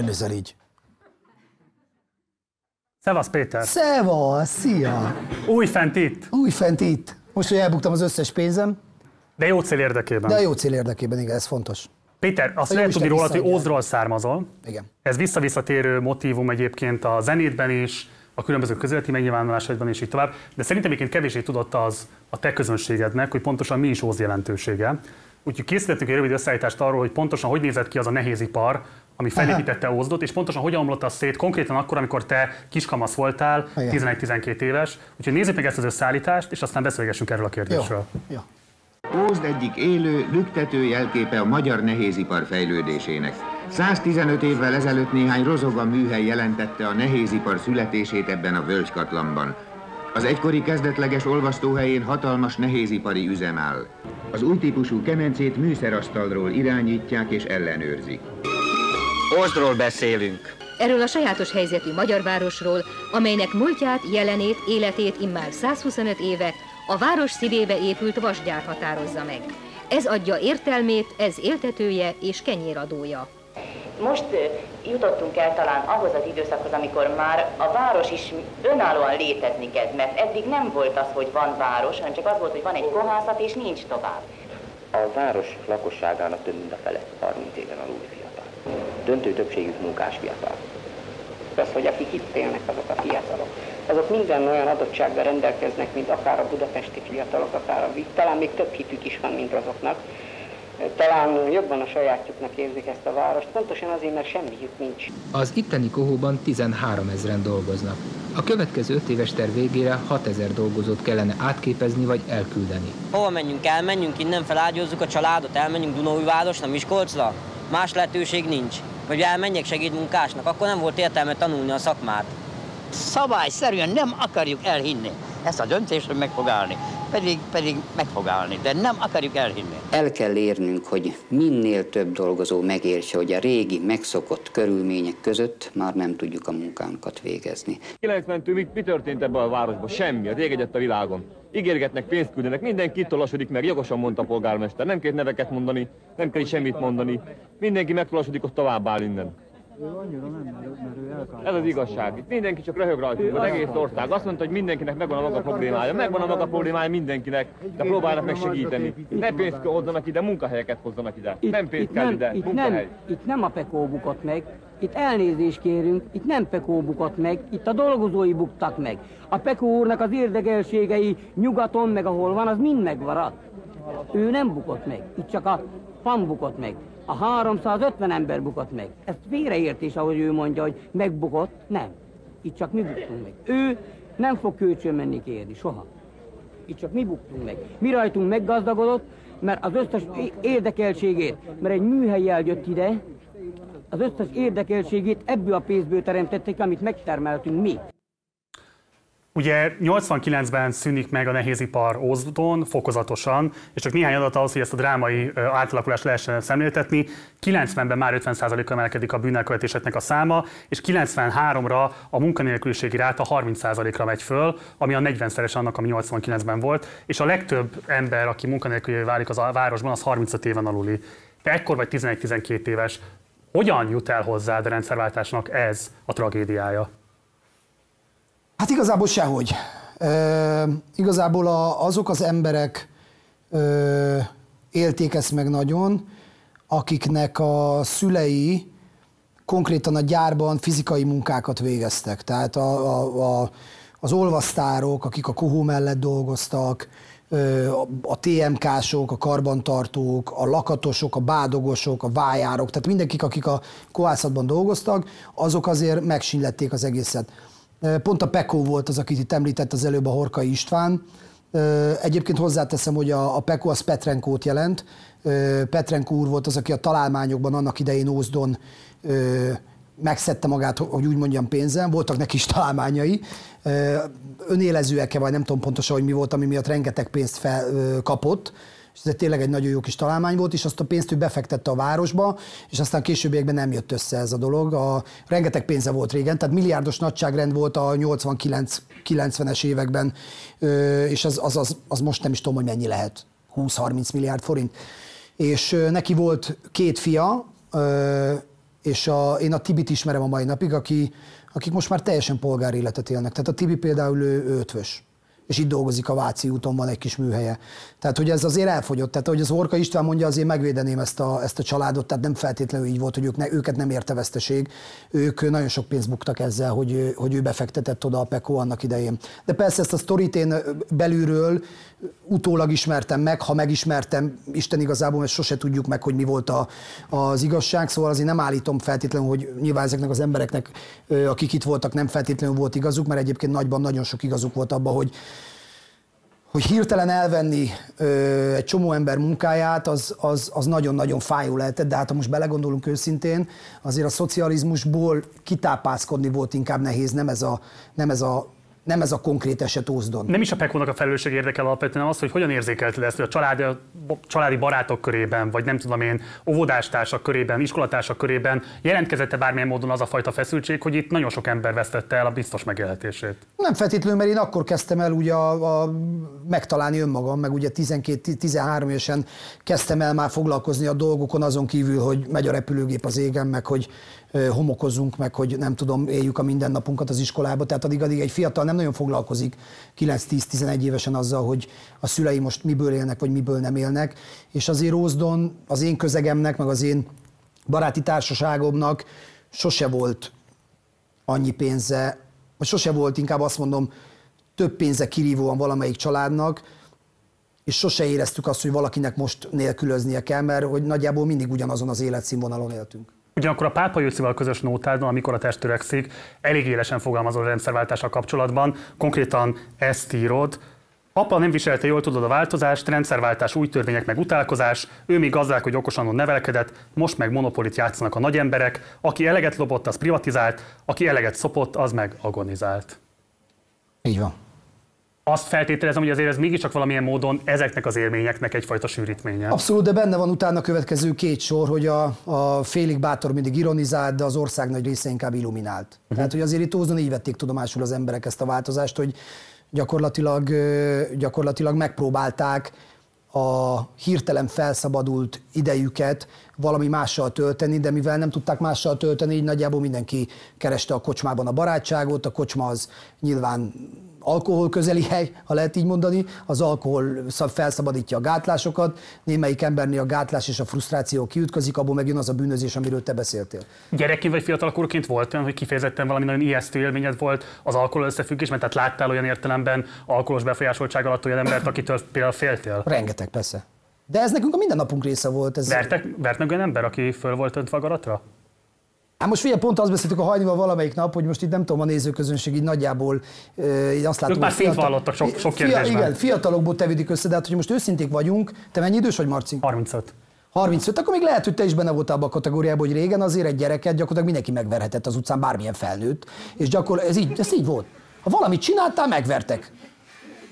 Előzzel így. Szevasz Péter! Szevasz, szia! Új fent itt, Új fent itt. Most, hogy elbuktam az összes pénzem, de jó cél érdekében. de a jó cél érdekében, igen, ez fontos. Péter, azt A lehet Jóisten tudni rólad, hogy visszaadja. Ózdról származol. Igen. Ez visszavisszatérő motívum egyébként a zenétben is, a különböző közéleti megnyilvánulásaidban és így tovább, de szerintem egyébként kevésé tudott az a te közönségednek, hogy pontosan mi is Óz jelentősége. Úgyhogy készítettünk egy rövid összeállítást arról, hogy pontosan hogy nézett ki az a nehéz ipar, ami felépítette Ózdot, és pontosan hogyan omlott az szét, konkrétan akkor, amikor te kiskamasz voltál, Igen. 11-12 éves. Úgyhogy nézzük meg ezt az összeállítást, és aztán beszélgessünk erről a Jó. kérdésről. Jó. Ózd egyik élő, lüktető jelképe a magyar nehézipar fejlődésének. 115 évvel ezelőtt néhány rozoga műhely jelentette a nehézipar születését ebben a völgykatlanban. Az egykori kezdetleges olvasztóhelyén hatalmas nehézipari üzem áll. Az új típusú kemencét műszerasztalról irányítják és ellenőrzik. Ozdról beszélünk. Erről a sajátos helyzetű magyar városról, amelynek múltját, jelenét, életét immár 125 éve a város szívébe épült vasgyár határozza meg. Ez adja értelmét, ez éltetője és kenyéradója. Most jutottunk el talán ahhoz az időszakhoz, amikor már a város is önállóan létezni kezd, mert eddig nem volt az, hogy van város, hanem csak az volt, hogy van egy kohászat és nincs tovább. A város lakosságának több mint a fele 30 éven alul. Döntő többségük munkás fiatal. az, hogy akik itt élnek, azok a fiatalok. Azok minden olyan adottsággal rendelkeznek, mint akár a budapesti fiatalok, akár a talán még több hitük is van, mint azoknak. Talán jobban a sajátjuknak érzik ezt a várost, pontosan azért, mert semmiük nincs. Az itteni kohóban 13 ezeren dolgoznak. A következő 5 éves terv végére 6 ezer dolgozót kellene átképezni vagy elküldeni. Hova menjünk el? Menjünk innen, felágyozzuk a családot, elmenjünk Dunaújvárosra, Miskolcra? Más lehetőség nincs. Vagy elmenjek segédmunkásnak, akkor nem volt értelme tanulni a szakmát. Szabályszerűen nem akarjuk elhinni. Ezt a döntést meg fog állni. Pedig, pedig meg fog állni, de nem akarjuk elhinni. El kell érnünk, hogy minél több dolgozó megértse, hogy a régi, megszokott körülmények között már nem tudjuk a munkánkat végezni. 90-től mi, mi történt ebben a városban? Semmi, az ég egyet a világon. Ígérgetnek, pénzt küldenek, mindenki tolasodik meg, jogosan mondta a polgármester. Nem kell neveket mondani, nem kell semmit mondani. Mindenki megtolasodik, ott tovább áll innen. Ez az igazság. Itt mindenki csak röhög rajtunk, az egész ország. Azt mondta, hogy mindenkinek megvan a maga problémája. Megvan a maga problémája mindenkinek, de próbálnak meg segíteni. Ne pénzt hozzanak ide, munkahelyeket hozzanak ide. Nem pénzt kell nem, ide, itt, nem, munkahely. itt nem a Pekó bukott meg, itt elnézést kérünk, itt nem Pekó bukott meg, itt a dolgozói buktak meg. A Pekó úrnak az érdekelségei nyugaton, meg ahol van, az mind megmaradt. Ő nem bukott meg, itt csak a PAM bukott meg. A 350 ember bukott meg. Ez félreértés, ahogy ő mondja, hogy megbukott. Nem. Itt csak mi buktunk meg. Ő nem fog kölcsön menni kérni, soha. Itt csak mi buktunk meg. Mi rajtunk meggazdagodott, mert az összes érdekeltségét, mert egy műhelyjel jött ide, az összes érdekeltségét ebből a pénzből teremtették, amit megtermeltünk mi. Ugye 89-ben szűnik meg a nehézipar Ózdon fokozatosan, és csak néhány adat ahhoz, hogy ezt a drámai átalakulást lehessen szemléltetni. 90-ben már 50%-kal emelkedik a bűnelkövetéseknek a száma, és 93-ra a munkanélküliségi ráta 30%-ra megy föl, ami a 40-szeres annak, ami 89-ben volt, és a legtöbb ember, aki munkanélkülivé válik az a városban, az 35 éven aluli. Te ekkor vagy 11-12 éves. Hogyan jut el hozzád a rendszerváltásnak ez a tragédiája? Hát igazából sehogy. E, igazából a, azok az emberek e, élték ezt meg nagyon, akiknek a szülei konkrétan a gyárban fizikai munkákat végeztek. Tehát a, a, a, az olvasztárok, akik a kohó mellett dolgoztak, a TMK-sok, a karbantartók, a lakatosok, a bádogosok, a vájárok, tehát mindenkik, akik a kohászatban dolgoztak, azok azért megsínlették az egészet. Pont a Pekó volt az, akit itt említett az előbb a Horkai István. Egyébként hozzáteszem, hogy a, a Pekó az Petrenkót jelent. Petrenko úr volt az, aki a találmányokban annak idején Ózdon megszedte magát, hogy úgy mondjam, pénzen, voltak neki is találmányai, önélezőek-e, vagy nem tudom pontosan, hogy mi volt, ami miatt rengeteg pénzt fel, kapott, és ez tényleg egy nagyon jó kis találmány volt, és azt a pénzt ő befektette a városba, és aztán későbbiekben nem jött össze ez a dolog. A, rengeteg pénze volt régen, tehát milliárdos nagyságrend volt a 89-90-es években, és az, az, az, az most nem is tudom, hogy mennyi lehet, 20-30 milliárd forint. És neki volt két fia, és a, én a Tibit ismerem a mai napig, aki, akik most már teljesen polgári életet élnek. Tehát a Tibi például ő, ő ötvös és itt dolgozik a Váci úton, van egy kis műhelye. Tehát, hogy ez azért elfogyott. Tehát, hogy az Orka István mondja, azért megvédeném ezt a, ezt a családot, tehát nem feltétlenül így volt, hogy ők ne, őket nem érte veszteség. Ők nagyon sok pénzt buktak ezzel, hogy, hogy ő befektetett oda a Peko annak idején. De persze ezt a sztorit én belülről utólag ismertem meg, ha megismertem, Isten igazából, mert sose tudjuk meg, hogy mi volt a, az igazság, szóval azért nem állítom feltétlenül, hogy nyilván ezeknek az embereknek, akik itt voltak, nem feltétlenül volt igazuk, mert egyébként nagyban nagyon sok igazuk volt abban, hogy hogy hirtelen elvenni ö, egy csomó ember munkáját, az, az, az nagyon-nagyon fájó lehetett, de hát ha most belegondolunk őszintén, azért a szocializmusból kitápászkodni volt inkább nehéz, nem ez a, nem ez a nem ez a konkrét eset Ózdon. Nem is a Pekónak a felelősség érdekel alapvetően az, hogy hogyan érzékelted ezt, hogy a családi, a családi barátok körében, vagy nem tudom én, óvodástársak körében, iskolatársak körében jelentkezette bármilyen módon az a fajta feszültség, hogy itt nagyon sok ember vesztette el a biztos megélhetését. Nem feltétlenül, mert én akkor kezdtem el ugye a, a megtalálni önmagam, meg ugye 12-13 évesen kezdtem el már foglalkozni a dolgokon, azon kívül, hogy megy a repülőgép az égen, meg hogy homokozunk, meg hogy nem tudom, éljük a mindennapunkat az iskolába. Tehát addig, addig egy fiatal nem nagyon foglalkozik 9-10-11 évesen azzal, hogy a szülei most miből élnek, vagy miből nem élnek. És azért Rózdon az én közegemnek, meg az én baráti társaságomnak sose volt annyi pénze, vagy sose volt, inkább azt mondom, több pénze kirívóan valamelyik családnak, és sose éreztük azt, hogy valakinek most nélkülöznie kell, mert hogy nagyjából mindig ugyanazon az életszínvonalon éltünk. Ugyanakkor a Pápa Jócival közös nótádon, amikor a test törekszik, elég élesen fogalmazol a rendszerváltással kapcsolatban, konkrétan ezt írod, Apa nem viselte jól tudod a változást, rendszerváltás, új törvények meg utálkozás, ő még gazdák, hogy okosan nevelkedett, most meg monopolit játszanak a nagy emberek, aki eleget lopott, az privatizált, aki eleget szopott, az meg agonizált. Így van azt feltételezem, hogy azért ez mégiscsak valamilyen módon ezeknek az élményeknek egyfajta sűrítménye. Abszolút, de benne van utána következő két sor, hogy a, a félig bátor mindig ironizált, de az ország nagy része inkább illuminált. Uh-huh. Tehát, hogy azért itt Ózdon így vették tudomásul az emberek ezt a változást, hogy gyakorlatilag, gyakorlatilag megpróbálták a hirtelen felszabadult idejüket valami mással tölteni, de mivel nem tudták mással tölteni, így nagyjából mindenki kereste a kocsmában a barátságot, a kocsma az nyilván alkohol közeli hely, ha lehet így mondani, az alkohol felszabadítja a gátlásokat, némelyik embernél a gátlás és a frusztráció kiütközik, abból megjön az a bűnözés, amiről te beszéltél. Gyerekként vagy fiatalkorként volt olyan, hogy kifejezetten valami nagyon ijesztő élményed volt az alkohol összefüggésben, tehát láttál olyan értelemben alkoholos befolyásoltság alatt olyan embert, akitől például féltél? Rengeteg, persze. De ez nekünk a mindennapunk része volt. Ez... Vertek, vert meg olyan ember, aki föl volt öntve a garatra? Hát most figyelj, pont azt beszéltük a hajnival valamelyik nap, hogy most itt nem tudom, a nézőközönség így nagyjából így azt látom, ők már fiatal... vallottak sok, sok kérdésben. Fia, igen, fiatalokból tevődik össze, de hát, hogy most őszinték vagyunk, te mennyi idős vagy, Marci? 35. 35, akkor még lehet, hogy te is benne voltál abban a kategóriában, hogy régen azért egy gyereket gyakorlatilag mindenki megverhetett az utcán, bármilyen felnőtt. És gyakorlatilag ez így, ez így volt. Ha valamit csináltál, megvertek.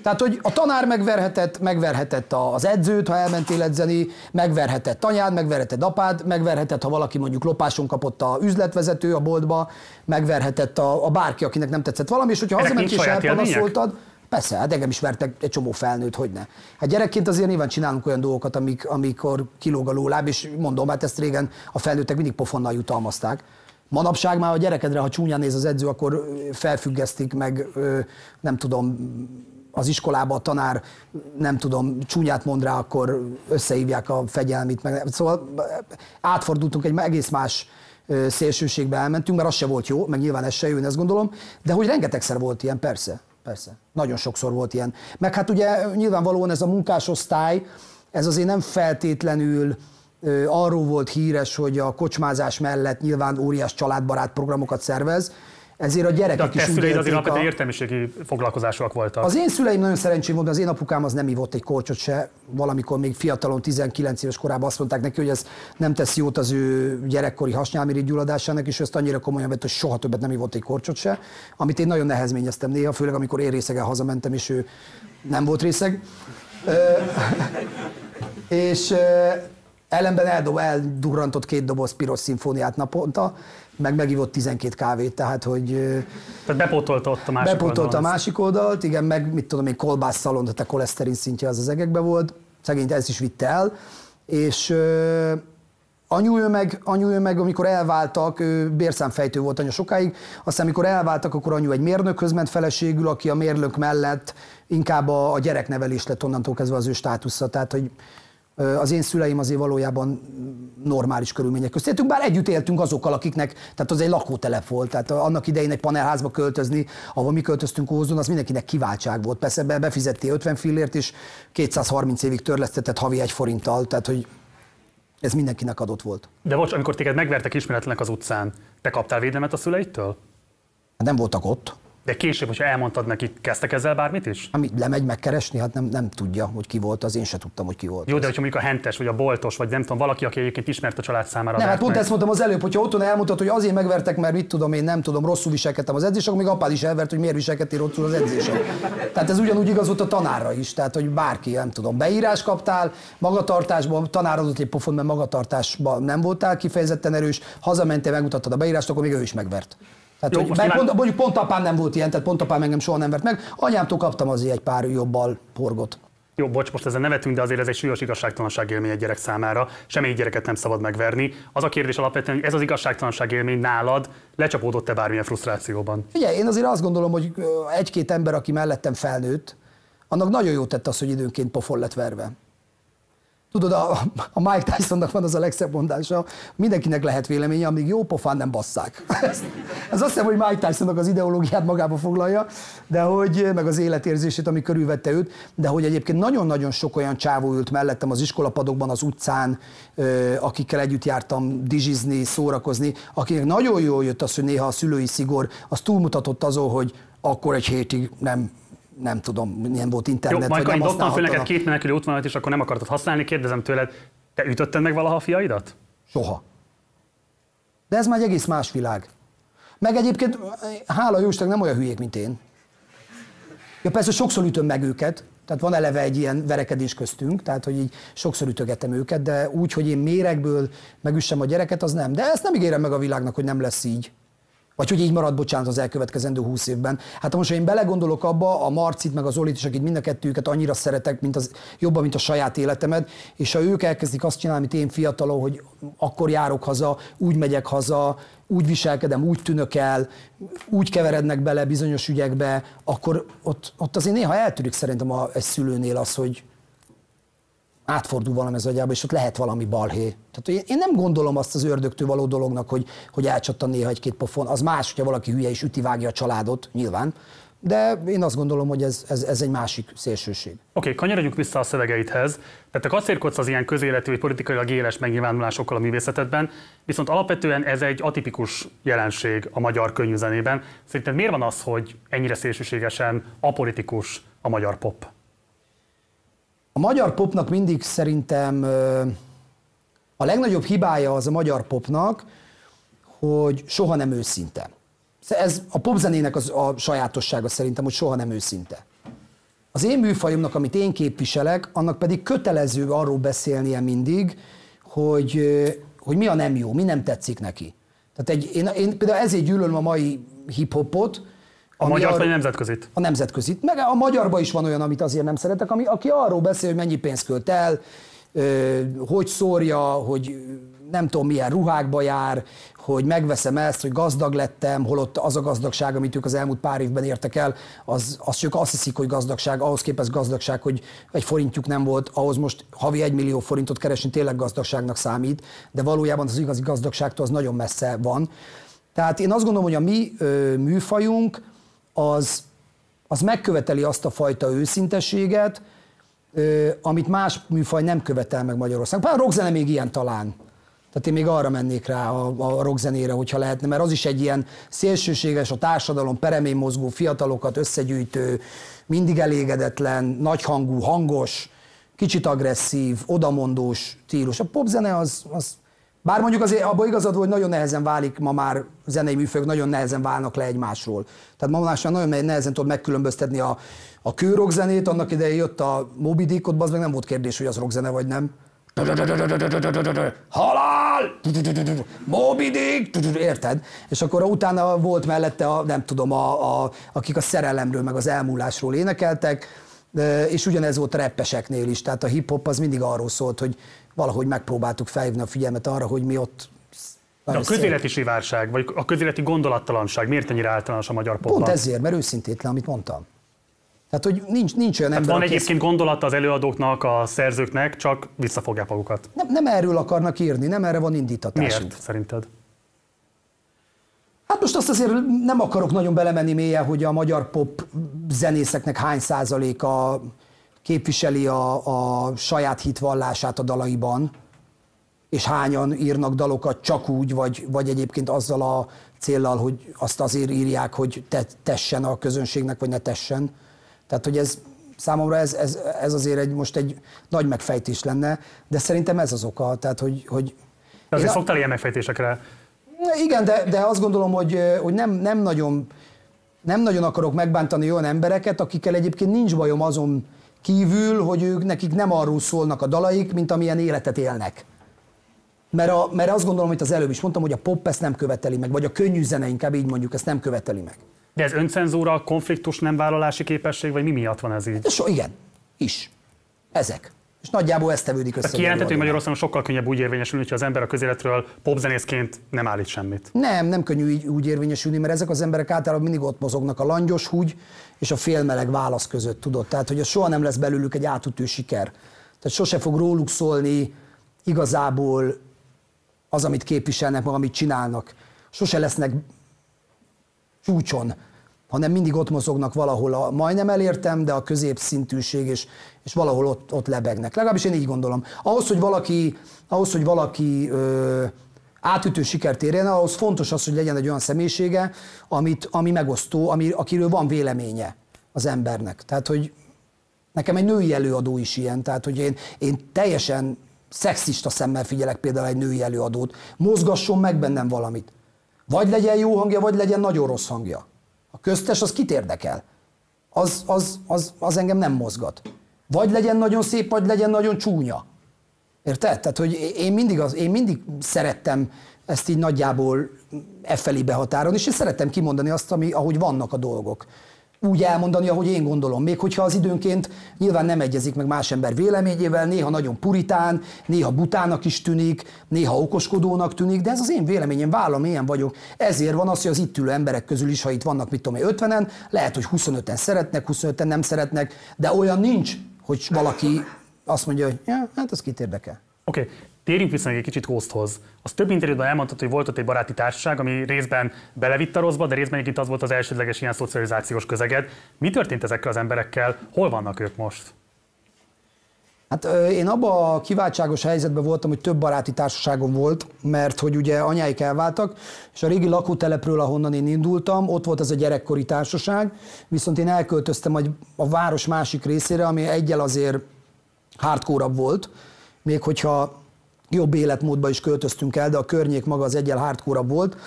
Tehát, hogy a tanár megverhetett, megverhetett az edzőt, ha elmentél edzeni, megverhetett anyád, megverhetett apád, megverhetett, ha valaki mondjuk lopáson kapott a üzletvezető a boltba, megverhetett a, a bárki, akinek nem tetszett valami, és hogyha hazament és elpanaszoltad, Persze, hát engem is vertek egy csomó felnőtt, hogy ne. Hát gyerekként azért nyilván csinálunk olyan dolgokat, amik, amikor kilóg a lóláb, és mondom, hát ezt régen a felnőttek mindig pofonnal jutalmazták. Manapság már a gyerekedre, ha csúnyán néz az edző, akkor felfüggesztik, meg nem tudom, az iskolába a tanár, nem tudom, csúnyát mond rá, akkor összehívják a fegyelmit. Meg, szóval átfordultunk, egy egész más szélsőségbe elmentünk, mert az se volt jó, meg nyilván ez se jó, én ezt gondolom, de hogy rengetegszer volt ilyen, persze, persze. Nagyon sokszor volt ilyen. Meg hát ugye nyilvánvalóan ez a munkásosztály, ez azért nem feltétlenül arról volt híres, hogy a kocsmázás mellett nyilván óriás családbarát programokat szervez, ezért a gyerekek De a is úgy azért alapvetően értelmiségi foglalkozásúak voltak. Az én szüleim nagyon szerencsém volt, az én apukám az nem ivott egy korcsot se, valamikor még fiatalon, 19 éves korában azt mondták neki, hogy ez nem tesz jót az ő gyerekkori hasnyálmirigy gyulladásának, és ezt annyira komolyan vett, hogy soha többet nem ivott egy korcsot se, amit én nagyon nehezményeztem néha, főleg amikor én részegen hazamentem, és ő nem volt részeg. és ellenben eldob, eldurrantott két doboz piros szimfóniát naponta, meg megivott 12 kávét, tehát hogy... Tehát bepótolta ott a másik Bepótolta a másik oldalt, igen, meg mit tudom én, kolbászszalon, tehát a koleszterin szintje az az egekbe volt, szegényt ez is vitte el, és Anyu ő meg, anyu ő meg, amikor elváltak, ő bérszámfejtő volt anya sokáig, aztán amikor elváltak, akkor anyu egy mérnökhöz ment feleségül, aki a mérnök mellett inkább a, a gyereknevelés lett onnantól kezdve az ő státusza. Tehát, hogy az én szüleim azért valójában normális körülmények között éltünk, bár együtt éltünk azokkal, akiknek, tehát az egy lakótelep volt, tehát annak idején egy panelházba költözni, ahol mi költöztünk Ózdon, az mindenkinek kiváltság volt. Persze be, befizettél 50 fillért, és 230 évig törlesztetett havi egy forinttal, tehát hogy ez mindenkinek adott volt. De bocs, amikor téged megvertek ismeretlenek az utcán, te kaptál védelmet a szüleitől? Nem voltak ott. De később, hogyha elmondtad neki, kezdtek ezzel bármit is? Ami lemegy megkeresni, hát nem, nem tudja, hogy ki volt az, én se tudtam, hogy ki volt. Jó, de hogyha mondjuk a hentes, vagy a boltos, vagy nem tudom, valaki, aki egyébként ismert a család számára. Nem, hát pont meg. ezt mondtam az előbb, hogyha otthon elmutat, hogy azért megvertek, mert mit tudom, én nem tudom, rosszul viselkedtem az edzés, akkor még apád is elvert, hogy miért viselkedtél rosszul az edzésen. Tehát ez ugyanúgy igaz volt a tanárra is, tehát hogy bárki, nem tudom, beírás kaptál, magatartásban, tanár adott egy pofon, mert magatartásban nem voltál kifejezetten erős, hazamentél, megmutattad a beírást, akkor még ő is megvert. Tehát, Jó, hogy, nyilván... pont, mondjuk pont apám nem volt ilyen, tehát pont apám engem soha nem vert meg. Anyámtól kaptam azért egy pár jobbal porgot. Jó, bocs, most ezen nevetünk, de azért ez egy súlyos igazságtalanság élmény egy gyerek számára. Semmi gyereket nem szabad megverni. Az a kérdés alapvetően, hogy ez az igazságtalanság élmény nálad lecsapódott-e bármilyen frusztrációban? Ugye, én azért azt gondolom, hogy egy-két ember, aki mellettem felnőtt, annak nagyon jó tett az, hogy időnként pofon lett verve. Tudod, a, a Mike Tysonnak van az a legszebb mondása, mindenkinek lehet véleménye, amíg jó pofán nem basszák. Ez, ez azt hiszem, hogy Mike Tysonnak az ideológiát magába foglalja, de hogy, meg az életérzését, ami körülvette őt, de hogy egyébként nagyon-nagyon sok olyan csávó ült mellettem az iskolapadokban, az utcán, akikkel együtt jártam dizsizni, szórakozni, akinek nagyon jól jött az, hogy néha a szülői szigor, az túlmutatott azon, hogy akkor egy hétig nem nem tudom, milyen volt internet, Jó, majd vagy nem dobtam föl neked két menekülő útvonalat, és akkor nem akartad használni. Kérdezem tőled, te ütötted meg valaha a fiaidat? Soha. De ez már egy egész más világ. Meg egyébként, hála Jóisten, nem olyan hülyék, mint én. Ja, persze sokszor ütöm meg őket, tehát van eleve egy ilyen verekedés köztünk, tehát hogy így sokszor ütögetem őket, de úgy, hogy én méregből megüssem a gyereket, az nem. De ezt nem ígérem meg a világnak, hogy nem lesz így. Vagy hogy így marad, bocsánat, az elkövetkezendő húsz évben. Hát most, ha én belegondolok abba, a Marcit meg az Olit is, akit mind a kettőjüket annyira szeretek, mint az, jobban, mint a saját életemet, és ha ők elkezdik azt csinálni, amit én fiatalon, hogy akkor járok haza, úgy megyek haza, úgy viselkedem, úgy tűnök el, úgy keverednek bele bizonyos ügyekbe, akkor ott, ott azért néha eltűnik szerintem a, egy szülőnél az, hogy, átfordul valami az agyába, és ott lehet valami balhé. Tehát én nem gondolom azt az ördögtől való dolognak, hogy, hogy elcsattan néha egy-két pofon. Az más, hogyha valaki hülye és üti vágja a családot, nyilván. De én azt gondolom, hogy ez, ez, ez egy másik szélsőség. Oké, okay, kanyarodjunk vissza a szövegeidhez. Tehát te kacérkodsz az ilyen közéletű, politikailag éles megnyilvánulásokkal a művészetedben, viszont alapvetően ez egy atipikus jelenség a magyar könyvzenében. Szerinted miért van az, hogy ennyire szélsőségesen apolitikus a magyar pop? A magyar popnak mindig szerintem a legnagyobb hibája az a magyar popnak, hogy soha nem őszinte. Ez a popzenének az, a sajátossága szerintem, hogy soha nem őszinte. Az én műfajomnak, amit én képviselek, annak pedig kötelező arról beszélnie mindig, hogy, hogy mi a nem jó, mi nem tetszik neki. Tehát egy, én, én például ezért gyűlölöm a mai hip-hopot, a magyar vagy nemzetközit? A nemzetközit. Meg a magyarban is van olyan, amit azért nem szeretek, ami, aki arról beszél, hogy mennyi pénzt költ el, hogy szórja, hogy nem tudom milyen ruhákba jár, hogy megveszem ezt, hogy gazdag lettem, holott az a gazdagság, amit ők az elmúlt pár évben értek el, az, az csak azt hiszik, hogy gazdagság, ahhoz képest gazdagság, hogy egy forintjuk nem volt, ahhoz most havi egy millió forintot keresni tényleg gazdagságnak számít, de valójában az igazi gazdagságtól az nagyon messze van. Tehát én azt gondolom, hogy a mi ö, műfajunk, az, az megköveteli azt a fajta őszintességet, amit más műfaj nem követel meg Magyarországon. Pár rockzene még ilyen talán. Tehát én még arra mennék rá a, a rockzenére, hogyha lehetne, mert az is egy ilyen szélsőséges, a társadalom peremén mozgó fiatalokat összegyűjtő, mindig elégedetlen, nagyhangú, hangos, kicsit agresszív, odamondós stílus. A popzene az, az bár mondjuk azért abban igazad hogy nagyon nehezen válik ma már zenei műfajok, nagyon nehezen válnak le egymásról. Tehát ma már nagyon nehezen tudod megkülönböztetni a, a kőrock zenét, annak idején jött a Moby Dick, ott az meg nem volt kérdés, hogy az rockzene vagy nem. Halál! Moby Dick! Érted? És akkor utána volt mellette, a, nem tudom, a, a, akik a szerelemről, meg az elmúlásról énekeltek, és ugyanez volt a reppeseknél is, tehát a hip-hop az mindig arról szólt, hogy valahogy megpróbáltuk felhívni a figyelmet arra, hogy mi ott De a közéleti sivárság, vagy a közéleti gondolattalanság miért ennyire általános a magyar popban? Pont ezért, mert őszintétlen, amit mondtam. Tehát, hogy nincs, nincs olyan Tehát ember, van aki egyébként gondolata az előadóknak, a szerzőknek, csak visszafogják magukat. nem, nem erről akarnak írni, nem erre van indítatásuk. Miért szerinted? Hát most azt azért nem akarok nagyon belemenni mélyen, hogy a magyar pop zenészeknek hány százaléka képviseli a, a saját hitvallását a dalaiban, és hányan írnak dalokat csak úgy, vagy, vagy egyébként azzal a céllal, hogy azt azért írják, hogy te, tessen a közönségnek, vagy ne tessen. Tehát, hogy ez számomra ez, ez, ez azért egy, most egy nagy megfejtés lenne, de szerintem ez az oka. Tehát, hogy, hogy De azért a- szoktál ilyen megfejtésekre. igen, de, de azt gondolom, hogy, hogy nem, nem, nagyon, nem nagyon akarok megbántani olyan embereket, akikkel egyébként nincs bajom azon kívül, hogy ők nekik nem arról szólnak a dalaik, mint amilyen életet élnek. Mert, a, mert azt gondolom, hogy az előbb is mondtam, hogy a pop ezt nem követeli meg, vagy a könnyű zene, inkább így mondjuk, ezt nem követeli meg. De ez öncenzúra, konfliktus nem vállalási képesség, vagy mi miatt van ez így? De so, igen, is. Ezek. És nagyjából ez tevődik össze. Kijelenthető, hogy. Magyarországon sokkal könnyebb úgy érvényesülni, hogyha az ember a közéletről popzenészként nem állít semmit. Nem, nem könnyű így úgy érvényesülni, mert ezek az emberek általában mindig ott mozognak a langyos húgy és a félmeleg válasz között, tudod. Tehát, hogy az soha nem lesz belőlük egy átütő siker. Tehát sose fog róluk szólni igazából az, amit képviselnek, meg amit csinálnak. Sose lesznek csúcson, hanem mindig ott mozognak valahol a majdnem elértem, de a középszintűség, és, és valahol ott, ott lebegnek. Legalábbis én így gondolom. Ahhoz, hogy valaki, ahhoz, hogy valaki ö, átütő sikert érjen, ahhoz fontos az, hogy legyen egy olyan személyisége, amit, ami megosztó, ami, akiről van véleménye az embernek. Tehát, hogy nekem egy női előadó is ilyen, tehát, hogy én, én teljesen szexista szemmel figyelek például egy női előadót. Mozgasson meg bennem valamit. Vagy legyen jó hangja, vagy legyen nagyon rossz hangja. A köztes az kit érdekel? Az, az, az, az engem nem mozgat. Vagy legyen nagyon szép, vagy legyen nagyon csúnya. Érted? Tehát, hogy én mindig, az, én mindig szerettem ezt így nagyjából e felé behatárolni, és én szerettem kimondani azt, ami, ahogy vannak a dolgok. Úgy elmondani, ahogy én gondolom. Még hogyha az időnként nyilván nem egyezik meg más ember véleményével, néha nagyon puritán, néha butának is tűnik, néha okoskodónak tűnik, de ez az én véleményem, vállam, ilyen vagyok. Ezért van az, hogy az itt ülő emberek közül is, ha itt vannak, mit tudom én, 50-en, lehet, hogy 25-en szeretnek, 25-en nem szeretnek, de olyan nincs, hogy valaki azt mondja, hogy ja, hát az kit érdekel. Oké, okay. Térjünk vissza egy kicsit Ghosthoz. Az több interjúban elmondtad, hogy volt ott egy baráti társaság, ami részben belevitt a rosszba, de részben egyébként az volt az elsődleges ilyen szocializációs közeged. Mi történt ezekkel az emberekkel? Hol vannak ők most? Hát én abban a kiváltságos helyzetben voltam, hogy több baráti társaságom volt, mert hogy ugye anyáik elváltak, és a régi lakótelepről, ahonnan én indultam, ott volt ez a gyerekkori társaság, viszont én elköltöztem a város másik részére, ami egyel azért hardcore volt, még hogyha jobb életmódba is költöztünk el, de a környék maga az egyel hardcore volt.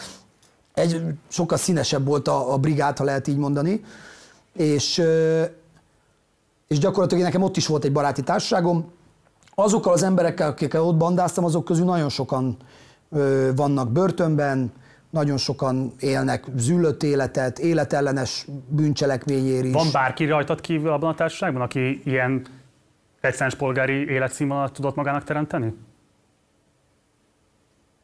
Egy, sokkal színesebb volt a, a brigád, ha lehet így mondani, és és gyakorlatilag nekem ott is volt egy baráti társaságom. Azokkal az emberekkel, akikkel ott bandáztam, azok közül nagyon sokan vannak börtönben, nagyon sokan élnek züllött életet, életellenes bűncselekményér is. Van bárki rajtad kívül abban a társaságban, aki ilyen egyszerűs polgári életszínvonalat tudott magának teremteni?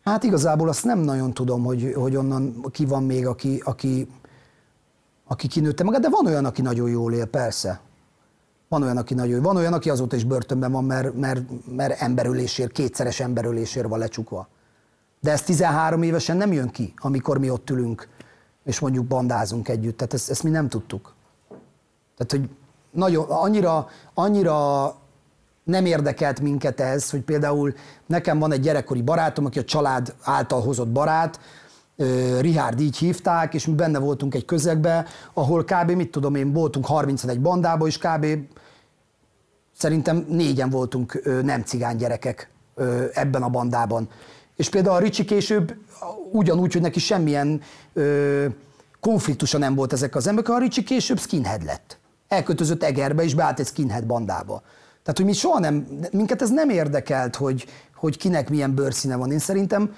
Hát igazából azt nem nagyon tudom, hogy, hogy onnan ki van még, aki, aki, aki kinőtte magát, de van olyan, aki nagyon jól él, persze. Van olyan, aki nagyon Van olyan, aki azóta is börtönben van, mert, mert, mert emberölésért, kétszeres emberölésért van lecsukva. De ez 13 évesen nem jön ki, amikor mi ott ülünk, és mondjuk bandázunk együtt. Tehát ezt, ezt mi nem tudtuk. Tehát, hogy nagyon, annyira, annyira nem érdekelt minket ez, hogy például nekem van egy gyerekkori barátom, aki a család által hozott barát, Richard így hívták, és mi benne voltunk egy közegbe, ahol kb. mit tudom én, voltunk 31 bandába, és kb. szerintem négyen voltunk nem cigány gyerekek ebben a bandában. És például a Ricsi később ugyanúgy, hogy neki semmilyen ö, konfliktusa nem volt ezek az emberek, a Ricsi később skinhead lett. Elkötözött Egerbe, és beállt egy skinhead bandába. Tehát, hogy mi soha nem, minket ez nem érdekelt, hogy, hogy kinek milyen bőrszíne van. Én szerintem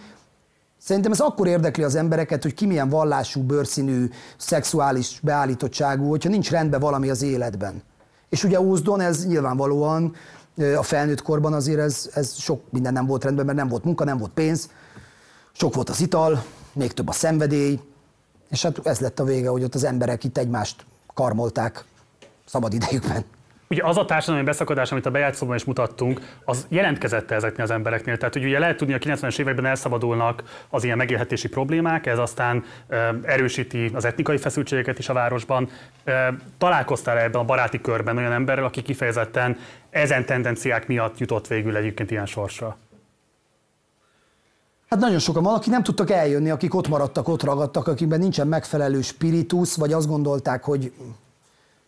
Szerintem ez akkor érdekli az embereket, hogy ki milyen vallású, bőrszínű, szexuális beállítottságú, hogyha nincs rendben valami az életben. És ugye Ózdon ez nyilvánvalóan a felnőtt korban azért ez, ez sok minden nem volt rendben, mert nem volt munka, nem volt pénz, sok volt az ital, még több a szenvedély, és hát ez lett a vége, hogy ott az emberek itt egymást karmolták szabad idejükben. Ugye az a társadalmi beszakadás, amit a bejátszóban is mutattunk, az jelentkezett ezeknél az embereknél. Tehát hogy ugye lehet tudni, a 90-es években elszabadulnak az ilyen megélhetési problémák, ez aztán erősíti az etnikai feszültségeket is a városban. Találkoztál -e ebben a baráti körben olyan emberrel, aki kifejezetten ezen tendenciák miatt jutott végül egyébként ilyen sorsra? Hát nagyon sokan van, akik nem tudtak eljönni, akik ott maradtak, ott ragadtak, akikben nincsen megfelelő spiritus, vagy azt gondolták, hogy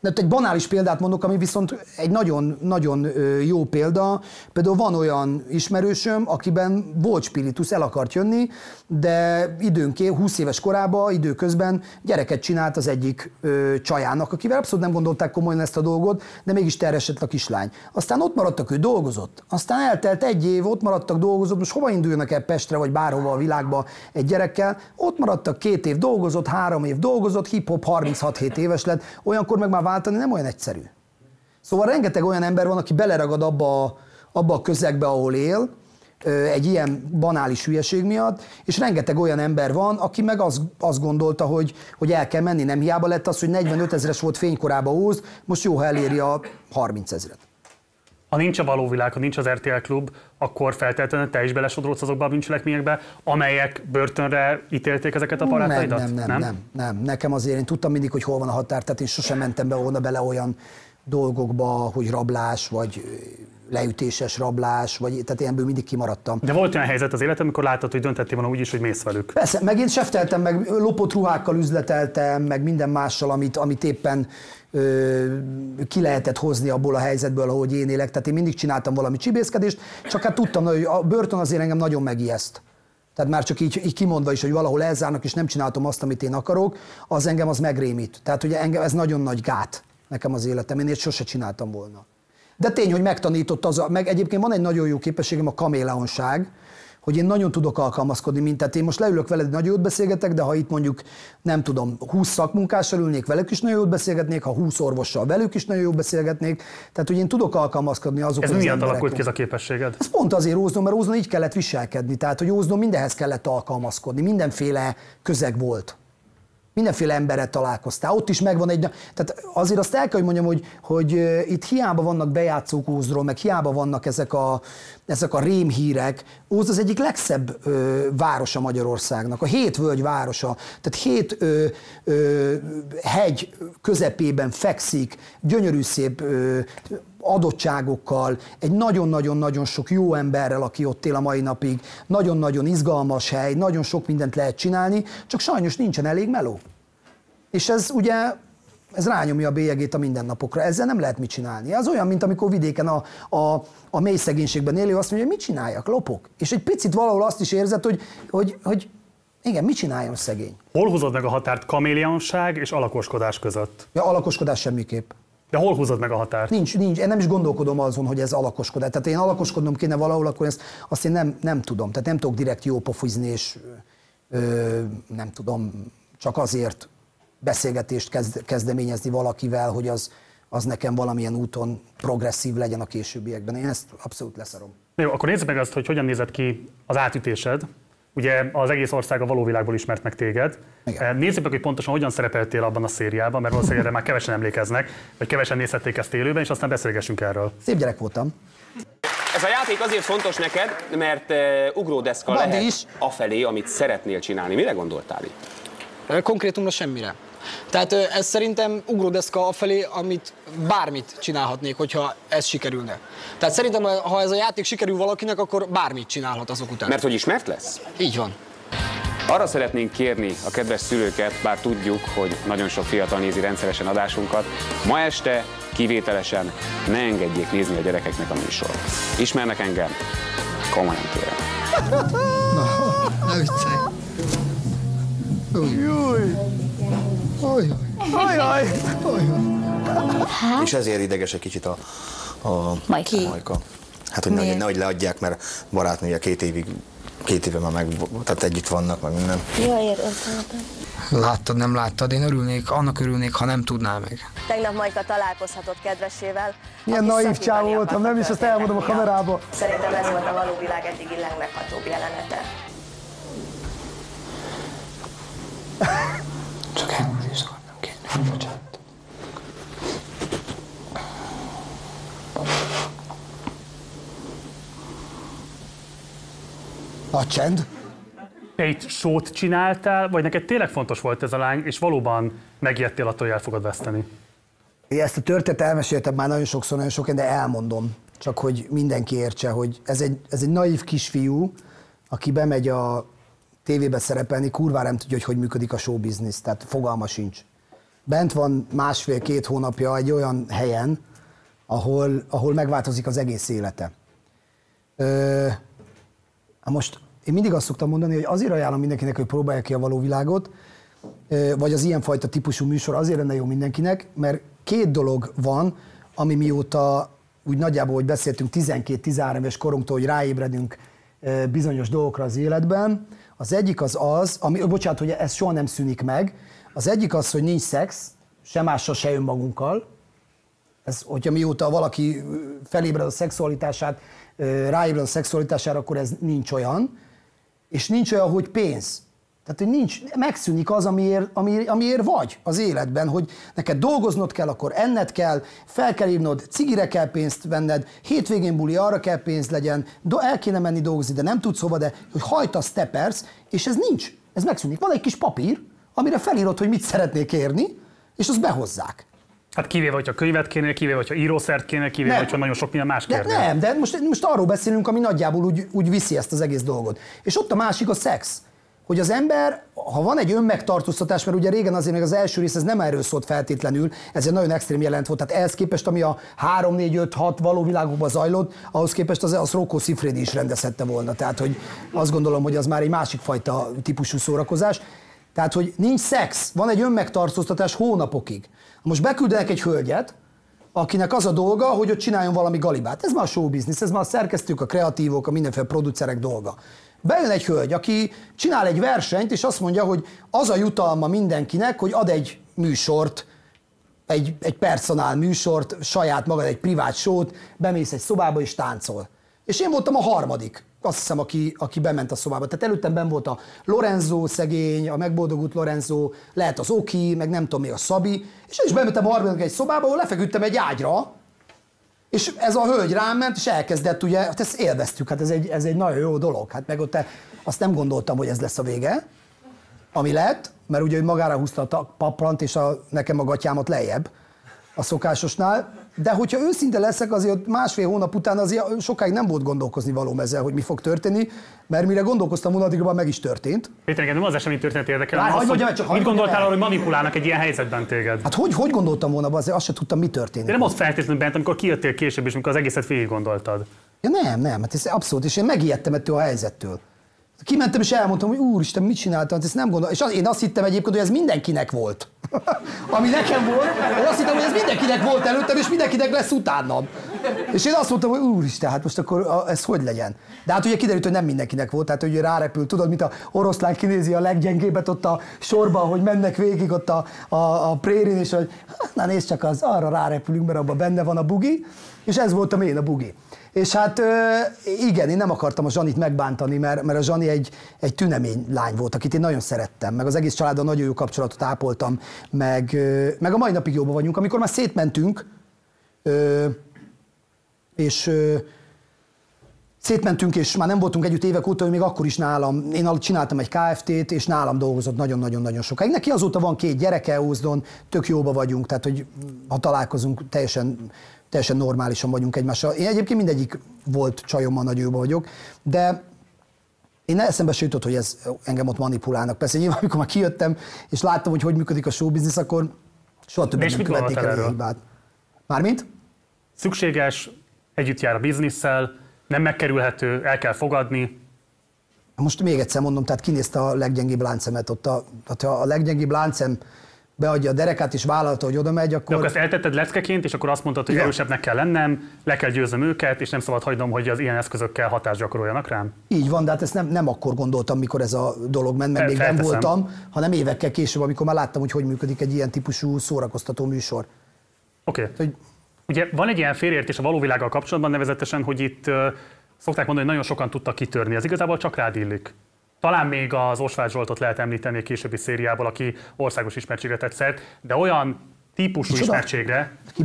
de egy banális példát mondok, ami viszont egy nagyon-nagyon jó példa. Például van olyan ismerősöm, akiben volt spiritus, el akart jönni, de időnként, 20 éves korában, időközben gyereket csinált az egyik ö, csajának, akivel abszolút nem gondolták komolyan ezt a dolgot, de mégis terjesett a kislány. Aztán ott maradtak, ő dolgozott. Aztán eltelt egy év, ott maradtak, dolgozott, most hova induljanak el Pestre, vagy bárhova a világba egy gyerekkel? Ott maradtak, két év dolgozott, három év dolgozott, hip-hop 36-7 éves lett, olyankor meg már váltani nem olyan egyszerű. Szóval rengeteg olyan ember van, aki beleragad abba a, abba a közegbe, ahol él, egy ilyen banális hülyeség miatt, és rengeteg olyan ember van, aki meg azt, azt gondolta, hogy, hogy el kell menni. Nem hiába lett az, hogy 45 ezeres volt fénykorában Óz, most jó, ha eléri a 30 ezeret. Ha nincs a való világ, ha nincs az RTL klub, akkor feltétlenül te is belesodródsz azokba a bűncselekményekbe, amelyek börtönre ítélték ezeket a barátaidat? Nem, nem, nem, nem, nem. Nekem azért én tudtam mindig, hogy hol van a határ, tehát én sosem mentem be volna bele olyan dolgokba, hogy rablás, vagy leütéses rablás, vagy tehát ilyenből mindig kimaradtam. De volt olyan helyzet az életem, amikor láttad, hogy döntettél volna úgy is, hogy mész velük. Persze, meg én sefteltem, meg lopott ruhákkal üzleteltem, meg minden mással, amit, amit éppen ki lehetett hozni abból a helyzetből, ahogy én élek. Tehát én mindig csináltam valami csibészkedést, csak hát tudtam, hogy a börtön azért engem nagyon megijeszt. Tehát már csak így, így kimondva is, hogy valahol elzárnak, és nem csináltam azt, amit én akarok, az engem az megrémít. Tehát ugye engem ez nagyon nagy gát nekem az életem, én sose csináltam volna. De tény, hogy megtanított az, a, meg egyébként van egy nagyon jó képességem, a kaméleonság, hogy én nagyon tudok alkalmazkodni, mint tehát én most leülök veled, nagyon jót beszélgetek, de ha itt mondjuk nem tudom, 20 szakmunkással ülnék, velük is nagyon jót beszélgetnék, ha 20 orvossal velük is nagyon jót beszélgetnék, tehát hogy én tudok alkalmazkodni azokhoz Ez miért alakult ki ez a képességed? Ez pont azért Ózdon, mert Ózdon így kellett viselkedni, tehát hogy Ózdon mindenhez kellett alkalmazkodni, mindenféle közeg volt mindenféle emberrel találkoztál, ott is megvan egy, tehát azért azt el kell, hogy mondjam, hogy, hogy itt hiába vannak bejátszók Ózról, meg hiába vannak ezek a, ezek a rémhírek, Óz az egyik legszebb ö, városa Magyarországnak, a hét völgy városa, tehát hét ö, ö, hegy közepében fekszik, gyönyörű szép ö, adottságokkal, egy nagyon-nagyon-nagyon sok jó emberrel, aki ott él a mai napig, nagyon-nagyon izgalmas hely, nagyon sok mindent lehet csinálni, csak sajnos nincsen elég meló. És ez ugye ez rányomja a bélyegét a mindennapokra. Ezzel nem lehet mit csinálni. Az olyan, mint amikor vidéken a, a, a mély szegénységben élő azt mondja, hogy mit csináljak, lopok. És egy picit valahol azt is érzed, hogy, hogy, hogy igen, mit csináljon szegény? Hol húzod meg a határt kaméleonság és alakoskodás között? Ja, alakoskodás semmiképp. De hol húzod meg a határt? Nincs, nincs. Én nem is gondolkodom azon, hogy ez alakoskodás. Tehát én alakoskodnom kéne valahol, akkor ezt, azt én nem, nem tudom. Tehát nem tudok direkt jó pofizni, és ö, nem tudom, csak azért beszélgetést kezd, kezdeményezni valakivel, hogy az, az nekem valamilyen úton progresszív legyen a későbbiekben. Én ezt abszolút leszarom. Jó, akkor nézzük meg azt, hogy hogyan nézett ki az átütésed. Ugye az egész ország a való világból ismert meg téged. Igen. Eh, nézzük meg, hogy pontosan hogyan szerepeltél abban a szériában, mert valószínűleg erre már kevesen emlékeznek, vagy kevesen nézhették ezt élőben, és aztán beszélgessünk erről. Szép gyerek voltam. Ez a játék azért fontos neked, mert uh, ugródeszka Bandi lehet is. afelé, amit szeretnél csinálni. Mire gondoltál itt? Konkrétumra semmire. Tehát ez szerintem ugródeszka afelé, amit bármit csinálhatnék, hogyha ez sikerülne. Tehát szerintem, ha ez a játék sikerül valakinek, akkor bármit csinálhat azok után. Mert hogy ismert lesz? Így van. Arra szeretnénk kérni a kedves szülőket, bár tudjuk, hogy nagyon sok fiatal nézi rendszeresen adásunkat, ma este kivételesen ne engedjék nézni a gyerekeknek a műsort. Ismernek engem? Komolyan kérem. Ne viccelj. Júj! Ajaj! És ezért ideges egy kicsit a, a Majka. Majka. Hát, hogy nehogy, nehogy leadják, mert barátnője két évig két éve már meg, tehát együtt vannak, meg minden. Jaj, éreztem. Láttad, nem láttad, én örülnék, annak örülnék, ha nem tudnál meg. Tegnap Majka találkozhatott kedvesével. Milyen naív csávó voltam, nem is azt elmondom a kamerába. Szerintem ez volt a való világ eddigi legmeghatóbb jelenete. Csak bocsánat. Nagy csend. Te itt sót csináltál, vagy neked tényleg fontos volt ez a lány, és valóban megijedtél attól, hogy el fogod veszteni? Én ezt a történetet elmeséltem már nagyon sokszor, nagyon sokan, de elmondom. Csak hogy mindenki értse, hogy ez egy, ez egy naív kisfiú, aki bemegy a tévébe szerepelni, kurvára nem tudja, hogy hogy működik a show business, tehát fogalma sincs. Bent van másfél-két hónapja egy olyan helyen, ahol, ahol megváltozik az egész élete. Ö, most én mindig azt szoktam mondani, hogy azért ajánlom mindenkinek, hogy próbálja ki a való világot, vagy az ilyenfajta típusú műsor azért lenne jó mindenkinek, mert két dolog van, ami mióta úgy nagyjából, hogy beszéltünk 12-13 éves korunktól, hogy ráébredünk bizonyos dolgokra az életben. Az egyik az az, ami, bocsánat, hogy ez soha nem szűnik meg, az egyik az, hogy nincs szex, se mással, se önmagunkkal, ez, hogyha mióta valaki felébred a szexualitását, ráébred a szexualitására, akkor ez nincs olyan. És nincs olyan, hogy pénz. Tehát, hogy nincs, megszűnik az, amiért, ami, amiért vagy az életben, hogy neked dolgoznod kell, akkor enned kell, fel kell írnod, cigire kell pénzt venned, hétvégén buli, arra kell pénz legyen, el kéne menni dolgozni, de nem tudsz hova, de hogy hajtasz, tepersz, és ez nincs. Ez megszűnik. Van egy kis papír, amire felírod, hogy mit szeretnék kérni, és azt behozzák. Hát kivéve, hogyha könyvet kéne, kivéve, hogyha írószert kéne, kivéve, Nem. hogyha nagyon sok minden más De kérne. nem, de most, most arról beszélünk, ami nagyjából úgy, úgy viszi ezt az egész dolgot. És ott a másik a szex. Hogy az ember, ha van egy önmegtartóztatás, mert ugye régen azért még az első rész ez nem erről szólt feltétlenül, ez egy nagyon extrém jelent volt, tehát ehhez képest, ami a 3, 4, 5, 6 való világokban zajlott, ahhoz képest az, az Rocco Siffredi is rendezhette volna. Tehát, hogy azt gondolom, hogy az már egy másik fajta típusú szórakozás. Tehát, hogy nincs szex, van egy önmegtartóztatás hónapokig. Most beküldenek egy hölgyet, akinek az a dolga, hogy ott csináljon valami galibát. Ez már a show business, ez már a szerkesztők, a kreatívok, a mindenféle producerek dolga. Bejön egy hölgy, aki csinál egy versenyt, és azt mondja, hogy az a jutalma mindenkinek, hogy ad egy műsort, egy, egy personál műsort, saját magad egy privát sót, bemész egy szobába és táncol. És én voltam a harmadik, azt hiszem, aki, aki bement a szobába. Tehát előttem ben volt a Lorenzo szegény, a megboldogult Lorenzo, lehet az Oki, meg nem tudom még a Szabi, és én is bementem a harmadik egy szobába, ahol lefeküdtem egy ágyra, és ez a hölgy rám ment, és elkezdett, ugye, hát ezt élveztük, hát ez egy, ez egy nagyon jó dolog. Hát meg ott azt nem gondoltam, hogy ez lesz a vége, ami lett, mert ugye ő magára húzta a paplant, és a, nekem a gatyámat lejjebb a szokásosnál. De hogyha őszinte leszek, azért másfél hónap után azért sokáig nem volt gondolkozni valóm ezzel, hogy mi fog történni, mert mire gondolkoztam volna, addigra meg is történt. Péter, engem nem az esemény történet érdekel, Várj, hanem az, hogy el, csak mit gondoltál arra, hogy manipulálnak egy ilyen helyzetben téged? Hát hogy, hogy gondoltam volna, azért azt se tudtam, mi történik. De nem ott feltétlenül bent, amikor kijöttél később, és amikor az egészet végig gondoltad. Ja nem, nem, hát ez abszolút, és én megijedtem ettől a helyzettől. Kimentem és elmondtam, hogy úristen, mit csináltam, ezt nem gondolom. És az, én azt hittem egyébként, hogy ez mindenkinek volt. Ami nekem volt, én azt hittem, hogy ez mindenkinek volt előttem, és mindenkinek lesz utánam. És én azt mondtam, hogy úristen, hát most akkor ez hogy legyen? De hát ugye kiderült, hogy nem mindenkinek volt, tehát hogy rárepült, tudod, mint a oroszlán kinézi a leggyengébbet ott a sorban, hogy mennek végig ott a, a, a prérin, és hogy na nézd csak, az arra rárepülünk, mert abban benne van a bugi, és ez voltam én a bugi. És hát igen, én nem akartam a Zsanit megbántani, mert, mert a Zsani egy, egy tünemény lány volt, akit én nagyon szerettem, meg az egész családdal nagyon jó kapcsolatot ápoltam, meg, meg a mai napig jóban vagyunk. Amikor már szétmentünk, és szétmentünk, és már nem voltunk együtt évek óta, ő még akkor is nálam, én csináltam egy KFT-t, és nálam dolgozott nagyon-nagyon-nagyon sokáig. Neki azóta van két gyereke Ózdon, tök jóba vagyunk, tehát hogy ha találkozunk, teljesen, teljesen normálisan vagyunk egymással. Én egyébként mindegyik volt csajommal nagy jóba vagyok, de én eszembe se jutott, hogy ez engem ott manipulálnak. Persze nyilván, amikor már kijöttem, és láttam, hogy hogy működik a showbiznisz, akkor soha többet és nem mit követnék el erről? hibát. Mármint? Szükséges, együtt jár a bizniszsel, nem megkerülhető, el kell fogadni. Most még egyszer mondom, tehát kinézte a leggyengébb láncemet ott. A, tehát a leggyengébb láncem beadja a derekát és vállalta, hogy oda megy, De akkor... akkor ezt eltetted leckeként, és akkor azt mondtad, hogy Ja. erősebbnek kell lennem, le kell győznöm őket, és nem szabad hagynom, hogy az ilyen eszközökkel hatást gyakoroljanak rám. Így van, de hát ezt nem, nem akkor gondoltam, mikor ez a dolog ment, Fel- még nem felteszem. voltam, hanem évekkel később, amikor már láttam, hogy hogy működik egy ilyen típusú szórakoztató műsor. Oké. Okay. Ugye van egy ilyen félreértés a való világgal kapcsolatban, nevezetesen, hogy itt szokták mondani, hogy nagyon sokan tudtak kitörni. Ez igazából csak rád illik. Talán még az Osváth Zsoltot lehet említeni egy későbbi szériából, aki országos ismertségre tett szert, de olyan típusú Micsoda? ismertségre, Ki,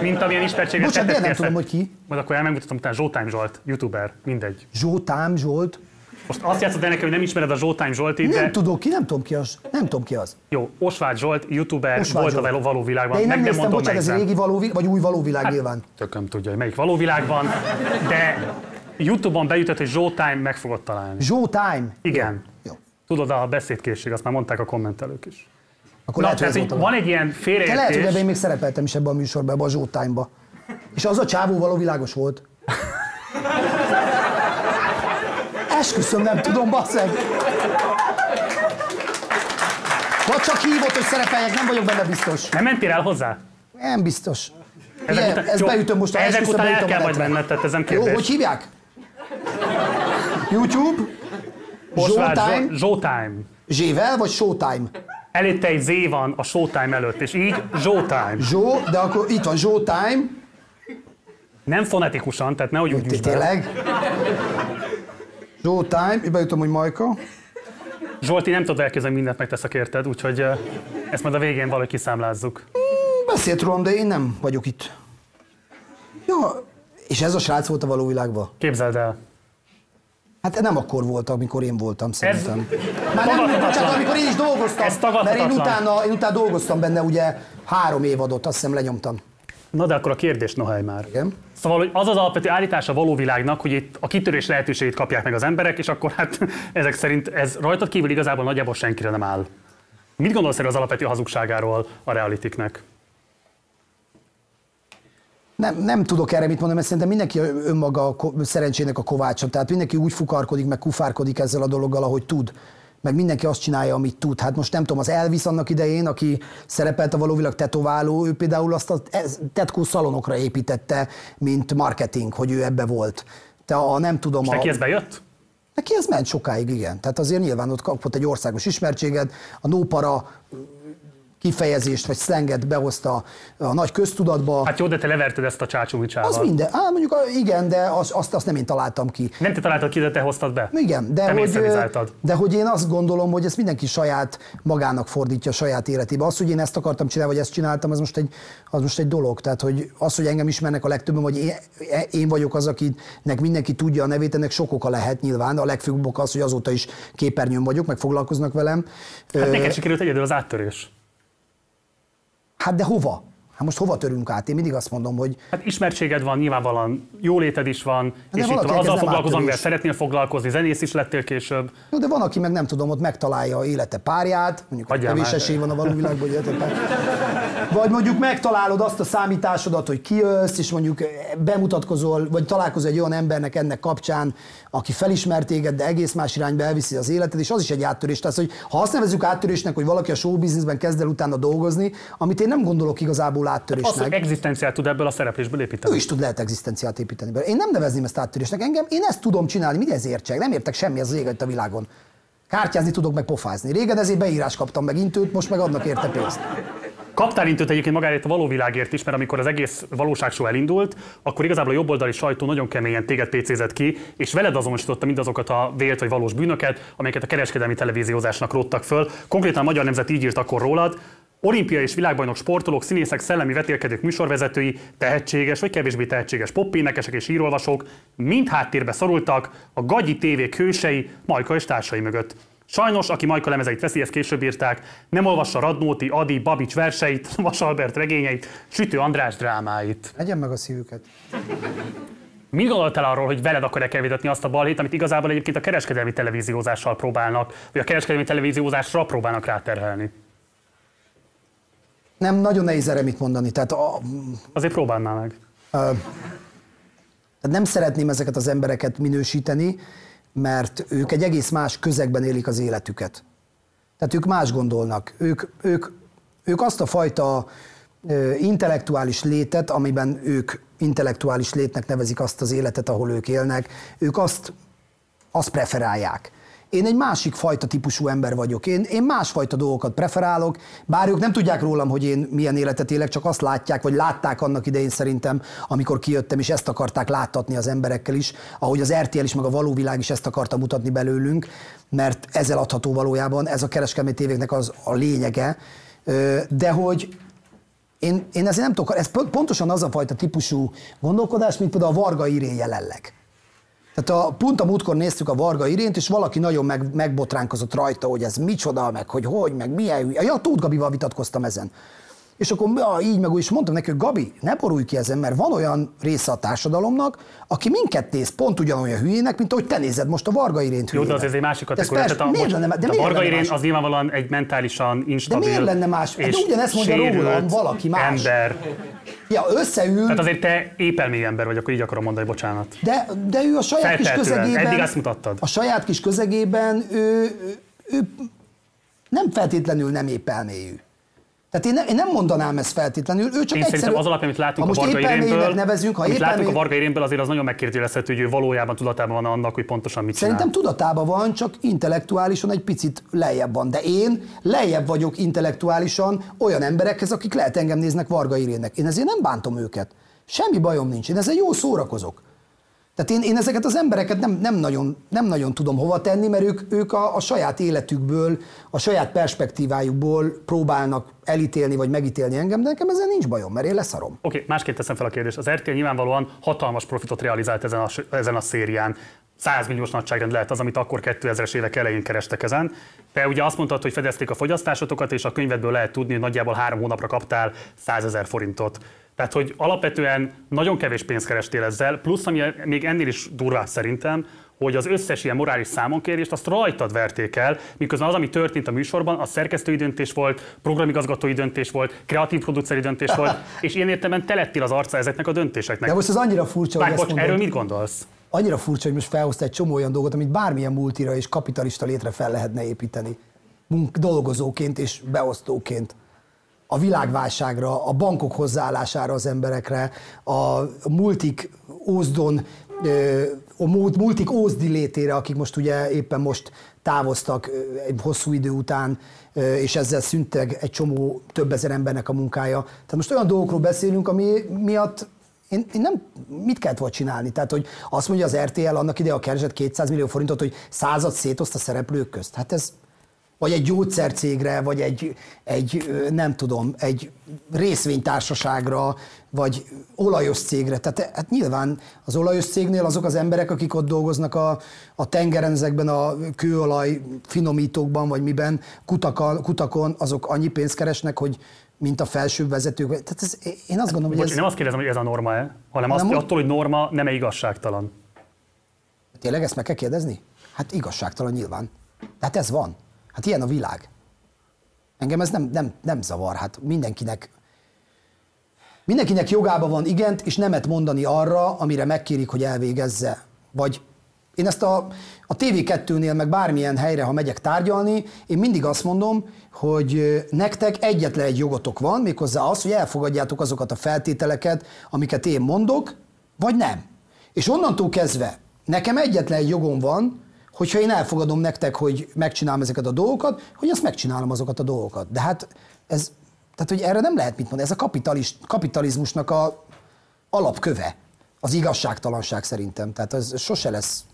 mint amilyen ismertségre Bocsánat, de tettél nem tudom, szert. hogy ki. Majd akkor elmegmutatom utána Zsoltime Zsolt, youtuber, mindegy. Zsótám Zsolt. Most azt játszod el nekem, hogy nem ismered a Zsoltime Zsoltit, Nem de tudok ki, nem tudom ki az. Nem tudom ki az. jó, Osváth Zsolt, youtuber, Osváth volt a Zsolt. való- való világban. De én nem meg nem néztem, mondom, bocsánat, ez régi való, vagy új való világ Hát, nyilván. Tököm tudja, hogy melyik való világban, de Youtube-on beütött, hogy Zsoltime meg fogod találni. Zsótime. Igen. Jó. Tudod, a beszédkészség, azt már mondták a kommentelők is. Akkor Na, lehet, hogy tehát a- van egy ilyen Te lehet, hogy félreértés. ebben én még szerepeltem is ebben a műsorban, ebben a Zsótime-ba. És az a csávó való világos volt. Esküszöm, nem tudom, basszeg. Vagy csak hívott, hogy szerepeljek, nem vagyok benne biztos. Nem mentél el hozzá? Nem biztos. Ezek Igen, után- ezt jó, beütöm most, ezek esküszöm, után el a kell majd menned, tehát ez nem Jó, kérdés. hogy hívják? YouTube? Showtime? Showtime. Zsével vagy Showtime? Előtte egy Z van a Showtime előtt, és így Showtime. Zsó, de akkor itt van Showtime. Nem fonetikusan, tehát nehogy úgy. Tényleg? Showtime, beütöm, hogy Majka. Zsolti nem tudod elképzelni, mindent megteszek érted, úgyhogy ezt majd a végén valahogy kiszámlázzuk. Beszélt rólam, de én nem vagyok itt. Ja, és ez a srác volt a való világban? Képzeld el. Hát nem akkor volt, amikor én voltam, szerintem. Ez Már nem, bocsánat, amikor én is dolgoztam. Ez mert én utána, én utána dolgoztam benne, ugye három évadot, azt hiszem lenyomtam. Na de akkor a kérdés, Nohely már. Igen. Szóval, hogy az az alapvető állítás a való világnak, hogy itt a kitörés lehetőségét kapják meg az emberek, és akkor hát ezek szerint ez rajtad kívül igazából nagyjából senkire nem áll. Mit gondolsz erről az alapvető hazugságáról a realitiknek? Nem, nem tudok erre mit mondani, mert szerintem mindenki önmaga a ko- szerencsének a kovácsa. Tehát mindenki úgy fukarkodik, meg kufárkodik ezzel a dologgal, ahogy tud. Meg mindenki azt csinálja, amit tud. Hát most nem tudom, az Elvis annak idején, aki szerepelt a valóvilág tetováló, ő például azt a tetkó szalonokra építette, mint marketing, hogy ő ebbe volt. Te a nem tudom... És neki ez bejött? Neki ez ment sokáig, igen. Tehát azért nyilván ott kapott egy országos ismertséget, a nópara kifejezést vagy szlenget behozta a nagy köztudatba. Hát jó, de te leverted ezt a csácsúmicsával. Az minden. Á, mondjuk igen, de az, azt, azt nem én találtam ki. Nem te találtad ki, de te hoztad be. Igen, de Te hogy, de hogy én azt gondolom, hogy ezt mindenki saját magának fordítja a saját életébe. Az, hogy én ezt akartam csinálni, vagy ezt csináltam, az most egy, az most egy dolog. Tehát, hogy az, hogy engem ismernek a legtöbben, vagy én, én vagyok az, akinek mindenki tudja a nevét, ennek sok oka lehet nyilván. A legfőbb oka az, hogy azóta is képernyőn vagyok, meg foglalkoznak velem. Hát neked sikerült egyedül az áttörés. Hát de hova? Hát most hova törünk át? Én mindig azt mondom, hogy Hát ismertséged van, nyilvánvalóan jóléted is van, de és itt azzal foglalkozom, amivel szeretnél foglalkozni, zenész is lettél később. Jó, de van, aki meg nem tudom, ott megtalálja a élete párját, mondjuk Hagyjál kevés esély van a való világban, hogy élete pár. Vagy mondjuk megtalálod azt a számításodat, hogy kijössz, és mondjuk bemutatkozol, vagy találkozol egy olyan embernek ennek kapcsán, aki felismer téged, de egész más irányba elviszi az életed, és az is egy áttörés. Tehát, hogy ha azt nevezzük áttörésnek, hogy valaki a showbizniszben kezd el utána dolgozni, amit én nem gondolok igazából Az, áttörésnek. hogy egzisztenciát tud ebből a szereplésből építeni. Ő is tud lehet egzisztenciát építeni belőle. Én nem nevezném ezt áttörésnek. Engem, én ezt tudom csinálni, mi ez értsek? Nem értek semmi az ég a világon. Kártyázni tudok, meg pofázni. Régen ezért beírás kaptam meg intőt, most meg adnak érte pénzt. Kaptál intőt egyébként magáért a való világért is, mert amikor az egész valóságshow elindult, akkor igazából a jobboldali sajtó nagyon keményen téged PC-zett ki, és veled azonosította mindazokat a vélt vagy valós bűnöket, amelyeket a kereskedelmi televíziózásnak róttak föl. Konkrétan a Magyar Nemzet így írt akkor rólad, Olimpia és világbajnok sportolók, színészek, szellemi vetélkedők, műsorvezetői, tehetséges vagy kevésbé tehetséges popénekesek és írolvasók mind háttérbe szorultak a Gagyi TV hősei, Majka és társai mögött. Sajnos, aki Majka lemezeit veszi, ezt később írták, nem olvassa Radnóti, Adi, Babics verseit, Vas Albert regényeit, Sütő András drámáit. Egyen meg a szívüket. Mi gondoltál arról, hogy veled akarják elvitatni azt a balhét, amit igazából egyébként a kereskedelmi televíziózással próbálnak, vagy a kereskedelmi televíziózásra próbálnak ráterhelni? Nem, nagyon nehéz erre mit mondani. Tehát, a, Azért próbáld már meg. tehát nem szeretném ezeket az embereket minősíteni, mert ők egy egész más közegben élik az életüket. Tehát ők más gondolnak. Ők, ők Ők azt a fajta intellektuális létet, amiben ők intellektuális létnek nevezik azt az életet, ahol ők élnek, ők azt, azt preferálják. Én egy másik fajta típusú ember vagyok. Én, én másfajta dolgokat preferálok, bár ők nem tudják rólam, hogy én milyen életet élek, csak azt látják, vagy látták annak idején szerintem, amikor kijöttem, és ezt akarták láttatni az emberekkel is, ahogy az RTL is, meg a való világ is ezt akarta mutatni belőlünk, mert ezzel adható valójában, ez a kereskedelmi tévéknek az a lényege, de hogy én, én ezért nem tudok, ez pontosan az a fajta típusú gondolkodás, mint például a Varga Irén jelenleg. Tehát a, pont a múltkor néztük a Varga Irént, és valaki nagyon meg, megbotránkozott rajta, hogy ez micsoda, meg hogy hogy, meg milyen. Ja, Tóth Gabival vitatkoztam ezen. És akkor ja, így meg úgy, és mondtam neki, hogy Gabi, ne borulj ki ezen, mert van olyan része a társadalomnak, aki minket néz pont ugyanolyan hülyének, mint ahogy te nézed most a Varga Irént Jó, de az ez egy másik kategória. Tehát a, miért lenne- de a Varga Irén az nyilvánvalóan egy mentálisan De instabil miért lenne más? Hát és de ugyanezt mondja rólam valaki más. Ember. Ja, összeül, Tehát azért te épelmély ember vagy, akkor így akarom mondani, bocsánat. de, de ő a saját kis közegében... Eddig azt mutattad. A saját kis közegében ő, ő, ő nem feltétlenül nem épelmélyű. Tehát én, ne, én nem mondanám ezt feltétlenül, ő csak Én egyszerű... szerintem az alapján, amit látunk ha a Varga Irénből, nevezünk, ha amit látunk a. Varga Irénből, azért az nagyon megkérdőjelezhető, hogy ő valójában tudatában van annak, hogy pontosan mit Szerintem csinál. tudatában van, csak intellektuálisan egy picit lejjebb van. De én lejjebb vagyok intellektuálisan olyan emberekhez, akik lehet engem néznek Varga Irénnek. Én ezért nem bántom őket. Semmi bajom nincs. Én ezzel jó szórakozok. Tehát én, én ezeket az embereket nem, nem, nagyon, nem nagyon tudom hova tenni, mert ők, ők a, a saját életükből, a saját perspektívájukból próbálnak elítélni vagy megítélni engem, de nekem ezzel nincs bajom, mert én leszarom. Oké, okay, másként teszem fel a kérdést. Az RTL nyilvánvalóan hatalmas profitot realizált ezen a, ezen a szérián. 100 milliós nagyságrend lehet az, amit akkor 2000-es évek elején kerestek ezen. Te ugye azt mondtad, hogy fedezték a fogyasztásotokat, és a könyvedből lehet tudni, hogy nagyjából három hónapra kaptál 100 ezer forintot. Tehát, hogy alapvetően nagyon kevés pénzt kerestél ezzel, plusz ami még ennél is durvább szerintem, hogy az összes ilyen morális számonkérést azt rajtad verték el, miközben az, ami történt a műsorban, az szerkesztői döntés volt, programigazgatói döntés volt, kreatív produceri döntés volt, és ilyen értelemben te lettél az arca ezeknek a döntéseknek. De most ez annyira furcsa, Várj, hogy bocs, erről mit gondolsz? Annyira furcsa, hogy most felhozta egy csomó olyan dolgot, amit bármilyen multira és kapitalista létre fel lehetne építeni. Munk, dolgozóként és beosztóként. A világválságra, a bankok hozzáállására az emberekre, a multik ózdon, a mult- multik ózdi létére, akik most ugye éppen most távoztak egy hosszú idő után, és ezzel szünteg egy csomó több ezer embernek a munkája. Tehát most olyan dolgokról beszélünk, ami miatt én, én nem, mit kellett volna csinálni? Tehát, hogy azt mondja az RTL annak ide a keresett 200 millió forintot, hogy század szétoszt a szereplők közt. Hát ez, vagy egy gyógyszercégre, vagy egy, egy nem tudom, egy részvénytársaságra, vagy olajos cégre. Tehát hát nyilván az olajos cégnél azok az emberek, akik ott dolgoznak a, a tengeren, ezekben a kőolaj finomítókban, vagy miben, kutakon, kutakon, azok annyi pénzt keresnek, hogy mint a felsőbb vezetők. Tehát ez, én azt gondolom, hogy Bocs, ez... nem azt kérdezem, hogy ez a norma-e, hanem azt, Nem, hogy attól, hogy norma nem-e igazságtalan. Tényleg ezt meg kell kérdezni? Hát igazságtalan nyilván. De hát ez van. Hát ilyen a világ. Engem ez nem, nem, nem zavar. Hát mindenkinek mindenkinek jogában van igent és nemet mondani arra, amire megkérik, hogy elvégezze. Vagy én ezt a, a TV2-nél, meg bármilyen helyre, ha megyek tárgyalni, én mindig azt mondom, hogy nektek egyetlen egy jogotok van, méghozzá az, hogy elfogadjátok azokat a feltételeket, amiket én mondok, vagy nem. És onnantól kezdve nekem egyetlen egy jogom van, hogyha én elfogadom nektek, hogy megcsinálom ezeket a dolgokat, hogy azt megcsinálom azokat a dolgokat. De hát ez, tehát hogy erre nem lehet mit mondani, ez a kapitalis, kapitalizmusnak a alapköve, az igazságtalanság szerintem. Tehát ez sose lesz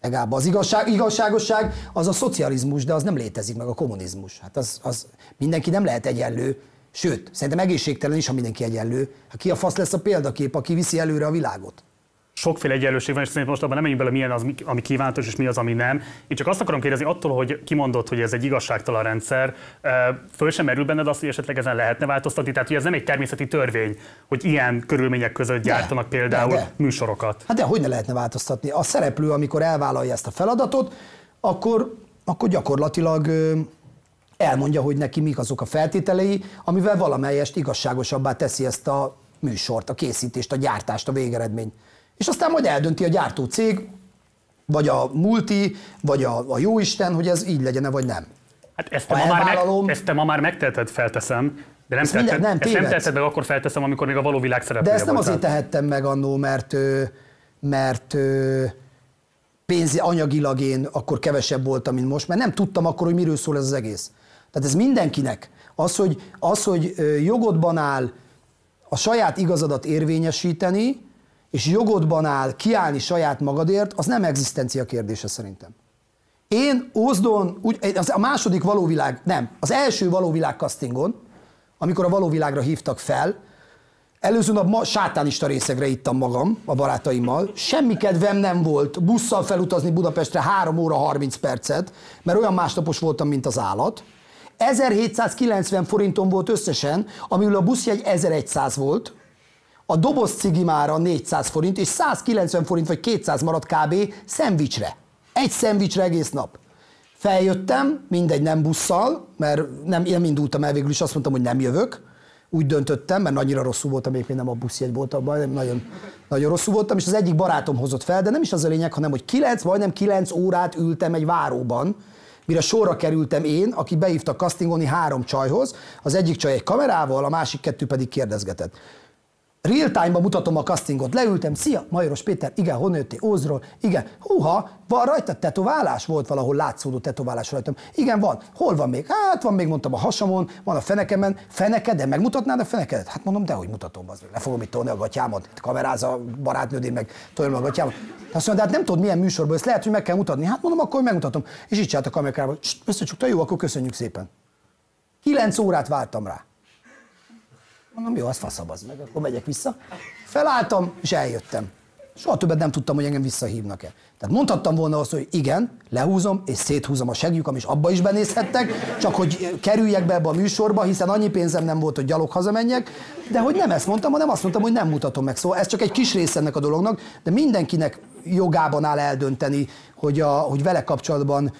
Legalább az igazság, igazságosság az a szocializmus, de az nem létezik meg a kommunizmus. Hát az, az mindenki nem lehet egyenlő, sőt, szerintem egészségtelen is, ha mindenki egyenlő. Hát ki a fasz lesz a példakép, aki viszi előre a világot? Sokféle egyenlőség van, és szerintem most abban nem menjünk bele, milyen az, ami kívánatos, és mi az, ami nem. Én csak azt akarom kérdezni, attól, hogy kimondott, hogy ez egy igazságtalan rendszer, föl sem merül benned azt, hogy esetleg ezen lehetne változtatni. Tehát, hogy ez nem egy természeti törvény, hogy ilyen körülmények között gyártanak például de, de. műsorokat. Hát de hogy ne lehetne változtatni? A szereplő, amikor elvállalja ezt a feladatot, akkor, akkor gyakorlatilag elmondja, hogy neki mik azok a feltételei, amivel valamelyest igazságosabbá teszi ezt a műsort, a készítést, a gyártást, a végeredményt. És aztán majd eldönti a gyártó cég, vagy a multi, vagy a, a jóisten, hogy ez így legyen vagy nem. Hát ezt te, Ha ma már meg, ezt te ma már megteheted, felteszem, de nem, Ezt tetted, minden- nem, ezt nem tetted meg, akkor felteszem, amikor még a való világ De szereplője ezt nem azért tehettem meg annó, mert, mert pénzi anyagilag én akkor kevesebb voltam, mint most, mert nem tudtam akkor, hogy miről szól ez az egész. Tehát ez mindenkinek. Az, hogy, az, hogy jogodban áll a saját igazadat érvényesíteni, és jogodban áll kiállni saját magadért, az nem egzisztencia kérdése szerintem. Én Ózdon, úgy, az a második valóvilág, nem, az első valóvilág castingon, amikor a valóvilágra hívtak fel, Előző nap ma sátánista részegre ittam magam a barátaimmal. Semmi kedvem nem volt busszal felutazni Budapestre 3 óra 30 percet, mert olyan másnapos voltam, mint az állat. 1790 forintom volt összesen, amiből a buszjegy 1100 volt, a doboz cigi mára 400 forint, és 190 forint vagy 200 maradt kb. szendvicsre. Egy szendvicsre egész nap. Feljöttem, mindegy, nem busszal, mert nem, nem indultam el, végül is azt mondtam, hogy nem jövök. Úgy döntöttem, mert annyira rosszul voltam, éppen nem a buszjegy volt a baj, nagyon, nagyon rosszul voltam, és az egyik barátom hozott fel, de nem is az a lényeg, hanem hogy 9, majdnem 9 órát ültem egy váróban, mire sorra kerültem én, aki beívta castingolni három csajhoz, az egyik csaj egy kamerával, a másik kettő pedig kérdezgetett. Real time-ban mutatom a castingot, leültem, szia, Majoros Péter, igen, honnan jöttél, Ózról, igen, húha, van rajta tetoválás? Volt valahol látszódó tetoválás rajtam. Igen, van. Hol van még? Hát van még, mondtam, a hasamon, van a fenekemen. Feneked, de megmutatnád a fenekedet? Hát mondom, de hogy mutatom, az le fogom itt tolni a gatyámat, itt kameráz a barátnőd, én meg tolom a gatyámat. Azt mondja, de hát nem tudod, milyen műsorban, ezt lehet, hogy meg kell mutatni. Hát mondom, akkor megmutatom. És így csinált a kamerába, összecsukta, jó, akkor köszönjük szépen. Kilenc órát vártam rá. Mondom, jó, az faszab az meg, akkor megyek vissza. Felálltam, és eljöttem. Soha többet nem tudtam, hogy engem visszahívnak-e. Tehát mondhattam volna azt, hogy igen, lehúzom és széthúzom a segjükam, és abba is benézhettek, csak hogy kerüljek be ebbe a műsorba, hiszen annyi pénzem nem volt, hogy gyalog hazamenjek, de hogy nem ezt mondtam, hanem azt mondtam, hogy nem mutatom meg. Szóval ez csak egy kis része ennek a dolognak, de mindenkinek jogában áll eldönteni, hogy, a, hogy vele kapcsolatban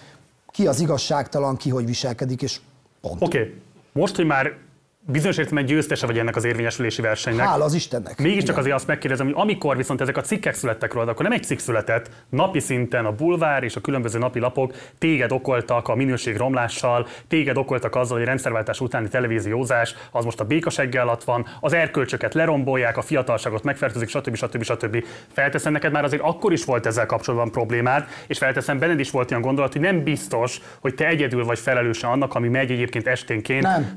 ki az igazságtalan, ki hogy viselkedik, és pont. Oké, okay. most, hogy már bizonyos értelemben győztese vagy ennek az érvényesülési versenynek. Hála az Istennek. Mégiscsak Igen. azért azt megkérdezem, hogy amikor viszont ezek a cikkek születtek rólad, akkor nem egy cikk született, napi szinten a bulvár és a különböző napi lapok téged okoltak a minőség romlással, téged okoltak azzal, hogy a rendszerváltás utáni televíziózás az most a békaseggel alatt van, az erkölcsöket lerombolják, a fiatalságot megfertőzik, stb. stb. stb. Felteszem neked már azért akkor is volt ezzel kapcsolatban problémád, és felteszem benned is volt olyan gondolat, hogy nem biztos, hogy te egyedül vagy felelőse annak, ami megy egyébként esténként Nem.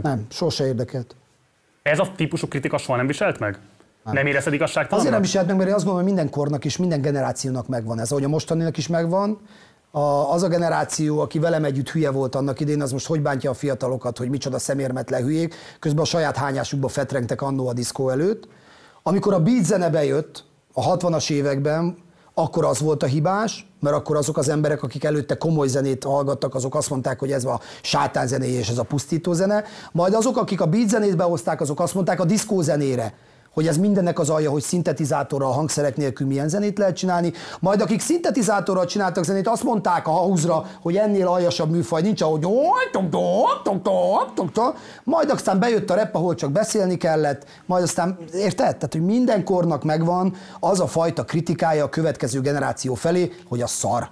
Főműsoridőben. Nem, sose érdekelt. Ez a típusú kritika soha nem viselt meg? Nem, nem érezted igazságtalannak? Azért nem viselt meg, mert én azt gondolom, hogy minden kornak és minden generációnak megvan ez. Ahogy a mostaninak is megvan, a, az a generáció, aki velem együtt hülye volt annak idén, az most hogy bántja a fiatalokat, hogy micsoda szemérmetlen hülyék, közben a saját hányásukba fetrengtek annó a diszkó előtt. Amikor a beat zene bejött a 60-as években, akkor az volt a hibás, mert akkor azok az emberek, akik előtte komoly zenét hallgattak, azok azt mondták, hogy ez a sátán zenéje és ez a pusztító zene. Majd azok, akik a beat zenét behozták, azok azt mondták a diszkó zenére, hogy ez mindennek az alja, hogy szintetizátorral, hangszerek nélkül milyen zenét lehet csinálni. Majd akik szintetizátorral csináltak zenét, azt mondták a house hogy ennél aljasabb műfaj nincs, ahogy majd aztán bejött a rep, ahol csak beszélni kellett, majd aztán, érted? Tehát, hogy minden kornak megvan az a fajta kritikája a következő generáció felé, hogy az szar.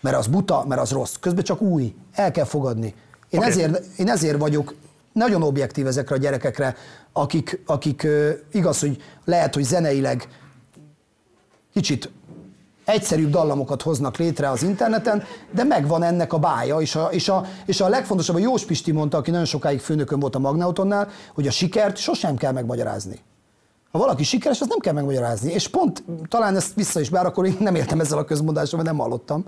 Mert az buta, mert az rossz. Közben csak új. El kell fogadni. Én, okay. ezért, én ezért vagyok nagyon objektív ezekre a gyerekekre, akik, akik igaz, hogy lehet, hogy zeneileg kicsit egyszerűbb dallamokat hoznak létre az interneten, de megvan ennek a bája, és a, és a, és a legfontosabb, a Jós Pisti mondta, aki nagyon sokáig főnökön volt a Magnautonnál, hogy a sikert sosem kell megmagyarázni. Ha valaki sikeres, azt nem kell megmagyarázni. És pont talán ezt vissza is, bár akkor én nem értem ezzel a közmondással, mert nem hallottam,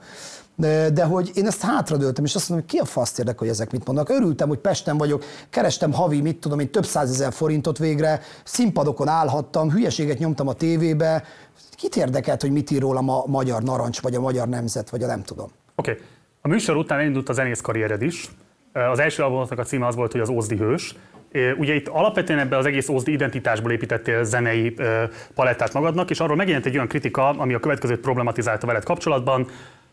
de, de hogy én ezt hátradőltem, és azt mondom, hogy ki a faszt érdek, hogy ezek mit mondnak. Örültem, hogy Pesten vagyok, kerestem havi, mit tudom én, több százezer forintot végre, színpadokon állhattam, hülyeséget nyomtam a tévébe. Kit érdekelt, hogy mit ír rólam a magyar narancs, vagy a magyar nemzet, vagy a nem tudom. Oké. Okay. A műsor után elindult a zenész karriered is. Az első albumoknak a címe az volt, hogy az Ózdi hős. Ugye itt alapvetően ebbe az egész Ózdi identitásból építettél zenei palettát magadnak, és arról megjelent egy olyan kritika, ami a következőt problematizálta veled kapcsolatban.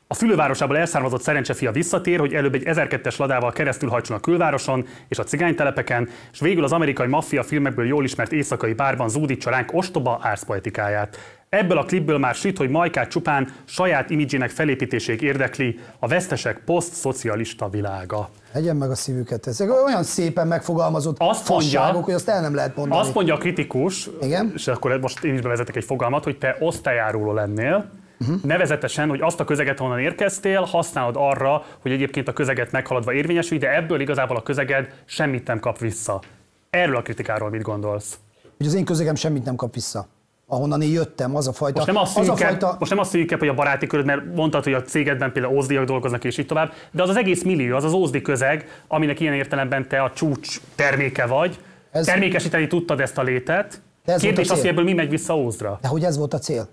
A fülővárosából elszármazott szerencsefia visszatér, hogy előbb egy 1002-es ladával keresztül hajtson a külvároson és a cigánytelepeken, és végül az amerikai maffia filmekből jól ismert éjszakai bárban zúdítsa ránk ostoba árszpoetikáját. Ebből a klipből már süt, hogy Majkát csupán saját imidzsének felépítéséig érdekli a vesztesek posztszocialista világa. Hegyen meg a szívüket. Ezek olyan szépen megfogalmazott Azt mondja- hogy azt el nem lehet mondani. Azt mondja a kritikus, Igen? és akkor most én is bevezetek egy fogalmat, hogy te osztályáruló lennél, uh-huh. nevezetesen, hogy azt a közeget, honnan érkeztél, használod arra, hogy egyébként a közeget meghaladva érvényesülj, de ebből igazából a közeged semmit nem kap vissza. Erről a kritikáról mit gondolsz? Hogy az én közegem semmit nem kap vissza. Ahonnan én jöttem, az a fajta... Most nem azt az a fajta... most nem azt szűkebb, hogy a baráti köröd, mert mondtad, hogy a cégedben például ózdiak dolgoznak és így tovább, de az az egész millió, az az ózdi közeg, aminek ilyen értelemben te a csúcs terméke vagy, Ez- termékesíteni tudtad ezt a létet. De ez Kérdés az, hogy ebből mi megy vissza Ózdra. De hogy ez volt a cél?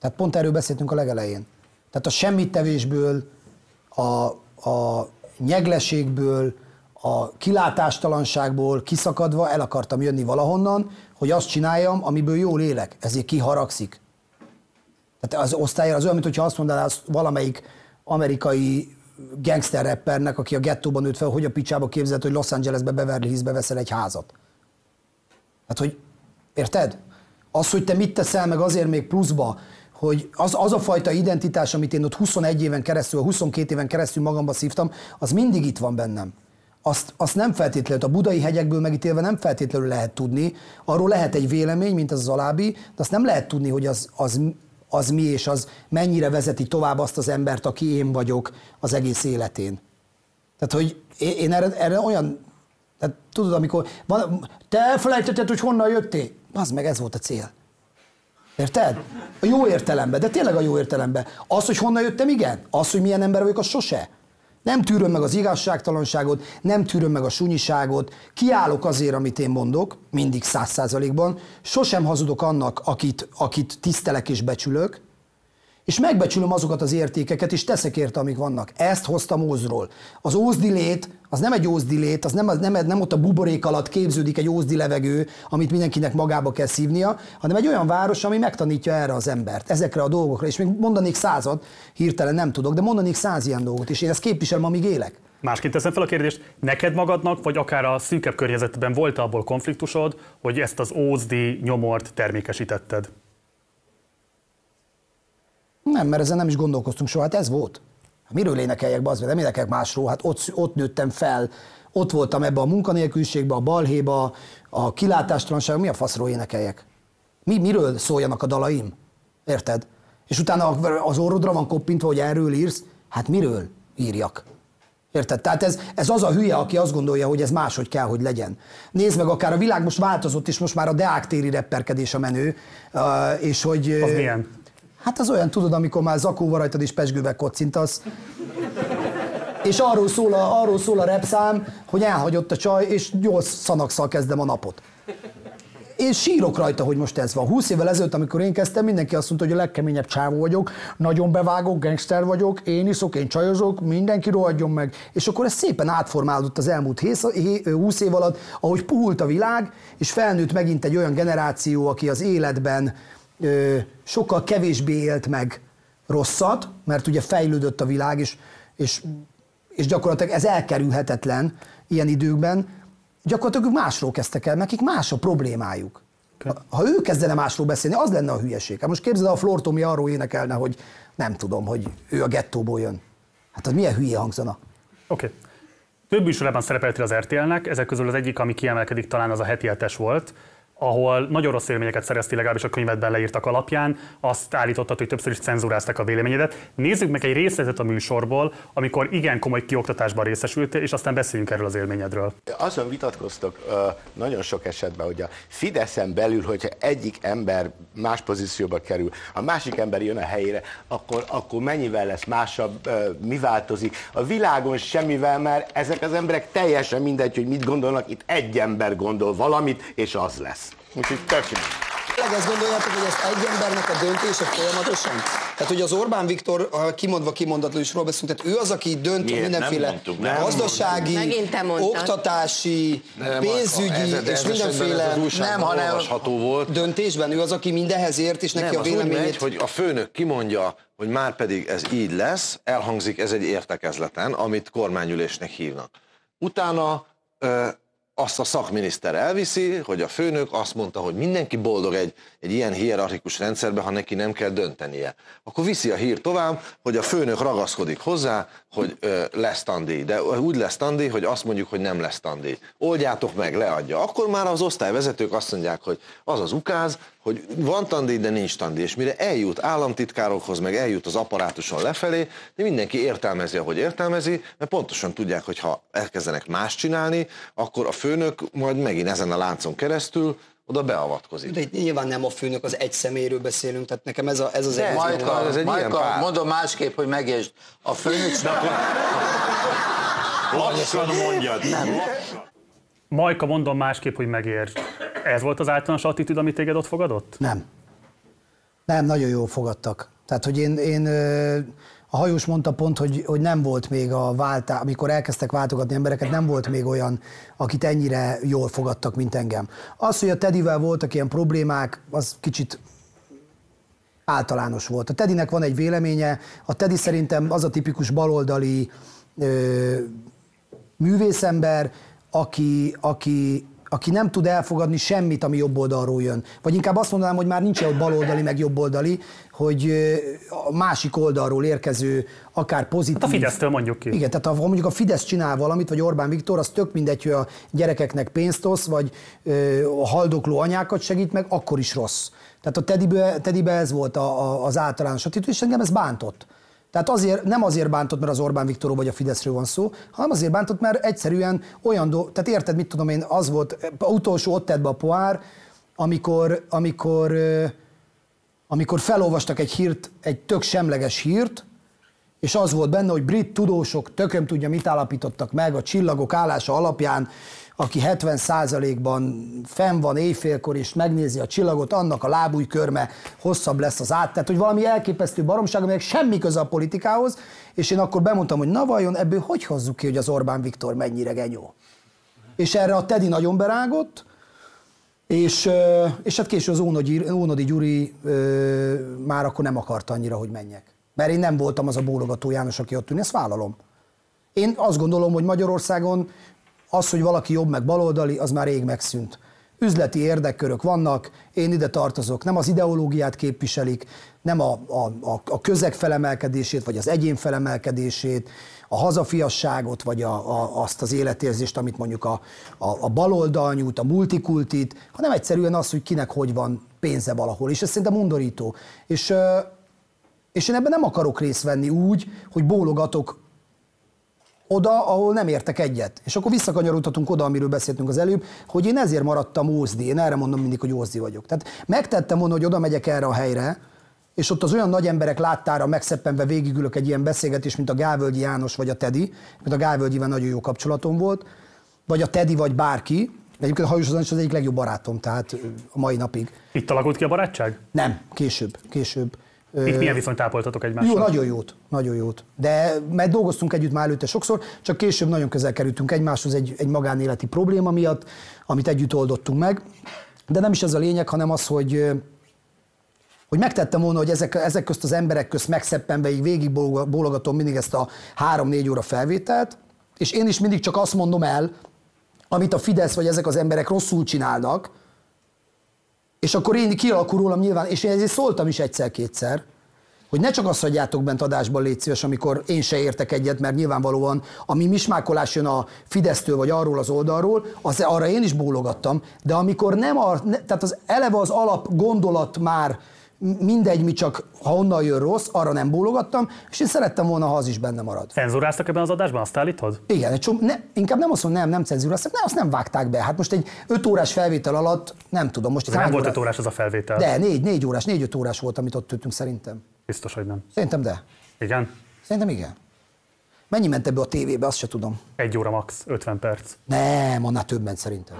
Tehát pont erről beszéltünk a legelején. Tehát a semmittevésből, a, a nyegleségből, a kilátástalanságból kiszakadva el akartam jönni valahonnan, hogy azt csináljam, amiből jól élek. Ezért kiharagszik. Tehát az osztály az olyan, mintha azt mondaná azt valamelyik amerikai gangster rappernek, aki a gettóban nőtt fel, hogy a picsába képzelt, hogy Los Angelesbe, Beverly Hillsbe veszel egy házat. Hát, hogy érted? Az, hogy te mit teszel meg azért még pluszba, hogy az, az a fajta identitás, amit én ott 21 éven keresztül, 22 éven keresztül magamba szívtam, az mindig itt van bennem. Azt, azt nem feltétlenül, a budai hegyekből megítélve nem feltétlenül lehet tudni. Arról lehet egy vélemény, mint az az alábbi, de azt nem lehet tudni, hogy az, az, az mi és az mennyire vezeti tovább azt az embert, aki én vagyok az egész életén. Tehát, hogy én, erre, erre olyan, tehát tudod, amikor van, te elfelejtetted, hogy honnan jöttél? Az meg ez volt a cél. Érted? A jó értelemben, de tényleg a jó értelemben. Az, hogy honnan jöttem, igen. Az, hogy milyen ember vagyok, az sose. Nem tűröm meg az igazságtalanságot, nem tűröm meg a sunyiságot, kiállok azért, amit én mondok, mindig száz százalékban, sosem hazudok annak, akit, akit tisztelek és becsülök, és megbecsülöm azokat az értékeket, és teszek érte, amik vannak. Ezt hoztam Ózról. Az ózdi lét, az nem egy ózdi lét, az nem, nem, nem ott a buborék alatt képződik egy ózdi levegő, amit mindenkinek magába kell szívnia, hanem egy olyan város, ami megtanítja erre az embert, ezekre a dolgokra. És még mondanék százat, hirtelen nem tudok, de mondanék száz ilyen dolgot, és én ezt képviselem, amíg élek. Másként teszem fel a kérdést, neked magadnak, vagy akár a szűkebb környezetben volt abból konfliktusod, hogy ezt az ózdi nyomort termékesítetted? Nem, mert ezen nem is gondolkoztunk soha, hát ez volt. Hát miről énekeljek be, az nem énekelek másról, hát ott, ott nőttem fel, ott voltam ebbe a munkanélküliségbe, a balhéba, a kilátástalanságban, mi a faszról énekeljek? Mi, miről szóljanak a dalaim? Érted? És utána az orrodra van koppintva, hogy erről írsz, hát miről írjak? Érted? Tehát ez, ez az a hülye, aki azt gondolja, hogy ez máshogy kell, hogy legyen. Nézd meg, akár a világ most változott, és most már a Deák téri repperkedés a menő, és hogy... Az milyen? Hát az olyan, tudod, amikor már zakóval rajtad és pesgővel kocintasz, és arról szól, a, arról szól a repszám, hogy elhagyott a csaj, és nyolc szanakszal kezdem a napot. Én sírok rajta, hogy most ez van. 20 évvel ezelőtt, amikor én kezdtem, mindenki azt mondta, hogy a legkeményebb csávó vagyok, nagyon bevágok, gangster vagyok, én iszok, én csajozok, mindenki rohadjon meg. És akkor ez szépen átformálódott az elmúlt 20 év alatt, ahogy puhult a világ, és felnőtt megint egy olyan generáció, aki az életben sokkal kevésbé élt meg rosszat, mert ugye fejlődött a világ, és, és, és gyakorlatilag ez elkerülhetetlen ilyen időkben, gyakorlatilag ők másról kezdtek el, nekik más a problémájuk. Ha, ha ő kezdene másról beszélni, az lenne a hülyeség. Hát most képzeld, el, a Flor Tomi arról énekelne, hogy nem tudom, hogy ő a gettóból jön. Hát az milyen hülye hangzana. Oké. Okay. Több műsorában szerepeltél az RTL-nek, ezek közül az egyik, ami kiemelkedik, talán az a heti hetes volt, ahol nagyon rossz élményeket szereztél, legalábbis a könyvedben leírtak alapján, azt állítottad, hogy többször is cenzúrázták a véleményedet. Nézzük meg egy részletet a műsorból, amikor igen komoly kioktatásban részesültél, és aztán beszéljünk erről az élményedről. Azon vitatkoztok nagyon sok esetben, hogy a Fideszen belül, hogyha egyik ember más pozícióba kerül, a másik ember jön a helyére, akkor, akkor mennyivel lesz másabb, mi változik. A világon semmivel, mert ezek az emberek teljesen mindegy, hogy mit gondolnak, itt egy ember gondol valamit, és az lesz. Úgyhogy tök Tényleg ezt gondoljátok, hogy ezt egy embernek a döntése folyamatosan? Tehát, hogy az Orbán Viktor, ha kimondva kimondatlan is róla beszélünk, tehát ő az, aki dönt Miért? Nem mindenféle mondtuk, nem gazdasági, mondtad. oktatási, Nem, pénzügyi ez- ez és mindenféle ez az újságban olvasható volt. döntésben. Ő az, aki mindenhez ért, és neki Nem, a véleményét... megy, hogy a főnök kimondja hogy már pedig ez így lesz, elhangzik ez egy értekezleten, amit kormányülésnek hívnak. Utána azt a szakminiszter elviszi, hogy a főnök azt mondta, hogy mindenki boldog egy, egy ilyen hierarchikus rendszerben, ha neki nem kell döntenie. Akkor viszi a hír tovább, hogy a főnök ragaszkodik hozzá, hogy ö, lesz tandíj, de úgy lesz tandíj, hogy azt mondjuk, hogy nem lesz tandíj. Oldjátok meg, leadja. Akkor már az osztályvezetők azt mondják, hogy az az ukáz, hogy van tandíj, de nincs tandíj, és mire eljut államtitkárokhoz, meg eljut az apparátuson lefelé, de mindenki értelmezi, ahogy értelmezi, mert pontosan tudják, hogy ha elkezdenek más csinálni, akkor a főnök majd megint ezen a láncon keresztül oda beavatkozik. De itt nyilván nem a főnök, az egy személyről beszélünk, tehát nekem ez, a, ez az De, egy... Majka, ez egy ilyen Majka, pár. mondom másképp, hogy megértsd. A főnöknek... Lassan mondjad. Nem. Majka, mondom másképp, hogy megértsd. Ez volt az általános attitűd, amit téged ott fogadott? Nem. Nem, nagyon jól fogadtak. Tehát, hogy én, én a hajós mondta pont, hogy, hogy nem volt még a váltá, amikor elkezdtek váltogatni embereket, nem volt még olyan, akit ennyire jól fogadtak, mint engem. Az, hogy a Tedivel voltak ilyen problémák, az kicsit általános volt. A Tedinek van egy véleménye, a Tedi szerintem az a tipikus baloldali ö, művészember, aki, aki, aki nem tud elfogadni semmit, ami jobb oldalról jön. Vagy inkább azt mondanám, hogy már nincs ott baloldali, meg jobboldali, hogy ö, a másik oldalról érkező, akár pozitív... Hát a Fidesztől mondjuk ki. Igen, tehát ha mondjuk a Fidesz csinál valamit, vagy Orbán Viktor, az tök mindegy, hogy a gyerekeknek pénzt osz, vagy a haldokló anyákat segít meg, akkor is rossz. Tehát a Tedibe, Tedibe ez volt a, a, az általános attitűd, és engem ez bántott. Tehát azért, nem azért bántott, mert az Orbán Viktorról vagy a Fideszről van szó, hanem azért bántott, mert egyszerűen olyan dolog, tehát érted, mit tudom én, az volt, utolsó ott tett be a poár, amikor, amikor, amikor felolvastak egy hírt, egy tök semleges hírt, és az volt benne, hogy brit tudósok tököm tudja, mit állapítottak meg a csillagok állása alapján, aki 70%-ban fenn van éjfélkor, és megnézi a csillagot, annak a lábúj körme hosszabb lesz az át. Tehát, hogy valami elképesztő baromság, aminek semmi köze a politikához, és én akkor bemondtam, hogy na vajon ebből hogy hozzuk ki, hogy az Orbán Viktor mennyire genyó. És erre a Tedi nagyon berágott, és, és hát később az Ónodi, Ónodi Gyuri már akkor nem akart annyira, hogy menjek. Mert én nem voltam az a bólogató János, aki ott ülni, ezt vállalom. Én azt gondolom, hogy Magyarországon az, hogy valaki jobb meg baloldali, az már rég megszűnt. Üzleti érdekkörök vannak, én ide tartozok, nem az ideológiát képviselik, nem a, a, a, a közeg felemelkedését, vagy az egyén felemelkedését, a hazafiasságot, vagy a, a, azt az életérzést, amit mondjuk a, a, a baloldal nyújt, a multikultit, hanem egyszerűen az, hogy kinek hogy van pénze valahol. És ez szerintem undorító. És, és én ebben nem akarok részt venni úgy, hogy bólogatok oda, ahol nem értek egyet. És akkor visszakanyarodhatunk oda, amiről beszéltünk az előbb, hogy én ezért maradtam ózdi. Én erre mondom mindig, hogy ózdi vagyok. Tehát megtettem volna, hogy oda megyek erre a helyre, és ott az olyan nagy emberek láttára megszeppenve végigülök egy ilyen beszélgetés, mint a Gálvölgyi János vagy a Tedi, mert a Gálvölgyivel nagyon jó kapcsolatom volt, vagy a Tedi, vagy bárki. Egyébként a Hajós Zanics az egyik legjobb barátom, tehát a mai napig. Itt alakult ki a barátság? Nem, később, később. Itt milyen viszonyt ápoltatok egymással? jó, nagyon jót, nagyon jót. De mert dolgoztunk együtt már előtte sokszor, csak később nagyon közel kerültünk egymáshoz egy, egy magánéleti probléma miatt, amit együtt oldottunk meg. De nem is ez a lényeg, hanem az, hogy hogy megtettem volna, hogy ezek, ezek közt az emberek közt megszeppenve így végig bólogatom mindig ezt a három-négy óra felvételt, és én is mindig csak azt mondom el, amit a Fidesz vagy ezek az emberek rosszul csinálnak, és akkor én kialakul rólam nyilván, és én ezért szóltam is egyszer-kétszer, hogy ne csak azt hagyjátok bent adásban, légy szíves, amikor én se értek egyet, mert nyilvánvalóan, ami mismákolás jön a Fidesztől vagy arról az oldalról, az, arra én is bólogattam, de amikor nem, a, ne, tehát az eleve az alap gondolat már mindegy, mi csak ha onnan jön rossz, arra nem bólogattam, és én szerettem volna, ha az is benne marad. Cenzuráztak ebben az adásban, azt állítod? Igen, egy csomó, ne, inkább nem azt mondom, nem, nem cenzúráztak, nem, azt nem vágták be. Hát most egy 5 órás felvétel alatt, nem tudom, most nem volt óra- 5 órás az a felvétel. De, négy, négy órás, négy-öt órás volt, amit ott töltünk szerintem. Biztos, hogy nem. Szerintem de. Igen? Szerintem igen. Mennyi ment ebbe a tévébe, azt se tudom. Egy óra max, 50 perc. Nem, annál több ment szerintem.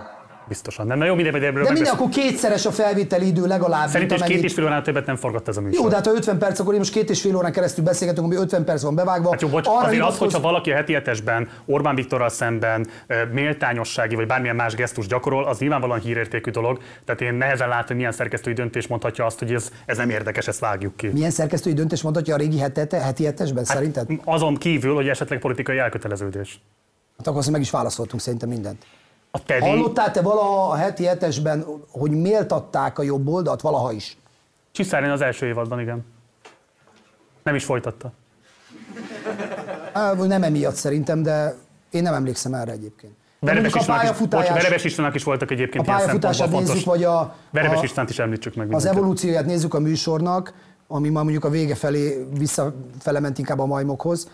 Biztosan nem. Na jó, mindegy, erről De minden akkor kétszeres a felvételi idő legalább. Szerintem két és fél óránál többet nem forgatta ez a műsor. Jó, de hát ha 50 perc, akkor én most két és fél órán keresztül beszélgetünk, ami 50 perc van bevágva. Hát jó, bocs, Arra azért az, hogyha valaki a heti hetesben Orbán Viktorral szemben méltányossági vagy bármilyen más gesztus gyakorol, az nyilvánvalóan hírértékű dolog. Tehát én nehezen látom, hogy milyen szerkesztői döntés mondhatja azt, hogy ez, ez nem érdekes, ezt vágjuk ki. Milyen szerkesztői döntés mondhatja a régi hetete, heti hetesben, Hát, szerinted? Azon kívül, hogy esetleg politikai elköteleződés. Hát akkor azt meg is válaszoltunk szerintem mindent. A Teddy, Hallottál te valaha a heti hetesben, hogy méltatták a jobb oldalt, valaha is? Csiszárén az első évadban, igen. Nem is folytatta. Á, Nem emiatt szerintem, de én nem emlékszem erre egyébként. Verebes a is, Verebes Istvánnak is voltak egyébként a pályafutását nézzük, vagy a, Verebes a, Istvánt is említsük meg az mindenképp. evolúcióját nézzük a műsornak, ami ma mondjuk a vége felé visszafele ment inkább a majmokhoz.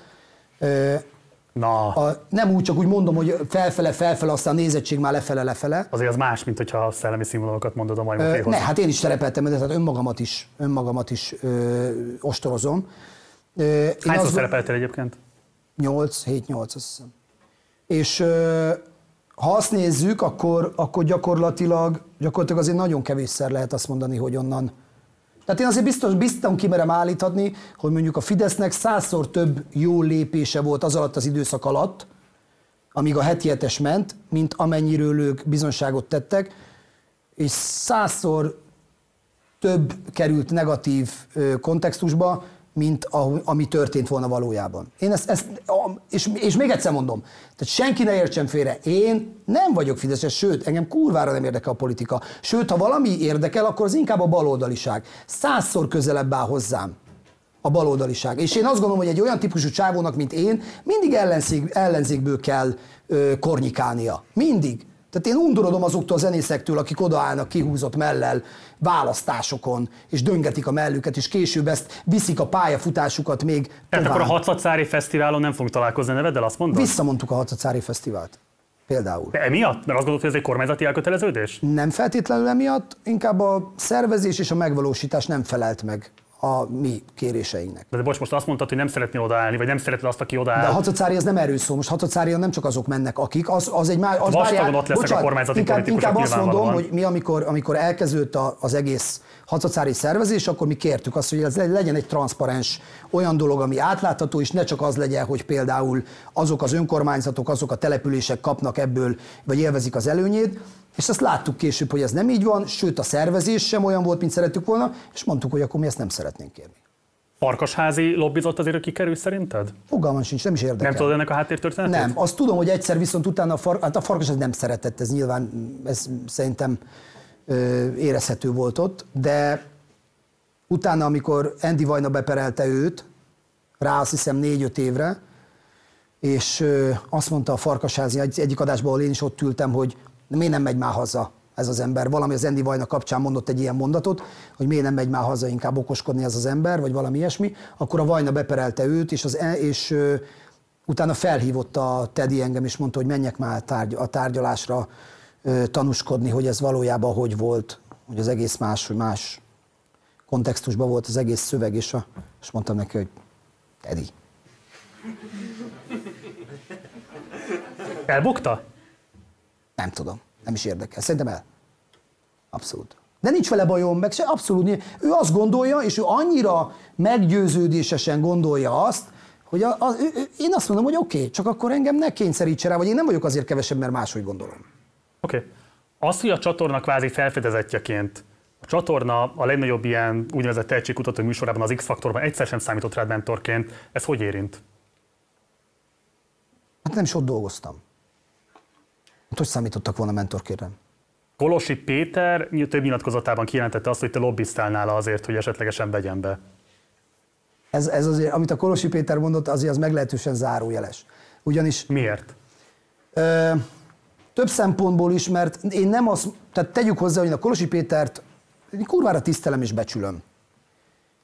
Na. A, nem úgy, csak úgy mondom, hogy felfele, felfele, aztán a nézettség már lefele, lefele. Azért az más, mint hogyha a szellemi színvonalakat mondod a majmokéhoz. ne, hát én is szerepeltem, de tehát önmagamat is, önmagamat is ö, ostorozom. Ö, Hányszor azt- szerepeltél egyébként? 8, 7, 8, azt hiszem. És ö, ha azt nézzük, akkor, akkor gyakorlatilag, gyakorlatilag azért nagyon kevésszer lehet azt mondani, hogy onnan. Tehát én azért biztos, biztosan kimerem állítani, hogy mondjuk a Fidesznek százszor több jó lépése volt az alatt az időszak alatt, amíg a heti hetes ment, mint amennyiről ők bizonyságot tettek, és százszor több került negatív kontextusba, mint a, ami történt volna valójában. Én ezt, ezt és, és még egyszer mondom, tehát senki ne értsen félre, én nem vagyok Fideszes, sőt, engem kurvára nem érdekel a politika. Sőt, ha valami érdekel, akkor az inkább a baloldaliság. Százszor közelebb áll hozzám a baloldaliság. És én azt gondolom, hogy egy olyan típusú csávónak, mint én, mindig ellenzék, ellenzékből kell ö, kornyikálnia. Mindig. Tehát én undorodom azoktól a zenészektől, akik odaállnak kihúzott mellel választásokon, és döngetik a mellüket, és később ezt viszik a pályafutásukat még Tehát tovább. akkor a Hatszatszári Fesztiválon nem fogunk találkozni a neveddel, azt mondod? Visszamondtuk a Hatacári Fesztivált. Például. De emiatt? Mert azt gondolod, hogy ez egy kormányzati elköteleződés? Nem feltétlenül emiatt, inkább a szervezés és a megvalósítás nem felelt meg a mi kéréseinknek. De bocs, most azt mondtad, hogy nem szeretnél odaállni, vagy nem szeretnél azt, aki De odaáll. a hatacári az nem erről szól. Most hatacárion nem csak azok mennek, akik, az, az egy már... Az Vastagon ott lesznek a bocsánat, kormányzati inkább, inkább azt mondom, hogy mi amikor, amikor elkezdődött a- az egész hatacári szervezés, akkor mi kértük azt, hogy ez legyen egy transzparens olyan dolog, ami átlátható, és ne csak az legyen, hogy például azok az önkormányzatok, azok a települések kapnak ebből, vagy élvezik az előnyét, és azt láttuk később, hogy ez nem így van, sőt a szervezés sem olyan volt, mint szerettük volna, és mondtuk, hogy akkor mi ezt nem szeretnénk kérni. Farkasházi lobbizott azért, hogy kikerül szerinted? Fogalmam sincs, nem is érdekel. Nem tudod ennek a háttértörténetét? Nem, azt tudom, hogy egyszer viszont utána a, far, hát a farkas az nem szeretett, ez nyilván, ez szerintem ö, érezhető volt ott, de utána, amikor Andy Vajna beperelte őt, rá azt hiszem négy-öt évre, és ö, azt mondta a farkasházi egy, egyik adásban, ahol én is ott ültem, hogy miért nem megy már haza ez az ember. Valami az Andy Vajna kapcsán mondott egy ilyen mondatot, hogy miért nem megy már haza, inkább okoskodni ez az ember, vagy valami ilyesmi. Akkor a Vajna beperelte őt, és, az, és ö, utána felhívott a Teddy engem, és mondta, hogy menjek már tárgy, a tárgyalásra tanúskodni, hogy ez valójában hogy volt, hogy az egész más, hogy más kontextusban volt az egész szöveg, és, a, és mondtam neki, hogy Teddy, Elbukta? Nem tudom. Nem is érdekel. Szerintem el. Abszolút. De nincs vele bajom, meg se, abszolút nincs. Ő azt gondolja, és ő annyira meggyőződésesen gondolja azt, hogy a, a, ő, én azt mondom, hogy oké, okay, csak akkor engem ne kényszerítse rá, vagy én nem vagyok azért kevesebb, mert máshogy gondolom. Oké. Okay. Az, hogy a csatorna kvázi felfedezettjeként a csatorna a legnagyobb ilyen úgynevezett tehetségkutató műsorában, az X-faktorban egyszer sem számított rád mentorként. Ez hogy érint? Hát nem is ott dolgoztam. Hát hogy számítottak volna mentorkérem? Kolosi Péter több nyilatkozatában kijelentette azt, hogy te lobbiztál nála azért, hogy esetlegesen vegyen be. Ez, ez azért, amit a Kolosi Péter mondott, azért az meglehetősen zárójeles. Ugyanis... Miért? Ö, több szempontból is, mert én nem azt, tehát tegyük hozzá, hogy a Kolosi Pétert én kurvára tisztelem és becsülöm.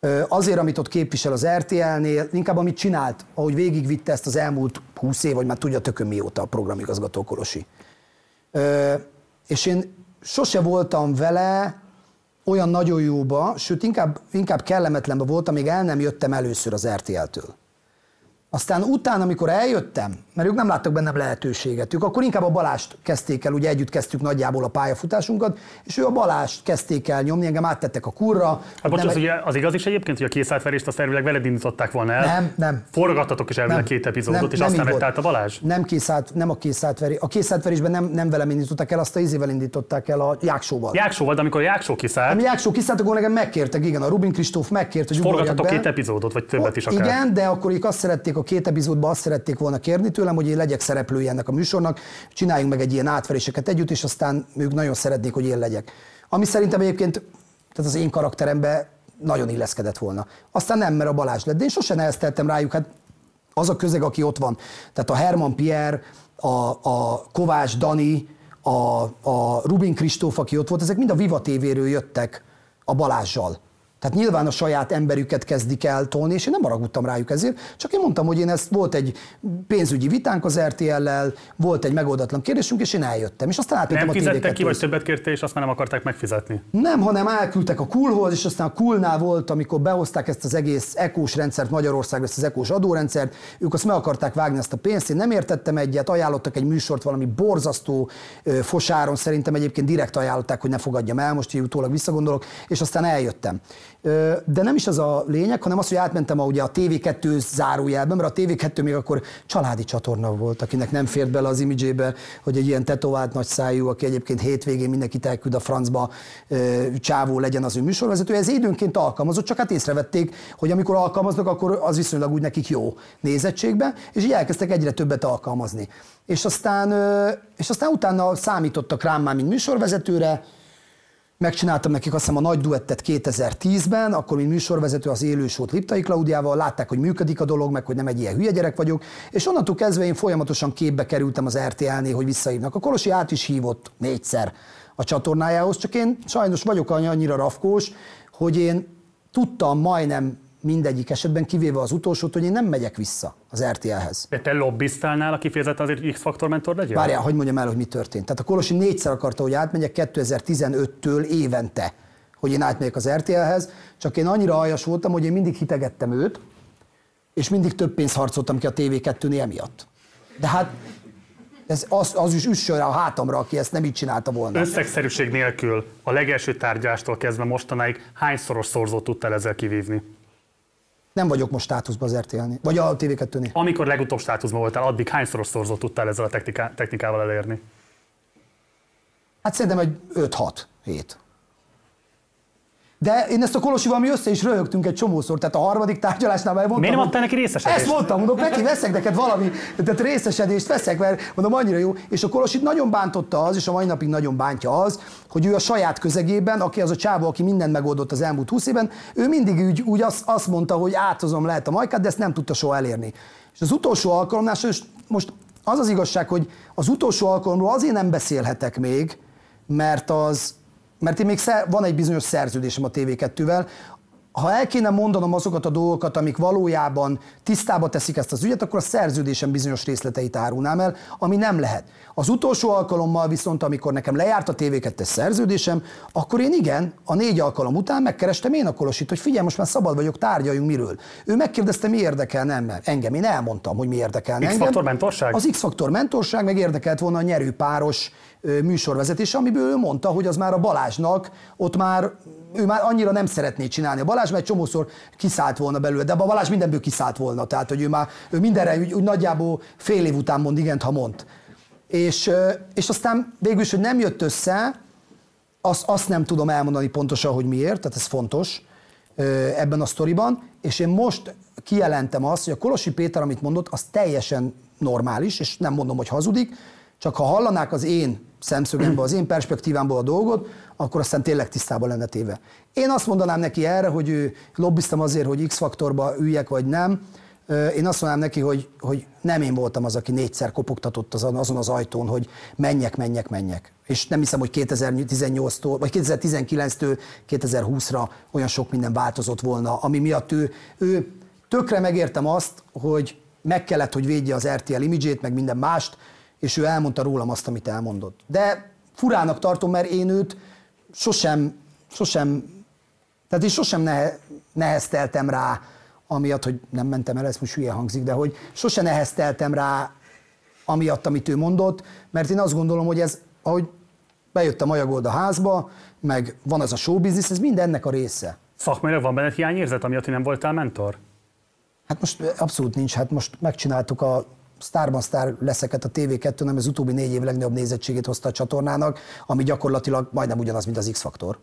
Ö, azért, amit ott képvisel az RTL-nél, inkább amit csinált, ahogy végigvitte ezt az elmúlt 20 év, vagy már tudja tökön mióta a programigazgató Kolosi. És én sose voltam vele olyan nagyon jóba, sőt inkább, inkább kellemetlenbe voltam, még el nem jöttem először az RTL-től. Aztán utána, amikor eljöttem, mert ők nem láttak bennem lehetőséget, ők akkor inkább a Balást kezdték el, ugye együtt kezdtük nagyjából a pályafutásunkat, és ő a Balást kezdték el nyomni, engem áttettek a kurra. Hát bocs, nem az, igaz is egyébként, hogy a készátverést azt elvileg veled indították volna el. Nem, nem. Forgattatok is elvileg két epizódot, és aztán így vett át a Balázs? Nem, készát, nem a készátverés. A készátverésben nem, nem velem indították el, azt a izével indították el a Jáksóval. Jáksóval, de amikor a Jáksó kiszállt, Ami Jáksó kiszállt, akkor nekem megkértek, igen, a Rubin Kristóf megkért, hogy forgattatok két epizódot, vagy többet is akár. Igen, de akkor ők azt szerették, a két epizódban azt szerették volna kérni tőlem, hogy én legyek szereplője ennek a műsornak, csináljunk meg egy ilyen átveréseket együtt, és aztán ők nagyon szeretnék, hogy én legyek. Ami szerintem egyébként, tehát az én karakterembe nagyon illeszkedett volna. Aztán nem, mert a Balázs lett, de én sosem nehezteltem rájuk, hát az a közeg, aki ott van. Tehát a Herman Pierre, a, a Kovács Dani, a, a Rubin Kristóf, aki ott volt, ezek mind a Viva TV-ről jöttek a Balázsjal. Tehát nyilván a saját emberüket kezdik el tolni, és én nem haragudtam rájuk ezért, csak én mondtam, hogy én ezt volt egy pénzügyi vitánk az RTL-lel, volt egy megoldatlan kérdésünk, és én eljöttem. És aztán átmentem Nem a fizettek ki, TV2-hez. vagy többet kérte, és azt már nem akarták megfizetni. Nem, hanem elküldtek a Coolhoz, és aztán a Coolnál volt, amikor behozták ezt az egész ekós rendszert Magyarországra, ezt az ekós adórendszert, ők azt meg akarták vágni ezt a pénzt, én nem értettem egyet, ajánlottak egy műsort valami borzasztó fosáron, szerintem egyébként direkt ajánlották, hogy ne fogadjam el, most így utólag visszagondolok, és aztán eljöttem. De nem is az a lényeg, hanem az, hogy átmentem a, ugye a TV2 zárójelben, mert a TV2 még akkor családi csatorna volt, akinek nem fért bele az imidzsébe, hogy egy ilyen tetovált nagy szájú, aki egyébként hétvégén mindenkit elküld a francba, csávó legyen az ő műsorvezető. Ez időnként alkalmazott, csak hát észrevették, hogy amikor alkalmaznak, akkor az viszonylag úgy nekik jó nézettségbe, és így elkezdtek egyre többet alkalmazni. És aztán, és aztán utána számítottak rám már, mint műsorvezetőre, Megcsináltam nekik azt hiszem a nagy duettet 2010-ben, akkor mint műsorvezető az élősót Liptai Klaudiával, látták, hogy működik a dolog, meg hogy nem egy ilyen hülye gyerek vagyok, és onnantól kezdve én folyamatosan képbe kerültem az RTL-nél, hogy visszahívnak. A Kolosi át is hívott négyszer a csatornájához, csak én sajnos vagyok annyira rafkós, hogy én tudtam majdnem mindegyik esetben, kivéve az utolsót, hogy én nem megyek vissza az RTL-hez. De te lobbiztál nála kifejezetten azért, X-faktor mentor legyen? Várjál, hogy mondjam el, hogy mi történt. Tehát a Kolosi négyszer akarta, hogy átmegyek 2015-től évente, hogy én átmegyek az RTL-hez, csak én annyira aljas voltam, hogy én mindig hitegettem őt, és mindig több pénzt harcoltam ki a TV2-nél emiatt. De hát ez az, az is üssön rá a hátamra, aki ezt nem így csinálta volna. Összegszerűség nélkül a legelső tárgyástól kezdve mostanáig hányszoros szorzót tudtál ezzel kivívni? Nem vagyok most státuszban az RTL-nél, vagy a TV2-nél. Amikor legutóbb státuszban voltál, addig hányszoros szorzót tudtál ezzel a techniká- technikával elérni? Hát szerintem egy 5-6 hét. De én ezt a Kolosival mi össze is röhögtünk egy csomószor, tehát a harmadik tárgyalásnál már mondtam. Miért nem adtál neki részesedést? Ezt mondtam, mondom, Peti, veszek neked valami, tehát részesedést veszek, mert mondom, annyira jó. És a Kolosit nagyon bántotta az, és a mai napig nagyon bántja az, hogy ő a saját közegében, aki az a csávó, aki mindent megoldott az elmúlt 20 évben, ő mindig úgy, úgy azt, azt mondta, hogy átozom lehet a majkát, de ezt nem tudta soha elérni. És az utolsó alkalomnál, és most az az igazság, hogy az utolsó alkalomról azért nem beszélhetek még, mert az, mert én még szer, van egy bizonyos szerződésem a TV2-vel, ha el kéne mondanom azokat a dolgokat, amik valójában tisztába teszik ezt az ügyet, akkor a szerződésem bizonyos részleteit árulnám el, ami nem lehet. Az utolsó alkalommal viszont, amikor nekem lejárt a TV2-es szerződésem, akkor én igen, a négy alkalom után megkerestem én a Kolosit, hogy figyelj, most már szabad vagyok, tárgyaljunk miről. Ő megkérdezte, mi érdekel nem engem. Én elmondtam, hogy mi érdekel engem. X-faktor mentorság? Az X-faktor mentorság, meg érdekelt volna a nyerőpáros ö, műsorvezetés, amiből ő mondta, hogy az már a Balázsnak, ott már ő már annyira nem szeretné csinálni. A Balázs egy csomószor kiszállt volna belőle, de a Balázs mindenből kiszállt volna. Tehát, hogy ő már ő mindenre úgy, úgy nagyjából fél év után mond igent, ha mond. És, és aztán végül is, hogy nem jött össze, azt, azt nem tudom elmondani pontosan, hogy miért, tehát ez fontos ebben a sztoriban, és én most kijelentem azt, hogy a Kolosi Péter, amit mondott, az teljesen normális, és nem mondom, hogy hazudik, csak ha hallanák az én szemszögemből, az én perspektívámból a dolgot, akkor aztán tényleg tisztában lenne téve. Én azt mondanám neki erre, hogy ő lobbiztam azért, hogy X-faktorba üljek, vagy nem. Én azt mondanám neki, hogy, hogy nem én voltam az, aki négyszer kopogtatott azon, azon az ajtón, hogy menjek, menjek, menjek. És nem hiszem, hogy 2018-tól, vagy 2019-től 2020-ra olyan sok minden változott volna, ami miatt ő, ő tökre megértem azt, hogy meg kellett, hogy védje az RTL imidzsét, meg minden mást, és ő elmondta rólam azt, amit elmondott. De furának tartom, mert én őt sosem, sosem, tehát én sosem nehe, nehezteltem rá amiatt, hogy nem mentem el, ez most hülye hangzik, de hogy sose nehezteltem rá amiatt, amit ő mondott, mert én azt gondolom, hogy ez, ahogy bejött a Majagold a házba, meg van az a showbiznisz, ez mind ennek a része. Szakmailag van benned hiányérzet, amiatt, hogy nem voltál mentor? Hát most abszolút nincs, hát most megcsináltuk a Starban Star leszeket a TV2, nem az utóbbi négy év legnagyobb nézettségét hozta a csatornának, ami gyakorlatilag majdnem ugyanaz, mint az X-faktor.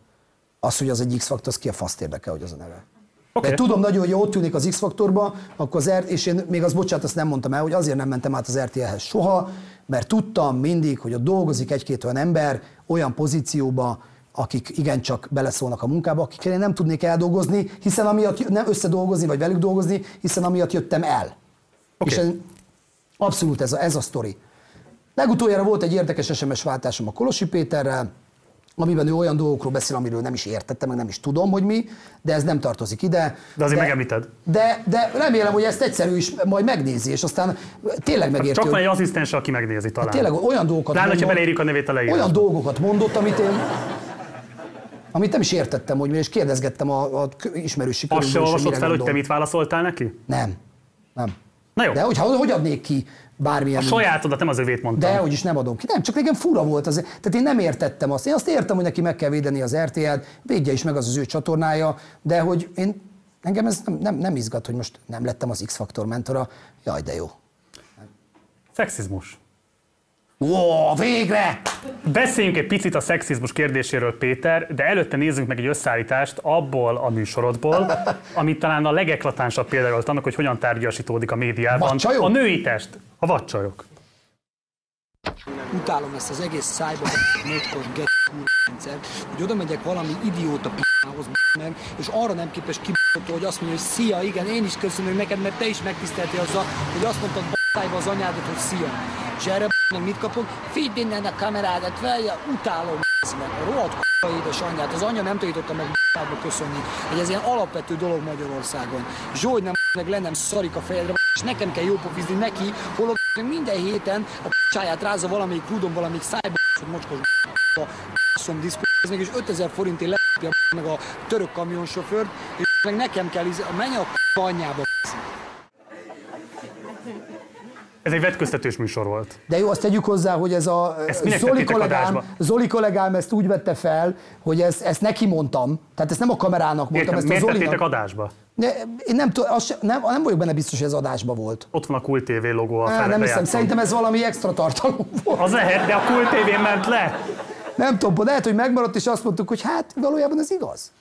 Az, hogy az egy X-faktor, az ki a faszt érdekel, hogy az a neve. Okay. De tudom nagyon, hogy ott tűnik az X-faktorba, akkor az R, és én még az bocsánat, azt nem mondtam el, hogy azért nem mentem át az RTL-hez soha, mert tudtam mindig, hogy ott dolgozik egy-két olyan ember olyan pozícióba, akik igencsak beleszólnak a munkába, akikkel én nem tudnék eldolgozni, hiszen amiatt nem összedolgozni, vagy velük dolgozni, hiszen amiatt jöttem el. Okay. És én, abszolút ez a, ez a sztori. Legutoljára volt egy érdekes SMS váltásom a Kolosi Péterrel, amiben ő olyan dolgokról beszél, amiről nem is értettem, meg nem is tudom, hogy mi, de ez nem tartozik ide. De azért de, megemlíted. De, de remélem, hogy ezt egyszerű is majd megnézi, és aztán tényleg megérti. Csak van egy asszisztens, aki megnézi talán. Hát tényleg olyan dolgokat Lát, mondott, beleírjuk a nevét a leírásba. Olyan dolgokat mondott, amit én amit nem is értettem, hogy mi, és kérdezgettem a, a ismerősi Azt se olvasott fel, hogy te mit válaszoltál neki? Nem. Nem. Na jó. De hogy, hogy adnék ki bármilyen... A sajátodat, nem az övét mondtam. De hogy is nem adom ki. Nem, csak nekem fura volt az. Tehát én nem értettem azt. Én azt értem, hogy neki meg kell védeni az RTL-t, védje is meg az az ő csatornája, de hogy én, engem ez nem, nem, nem izgat, hogy most nem lettem az X-faktor mentora. Jaj, de jó. Szexizmus. Ó, végre! Beszéljünk egy picit a szexizmus kérdéséről, Péter, de előtte nézzünk meg egy összeállítást abból a műsorodból, amit talán a legeklatánsabb volt annak, hogy hogyan tárgyasítódik a médiában. Vacsajok? A női test, a vadcsajok. Utálom ezt az egész szájba módkor get rendszer, hogy oda megyek valami idióta p***hoz meg, és arra nem képes kibotó, hogy azt mondja, hogy szia, igen, én is köszönöm neked, mert te is megtiszteltél azzal, hogy azt mondtad b***ájba az anyádat, hogy szia. És erre mit kapok? Fidd innen a kamerádat, velje, utálom meg a rohadt k***a édesanyját. Az anya nem tanította meg b***ába köszönni, hogy ez ilyen alapvető dolog Magyarországon. Zsoly nem meg le nem szarik a fejedre, és nekem kell jópofizni neki, holott minden héten a csáját rázza valamelyik rudon, valamelyik szájba, hogy mocskos a szom meg, és 5000 forintért lepja meg a török kamionsofőrt, és meg nekem kell, menj a anyjába. Ez egy vetköztetős műsor volt. De jó, azt tegyük hozzá, hogy ez a Zoli kollégám, Zoli kollégám ezt úgy vette fel, hogy ezt, ezt neki mondtam, tehát ezt nem a kamerának mondtam, Értem, ezt miért a Zolinak. adásba? De én nem, tudom, azt, nem, nem vagyok benne biztos, hogy ez adásba volt. Ott van a Kult TV logó a Á, nem hiszem, szerintem ez valami extra tartalom volt. Az lehet, de a Kult TV ment le. Nem tudom, lehet, hogy megmaradt, és azt mondtuk, hogy hát valójában ez igaz.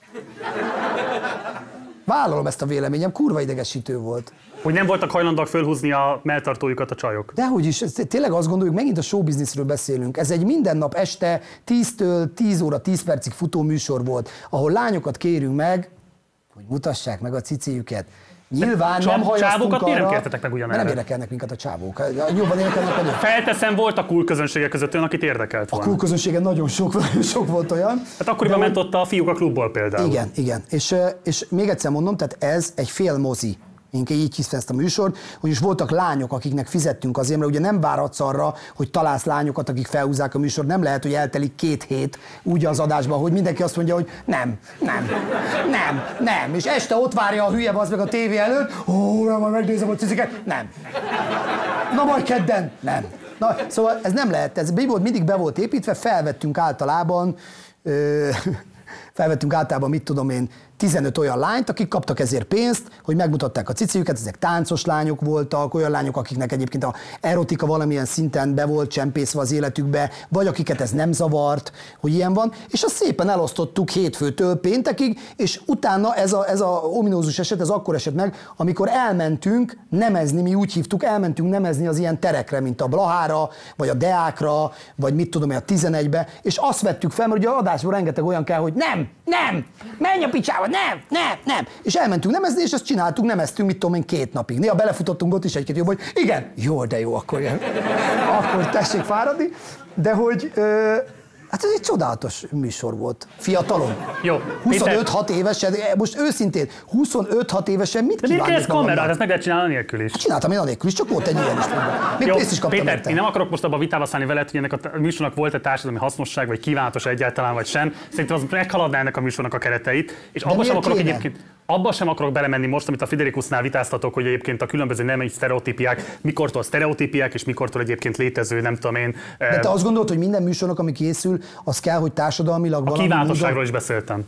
Vállalom ezt a véleményem, kurva idegesítő volt. Hogy nem voltak hajlandóak fölhúzni a melltartójukat a csajok. Dehogy is, tényleg azt gondoljuk, megint a showbizniszről beszélünk. Ez egy minden nap este 10-től 10 óra 10 percig futó műsor volt, ahol lányokat kérünk meg, hogy mutassák meg a cicéjüket. Nyilván Csa- nem hajaztunk arra, nem kértetek meg ugyanerre? nem érdekelnek minket a csávók. Jobban érdekelnek a nők. Felteszem, volt a cool közönsége között olyan, akit érdekelt A volna. cool közönségen nagyon sok, sok volt olyan. Hát akkoriban ment ott a fiúk a klubból például. Igen, igen. És, és még egyszer mondom, tehát ez egy fél mozi. Én így hiszem ezt a műsort, hogy is voltak lányok, akiknek fizettünk azért, mert ugye nem várhatsz arra, hogy találsz lányokat, akik felhúzzák a műsort. Nem lehet, hogy eltelik két hét úgy az adásban, hogy mindenki azt mondja, hogy nem, nem, nem, nem. És este ott várja a hülye az meg a tévé előtt, ó, nem, majd megnézem a ciciket. Nem. Na majd kedden. Nem. Na, szóval ez nem lehet, ez be mindig be volt építve, felvettünk általában, ö, felvettünk általában, mit tudom én, 15 olyan lányt, akik kaptak ezért pénzt, hogy megmutatták a cicijüket, ezek táncos lányok voltak, olyan lányok, akiknek egyébként a erotika valamilyen szinten be volt csempészve az életükbe, vagy akiket ez nem zavart, hogy ilyen van, és azt szépen elosztottuk hétfőtől péntekig, és utána ez a, ez a ominózus eset, ez akkor esett meg, amikor elmentünk nemezni, mi úgy hívtuk, elmentünk nemezni az ilyen terekre, mint a Blahára, vagy a Deákra, vagy mit tudom én, a 11-be, és azt vettük fel, mert ugye a adásból rengeteg olyan kell, hogy nem, nem, menj a picsába, nem, nem, nem. És elmentünk nemezni, és ezt csináltuk, nemeztünk, mit tudom én, két napig. Néha belefutottunk ott is egy-két jobb, hogy igen, jó, de jó, akkor, akkor tessék fáradni. De hogy, ö, Hát ez egy csodálatos műsor volt. Fiatalon. Jó. 25-6 évesen, most őszintén, 25-6 évesen mit De miért kell ez kamerát? Ezt meg lehet csinálni anélkül is. Csináltam én anélkül is, csak volt egy ilyen is. Még Jó, pénzt is kaptam Péter, érte. én nem akarok most abban vitába szállni veled, hogy ennek a műsornak volt-e társadalmi hasznosság, vagy kívánatos egyáltalán, vagy sem. Szerintem az meghaladná ennek a műsornak a kereteit. És abba sem akarok kéne? egyébként, abba sem akarok belemenni most, amit a Friderikusnál vitáztatok, hogy egyébként a különböző nemei sztereotípiák, mikortól sztereotípiák, és mikortól egyébként létező, nem tudom én, De eh, te azt gondolod, hogy minden műsornak, ami készül, az kell, hogy társadalmilag a valami kívánatosságról módon- is beszéltem.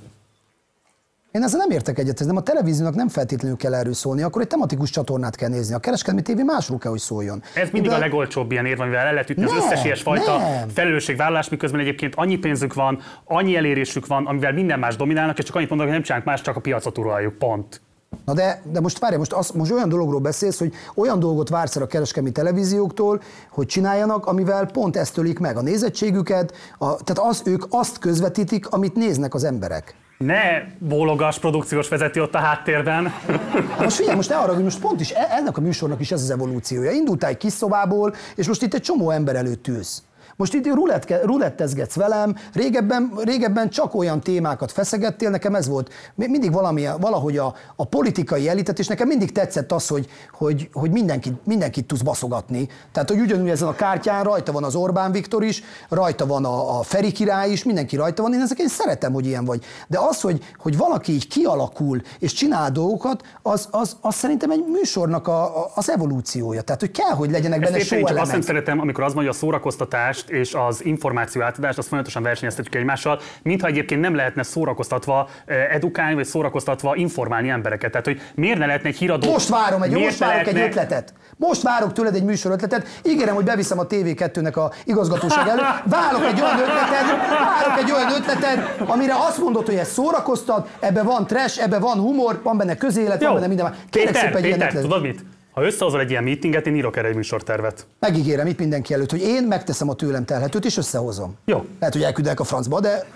Én ezzel nem értek egyet, ez nem a televíziónak nem feltétlenül kell erről szólni, akkor egy tematikus csatornát kell nézni. A kereskedelmi tévé másról kell, hogy szóljon. Ez mindig De- a legolcsóbb ilyen érv, amivel el lehet ütni az Nem, összes ilyesfajta felelősségvállalás, miközben egyébként annyi pénzük van, annyi elérésük van, amivel minden más dominálnak, és csak annyit mondok, hogy nem csinálnak más, csak a piacot uraljuk. Pont. Na de, de most várj, most, az, most olyan dologról beszélsz, hogy olyan dolgot vársz el a kereskedelmi televízióktól, hogy csináljanak, amivel pont ezt tölik meg a nézettségüket, a, tehát az, ők azt közvetítik, amit néznek az emberek. Ne bólogas produkciós vezető ott a háttérben. Hát Most figyelj, most ne arra, hogy most pont is e- ennek a műsornak is ez az evolúciója. Indultál egy kis szobából, és most itt egy csomó ember előtt ülsz. Most itt ruletke- rulettezgetsz velem, régebben, régebben csak olyan témákat feszegettél, nekem ez volt mi- mindig valami, valahogy a, a politikai elitet, és nekem mindig tetszett az, hogy, hogy, hogy mindenkit, mindenkit tudsz baszogatni. Tehát, hogy ugyanúgy ezen a kártyán rajta van az Orbán Viktor is, rajta van a, a Feri király is, mindenki rajta van, én ezeket én szeretem, hogy ilyen vagy. De az, hogy, hogy valaki így kialakul és csinál dolgokat, az, az, az szerintem egy műsornak a, a, az evolúciója. Tehát, hogy kell, hogy legyenek Ezt benne értem, én csak azt nem show szeretem, amikor az mondja a szórakoztatást és az információ átadást, azt folyamatosan versenyeztetjük egymással, mintha egyébként nem lehetne szórakoztatva eh, edukálni, vagy szórakoztatva informálni embereket. Tehát, hogy miért ne lehetne egy híradó... Most várom egy, most várok egy lehetne- ötletet. Most várok tőled egy műsor ötletet. Ígérem, hogy beviszem a TV2-nek a igazgatóság előtt. Várok egy olyan ötletet, várok egy olyan ötletet, amire azt mondod, hogy ez szórakoztat, ebbe van trash, ebbe van humor, van benne közélet, van benne minden. Kérek Péter, szépen egy Péter, tudod mit? Ha összehozol egy ilyen meetinget, én írok erre egy műsortervet. Megígérem itt mindenki előtt, hogy én megteszem a tőlem telhetőt, és összehozom. Jó. Lehet, hogy elküldek a francba, de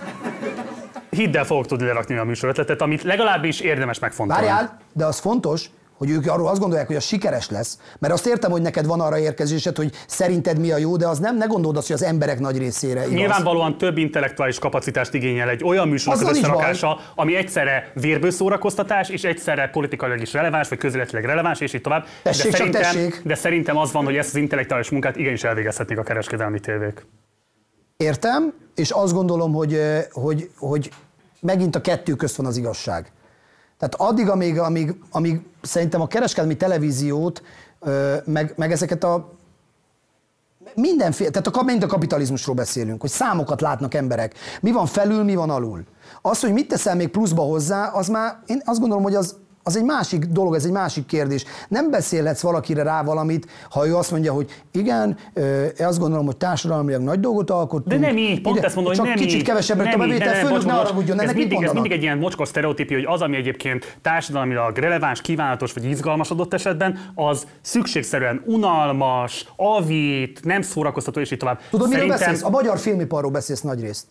Hidd el, fogok tudni lerakni a műsor ötletet, amit legalábbis érdemes megfontolni. várjál, de az fontos, hogy ők arról azt gondolják, hogy az sikeres lesz. Mert azt értem, hogy neked van arra érkezésed, hogy szerinted mi a jó, de az nem, ne gondold azt, hogy az emberek nagy részére igaz. Nyilvánvalóan több intellektuális kapacitást igényel egy olyan műsornak az összerakása, ami egyszerre vérből szórakoztatás, és egyszerre politikailag is releváns, vagy közéletileg releváns, és így tovább. Tessék, de, szerintem, tessék. de szerintem az van, hogy ezt az intellektuális munkát igenis elvégezhetnék a kereskedelmi tévék. Értem, és azt gondolom, hogy, hogy, hogy megint a kettő közt van az igazság. Tehát addig, amíg, amíg, amíg szerintem a kereskedelmi televíziót, meg, meg ezeket a mindenféle, tehát a, mind a kapitalizmusról beszélünk, hogy számokat látnak emberek. Mi van felül, mi van alul. Az, hogy mit teszel még pluszba hozzá, az már, én azt gondolom, hogy az, az egy másik dolog, ez egy másik kérdés. Nem beszélhetsz valakire rá valamit, ha ő azt mondja, hogy igen, én azt gondolom, hogy társadalmilag nagy dolgot alkottunk. De nem így, pont ide- ezt mondom, csak hogy nem kicsit így. kevesebb lett a Nem így, bevétel, főnök ne haragudjon, ennek mindig, ez mindig egy ilyen mocskos sztereotípia, hogy az, ami egyébként társadalmilag releváns, kívánatos vagy izgalmas adott esetben, az szükségszerűen unalmas, avít, nem szórakoztató, és így tovább. Tudod, miről Szerintem- beszélsz? A magyar filmiparról beszélsz nagy részt.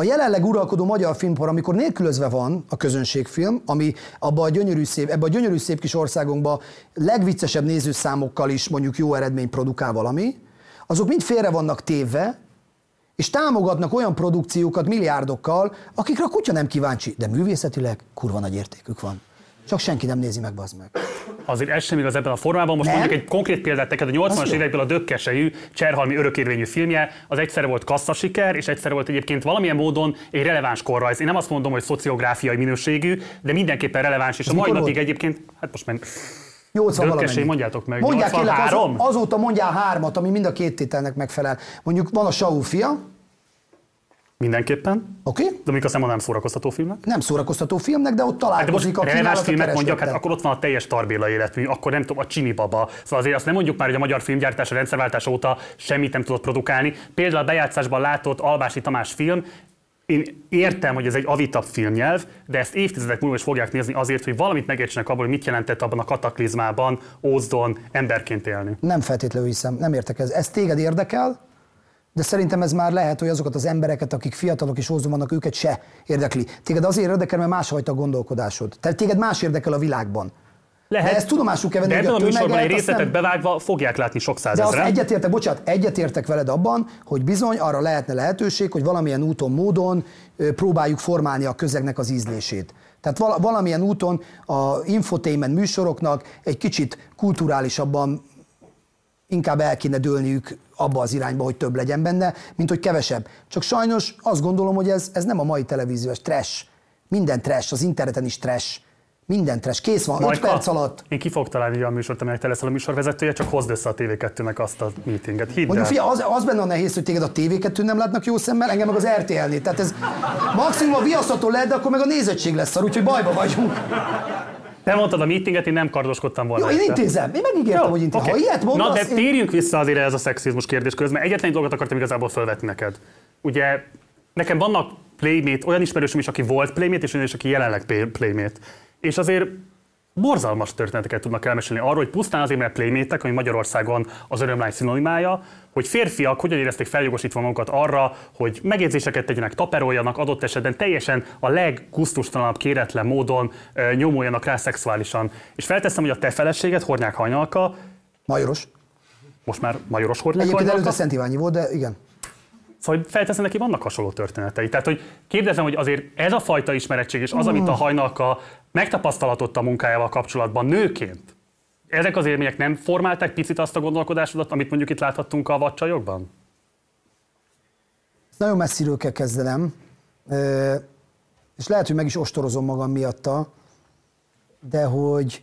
A jelenleg uralkodó magyar filmpar, amikor nélkülözve van a közönségfilm, ami abba a gyönyörű szép, ebbe a gyönyörű szép kis országunkba legviccesebb nézőszámokkal is mondjuk jó eredmény produkál valami, azok mind félre vannak tévve, és támogatnak olyan produkciókat milliárdokkal, akikre a kutya nem kíváncsi, de művészetileg kurva nagy értékük van. Csak senki nem nézi meg, bazd meg. Azért ez sem igaz ebben a formában. Most Nem? mondjuk egy konkrét példát neked, a 80-as Az jó. évekből a Dökkesejű, Cserhalmi örökérvényű filmje, az egyszerre volt kasszasiker, és egyszerre volt egyébként valamilyen módon egy releváns korrajz. Én nem azt mondom, hogy szociográfiai minőségű, de mindenképpen releváns, és a mai napig volt? egyébként, hát most már 80 Dökkesej, valamennyi. mondjátok meg, Mondják kérlek, 83? azó, azóta mondjál hármat, ami mind a két tételnek megfelel. Mondjuk van a Saul fia, Mindenképpen. Oké. Okay. De még azt nem szórakoztató filmnek. nem szórakoztató filmnek, de ott Hát de találkozik most a releváns filmet mondjak, hát akkor ott van a teljes Tarbéla életmű, akkor nem tudom, a Csini Baba. Szóval azért azt nem mondjuk már, hogy a magyar filmgyártás a rendszerváltás óta semmit nem tudott produkálni. Például a bejátszásban látott Albási Tamás film, én értem, hogy ez egy avitabb filmnyelv, de ezt évtizedek múlva is fogják nézni azért, hogy valamit megértsenek abból, hogy mit jelentett abban a kataklizmában, Ózdon emberként élni. Nem feltétlenül hiszem, nem értek ez. Ez téged érdekel, de szerintem ez már lehet, hogy azokat az embereket, akik fiatalok és ózon vannak, őket se érdekli. Téged azért érdekel, mert másfajta gondolkodásod. Tehát téged más érdekel a világban. Lehet, de ezt tudomásul kell venni, de ebben a, a műsorban egy részletet nem- bevágva fogják látni sok De azt egyetértek, bocsánat, egyetértek veled abban, hogy bizony arra lehetne lehetőség, hogy valamilyen úton, módon próbáljuk formálni a közegnek az ízlését. Tehát vala- valamilyen úton a infotainment műsoroknak egy kicsit kulturálisabban inkább el kéne dőlniük abba az irányba, hogy több legyen benne, mint hogy kevesebb. Csak sajnos azt gondolom, hogy ez, ez nem a mai televíziós trash. Minden trash, az interneten is trash. Minden trash. Kész van, 5 Majka, perc alatt. Én ki fogok találni egy olyan műsort, amelyek te leszel a műsorvezetője, csak hozd össze a TV2-nek azt a meetinget. Hidd Mondjuk fia, az, az benne a nehéz, hogy téged a TV2 nem látnak jó szemmel, engem meg az RTL-nél. Tehát ez maximum a viasztató lehet, de akkor meg a nézettség lesz szar, úgyhogy bajba vagyunk. Te mondtad a meetinget, én nem kardoskodtam volna. Jó, én intézem. Én megígértem, hogy intézem. oké. Ha ilyet mondasz, Na, de én- térjünk vissza azért ez a szexizmus kérdés közben. Egyetlen egy dolgot akartam igazából felvetni neked. Ugye nekem vannak playmate, olyan ismerősöm is, aki volt playmate, és olyan is, aki jelenleg play- playmate. És azért borzalmas történeteket tudnak elmesélni arról, hogy pusztán azért, mert playmétek, ami Magyarországon az örömlány szinonimája, hogy férfiak hogyan érezték feljogosítva magukat arra, hogy megjegyzéseket tegyenek, taperoljanak, adott esetben teljesen a leggusztustalanabb, kéretlen módon ö, nyomuljanak rá szexuálisan. És felteszem, hogy a te feleséged, Hornyák Hajnalka, Majoros. most már majoros Hornyák Egyébként Hajnalka, előtte Szent Iványi volt, de igen. Szóval felteszem neki, vannak hasonló történetei. Tehát, hogy kérdezem, hogy azért ez a fajta ismerettség és az, amit a hajnalka megtapasztalatott a munkájával kapcsolatban nőként, ezek az élmények nem formálták picit azt a gondolkodásodat, amit mondjuk itt láthattunk a vadcsajokban? Ezt nagyon messziről kell kezdenem, és lehet, hogy meg is ostorozom magam miatta, de hogy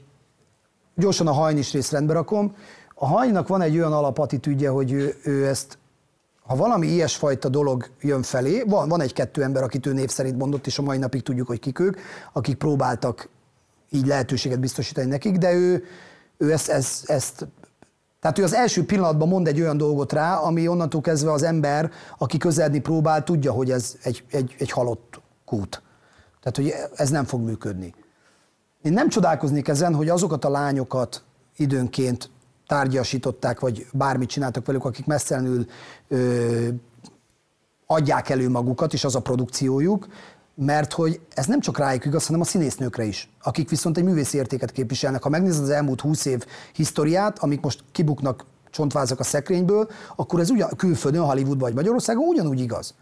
gyorsan a hajnis részt rendbe rakom. A hajnak van egy olyan alapattitűdje, hogy ő, ő ezt, ha valami ilyesfajta dolog jön felé, van, van egy-kettő ember, akit ő név szerint mondott, és a mai napig tudjuk, hogy kik ők, akik próbáltak így lehetőséget biztosítani nekik, de ő, ő ezt, ezt, ezt tehát ő az első pillanatban mond egy olyan dolgot rá, ami onnantól kezdve az ember, aki közeledni próbál, tudja, hogy ez egy, egy, egy halott kút. Tehát, hogy ez nem fog működni. Én nem csodálkoznék ezen, hogy azokat a lányokat időnként tárgyasították, vagy bármit csináltak velük, akik messzelenül ö, adják elő magukat, és az a produkciójuk, mert hogy ez nem csak rájuk igaz, hanem a színésznőkre is, akik viszont egy művészi értéket képviselnek. Ha megnézed az elmúlt 20 év historiát, amik most kibuknak csontvázak a szekrényből, akkor ez ugyan, külföldön, Hollywoodban vagy Magyarországon ugyanúgy igaz.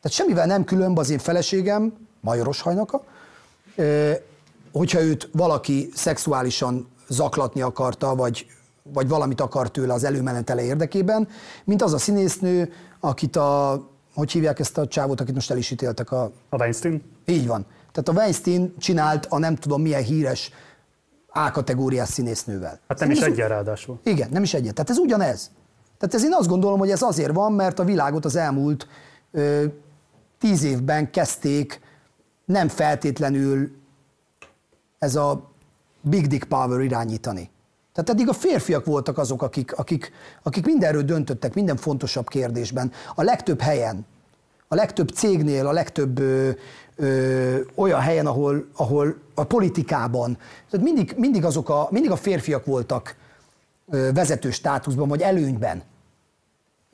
Tehát semmivel nem különb az én feleségem, Majoros hajnaka, hogyha őt valaki szexuálisan zaklatni akarta, vagy, vagy valamit akart tőle az előmenetele érdekében, mint az a színésznő, akit a, hogy hívják ezt a csávót, akit most el is ítéltek a... A Weinstein? Így van. Tehát a Weinstein csinált a nem tudom milyen híres A-kategóriás színésznővel. Hát nem is Ez- egyen ráadásul. igen, nem is egyet. Tehát ez ugyanez. Tehát ez én azt gondolom, hogy ez azért van, mert a világot az elmúlt ö, tíz évben kezdték nem feltétlenül ez a big dick power irányítani. Tehát eddig a férfiak voltak azok, akik, akik, akik mindenről döntöttek, minden fontosabb kérdésben. A legtöbb helyen, a legtöbb cégnél, a legtöbb ö, ö, olyan helyen, ahol, ahol a politikában, tehát mindig, mindig, azok a, mindig a férfiak voltak ö, vezető státuszban, vagy előnyben.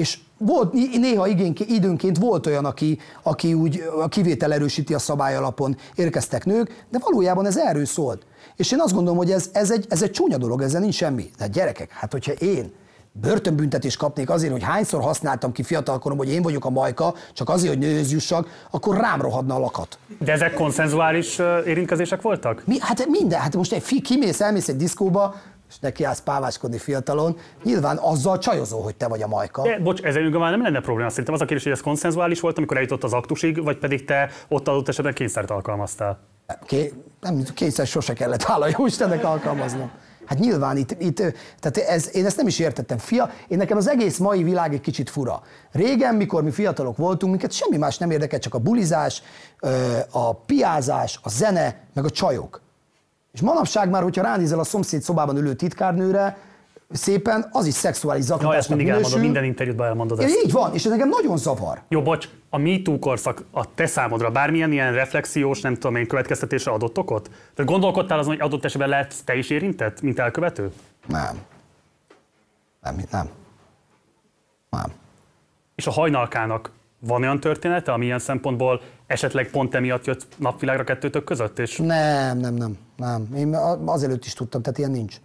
És volt, néha igénk, időnként volt olyan, aki, aki úgy a kivétel erősíti a szabály alapon érkeztek nők, de valójában ez erről szólt. És én azt gondolom, hogy ez, ez, egy, ez egy csúnya dolog, ezzel nincs semmi. De gyerekek, hát hogyha én börtönbüntetést kapnék azért, hogy hányszor használtam ki fiatalkorom, hogy én vagyok a majka, csak azért, hogy nőhöz jussak, akkor rám rohadna a lakat. De ezek konszenzuális érintkezések voltak? Mi, hát minden, hát most egy fi, kimész, elmész egy diszkóba, és neki állsz páváskodni fiatalon, nyilván azzal csajozol, hogy te vagy a majka. De, bocs, ezzel önmagában nem lenne probléma. Szerintem az a kérdés, hogy ez konszenzuális volt, amikor eljutott az aktusig, vagy pedig te ott adott esetben kényszert alkalmaztál. Ké, nem, kényszer sose kellett, hála jó Istennek alkalmaznom. Hát nyilván itt, itt tehát ez, én ezt nem is értettem. Fia, én nekem az egész mai világ egy kicsit fura. Régen, mikor mi fiatalok voltunk, minket semmi más nem érdekelt, csak a bulizás, a piázás, a zene, meg a csajok. És manapság már, hogyha ránézel a szomszéd szobában ülő titkárnőre, szépen, az is szexuális Ja, ezt zaklatásnak mindig elmondod, minősül. minden interjútban elmondod ezt. így van, és ez nekem nagyon zavar. Jó, bocs, a MeToo korszak a te számodra bármilyen ilyen reflexiós, nem tudom én, következtetésre adott okot? Tehát gondolkodtál azon, hogy adott esetben lehet te is érintett, mint elkövető? Nem. Nem, nem. Nem. És a hajnalkának Van olyan története, ami ilyen szempontból esetleg pont emiatt jött napvilágra kettőtök között? És Nem, nem, nem, nem. Én azelőtt is tudtam, tehát ilyen nincs.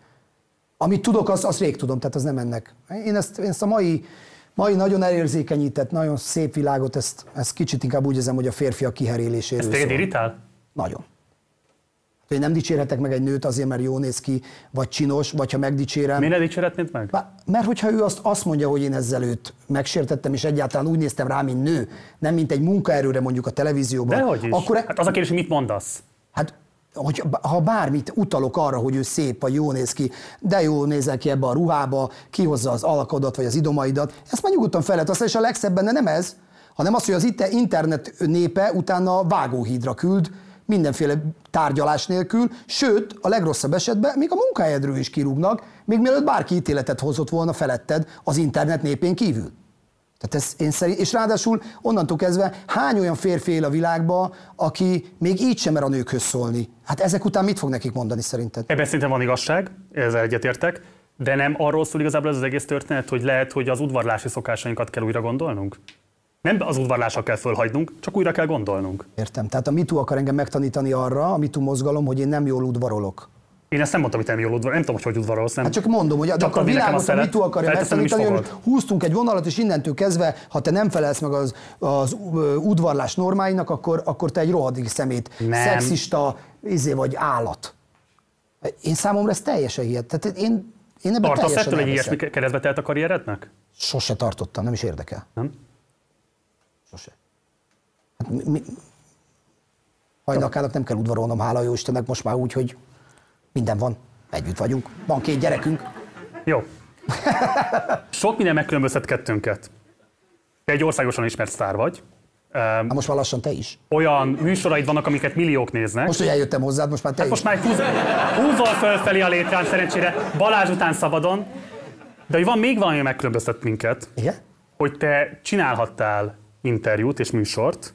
Amit tudok, azt, azt rég tudom, tehát az nem ennek. Én ezt, én ezt a mai, mai nagyon elérzékenyített, nagyon szép világot, ezt, ezt kicsit inkább úgy érzem, hogy a férfiak kiheréléséről ez téged irritál? Nagyon. Én nem dicsérhetek meg egy nőt azért, mert jól néz ki, vagy csinos, vagy ha megdicsérem. Miért ne dicséretnéd meg? Mert hogyha ő azt, azt mondja, hogy én ezzel őt megsértettem, és egyáltalán úgy néztem rá, mint nő, nem mint egy munkaerőre mondjuk a televízióban, Dehogy is. akkor Hát az a kérdés, hogy mit mondasz? Hát, hogy, ha bármit utalok arra, hogy ő szép, vagy jól néz ki, de jól nézel ki ebbe a ruhába, kihozza az alkodat, vagy az idomaidat, ezt már nyugodtan fel lehet és a legszebb benne nem ez, hanem az, hogy az itt internet népe utána vágóhídra küld, mindenféle tárgyalás nélkül, sőt, a legrosszabb esetben még a munkahelyedről is kirúgnak, még mielőtt bárki ítéletet hozott volna feletted az internet népén kívül. Tehát ez én szerint, és ráadásul onnantól kezdve hány olyan férfi él a világban, aki még így sem mer a nőkhöz szólni. Hát ezek után mit fog nekik mondani szerinted? Ebben szerintem van igazság, ezzel egyetértek, de nem arról szól igazából ez az egész történet, hogy lehet, hogy az udvarlási szokásainkat kell újra gondolnunk? Nem az udvarlással kell fölhagynunk, csak újra kell gondolnunk. Értem. Tehát a MeToo akar engem megtanítani arra, a MeToo mozgalom, hogy én nem jól udvarolok. Én ezt nem mondtam, hogy nem jól udvar, nem tudom, hogy hogy udvarolsz. Nem. Hát csak mondom, hogy de Csak akkor a adni nekem világot a szelet, MeToo akarja megtanítani, hogy húztunk egy vonalat, és innentől kezdve, ha te nem felelsz meg az, az udvarlás normáinak, akkor, akkor te egy rohadik szemét, Nem. szexista, izé vagy állat. Én számomra ez teljesen hihet. Tehát én, én ebben Tartasz ettől egy ilyesmi keresztbe telt a karrierednek? Sose tartottam, nem is érdekel. Nem? Hát mi. Hajnalkának nem kell udvarolnom, hála jó Istennek, most már úgy, hogy minden van, együtt vagyunk, van két gyerekünk. Jó. Sok minden megkülönböztet kettőnket. Te egy országosan ismert sztár vagy. Um, most már lassan te is. Olyan műsoraid vannak, amiket milliók néznek. Most, hogy eljöttem hozzád, most már te Hát is. most már húz, húzol fölfelé a létrán szerencsére, Balázs után szabadon. De hogy van még valami, ami megkülönböztet minket. Igen? Hogy te csinálhattál interjút és műsort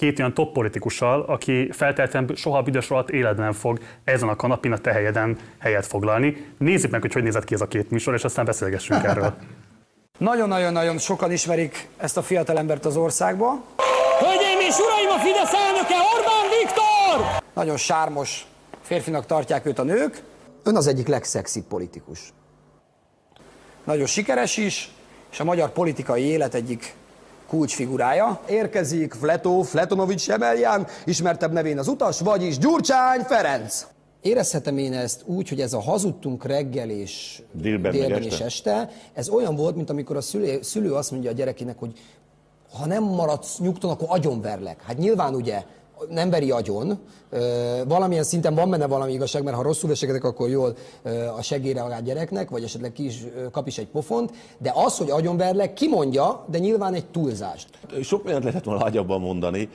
két olyan top politikussal, aki feltétlenül soha büdös alatt életben nem fog ezen a kanapin a te helyeden helyet foglalni. Nézzük meg, hogy hogy nézett ki ez a két műsor, és aztán beszélgessünk erről. Nagyon-nagyon-nagyon sokan ismerik ezt a fiatalembert az országban. Hölgyeim és uraim, a Fidesz elnöke Orbán Viktor! Nagyon sármos férfinak tartják őt a nők. Ön az egyik legszexibb politikus. Nagyon sikeres is, és a magyar politikai élet egyik kulcsfigurája. Érkezik Fleto, Fletonovics Semelyan, ismertebb nevén az utas, vagyis Gyurcsány Ferenc. Érezhetem én ezt úgy, hogy ez a hazudtunk reggel és Délben délben este? és este, ez olyan volt, mint amikor a szülő, szülő azt mondja a gyerekének, hogy ha nem maradsz nyugton, akkor agyonverlek. Hát nyilván ugye nem veri agyon, valamilyen szinten van benne valami igazság, mert ha rosszul vesekedek, akkor jól a segére a gyereknek, vagy esetleg ki is, kap is egy pofont, de az, hogy agyonverlek, kimondja, de nyilván egy túlzást. Sok mindent lehetett volna agyabban mondani.